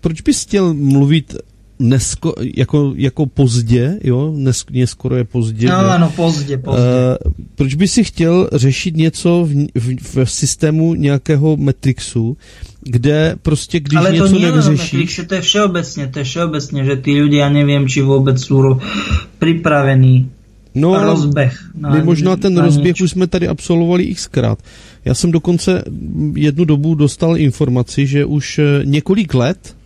proč bys chtěl mluvit nesko, jako, jako pozdě, jo, Nes, neskoro je pozdě. No, ano, pozdě, pozdě. Uh, proč by si chtěl řešit něco v, v, v systému nějakého Matrixu, kde prostě, když Ale něco to nie nevyřešíš... Matrixu, to je všeobecně, to je všeobecně, že ty ľudia nevím, či vůbec jsou připravení No, rozběh. Na, my možná ten na rozběh nič. už jsme tady absolvovali xkrát. Já jsem dokonce jednu dobu dostal informaci, že už eh, několik let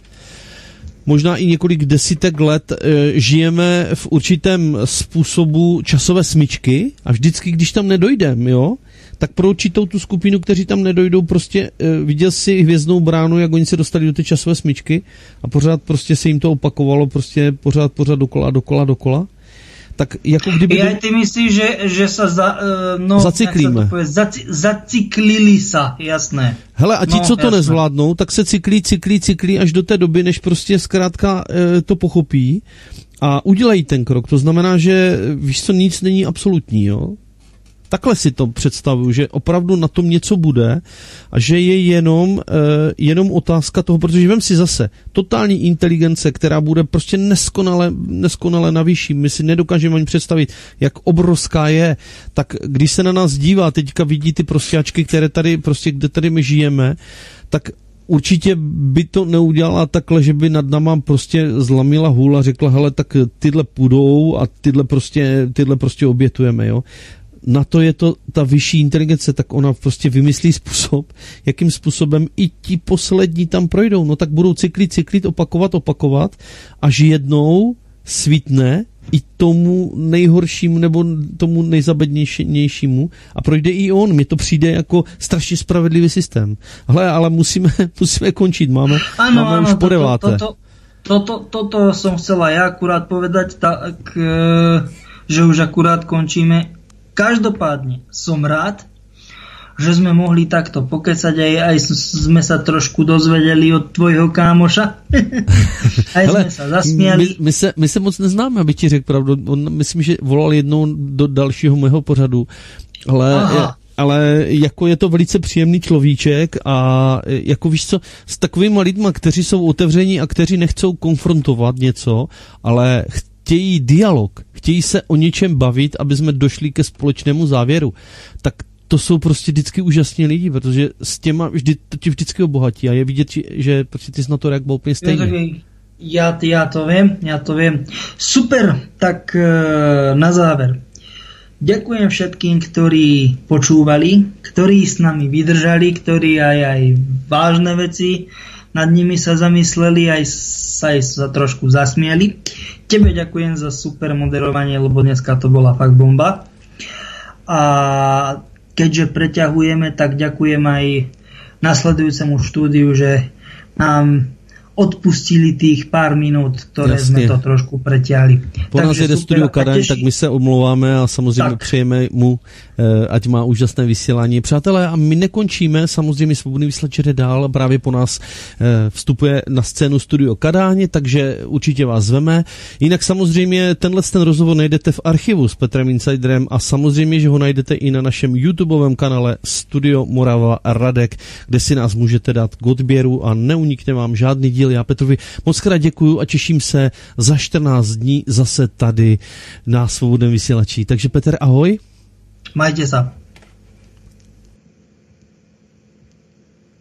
možná i několik desítek let e, žijeme v určitém způsobu časové smyčky a vždycky, když tam nedojdem, jo, tak pro určitou tu skupinu, kteří tam nedojdou, prostě e, viděl si hvězdnou bránu, jak oni se dostali do té časové smyčky a pořád prostě se jim to opakovalo, prostě pořád, pořád dokola, dokola, dokola tak jako kdyby... Ja ty myslíš, že, že sa za, uh, no, zacyklíme. Povie, zaci, zacyklili sa, jasné. Hele, a ti, no, co to jasné. nezvládnou, tak se cyklí, cyklí, cyklí až do té doby, než prostě zkrátka e, to pochopí a udělají ten krok. To znamená, že víš co, nic není absolutní, jo? Takhle si to představuju, že opravdu na tom něco bude a že je jenom, uh, jenom otázka toho, protože vem si zase, totální inteligence, která bude prostě neskonale, neskonale na vyšší, my si nedokážeme ani představit, jak obrovská je, tak když se na nás dívá, teďka vidí ty prostěčky, které tady, prostě kde tady my žijeme, tak určitě by to neudělala takhle, že by nad náma prostě zlamila hůl a řekla, hele, tak tyhle půjdou a tyhle prostě, tyhle prostě obětujeme, jo. Na to je to ta vyšší inteligence, tak ona prostě vymyslí způsob, jakým způsobem i ti poslední tam projdou. No tak budou cyklit, cyklit, opakovat, opakovat, až jednou svítne i tomu nejhoršímu nebo tomu nejzabednějšímu a projde i on. Mně to přijde jako strašně spravedlivý systém. Hle, ale musíme, musíme končit, máme, ano, máme ano, už po deváté. Toto, toto, toto som chcela ja akurát povedať, tak, eh, že už akurát končíme. Každopádne som rád, že sme mohli takto pokecať, aj, aj sme sa trošku dozvedeli od tvojho kámoša. aj Hele, sme sa zasmiali. My, my, se, my se moc neznáme, aby ti řekl pravdu. On, myslím, že volal jednou do dalšího mého pořadu. Ale Aha ale jako je to velice příjemný človíček a jako víš co, s takovými lidmi, kteří jsou otevření a kteří nechcou konfrontovat něco, ale chtějí dialog, chtějí se o něčem bavit, aby jsme došli ke společnému závěru, tak to jsou prostě vždycky úžasní lidi, protože s těma vždy, to ti vždycky obohatí a je vidět, že prostě ty jsi na to reagoval úplně stejně. Já, já to vím, já to vím. Super, tak eh, na záver. Ďakujem všetkým, ktorí počúvali, ktorí s nami vydržali, ktorí aj, aj vážne veci nad nimi sa zamysleli, aj sa, aj sa trošku zasmieli. Tebe ďakujem za super moderovanie, lebo dneska to bola fakt bomba. A keďže preťahujeme, tak ďakujem aj nasledujúcemu štúdiu, že nám odpustili tých pár minut, které Jasně. jsme to trošku pretěhli. Po Takže nás jede studio Kadaň, tak my se omlouváme a samozřejmě tak. přejeme mu, eh, ať má úžasné vysílání. Přátelé, a my nekončíme, samozřejmě svobodný vysílač jde dál, právě po nás eh, vstupuje na scénu studio Kadáně, takže určitě vás zveme. Jinak samozřejmě tenhle ten rozhovor najdete v archivu s Petrem Insiderem a samozřejmě, že ho najdete i na našem YouTubeovém kanále Studio Morava Radek, kde si nás můžete dát k odběru a neunikne vám žádný díl díl. Já Petrovi moc krát děkuju a těším se za 14 dní zase tady na svobodném vysílači. Takže Petr, ahoj. Majte se.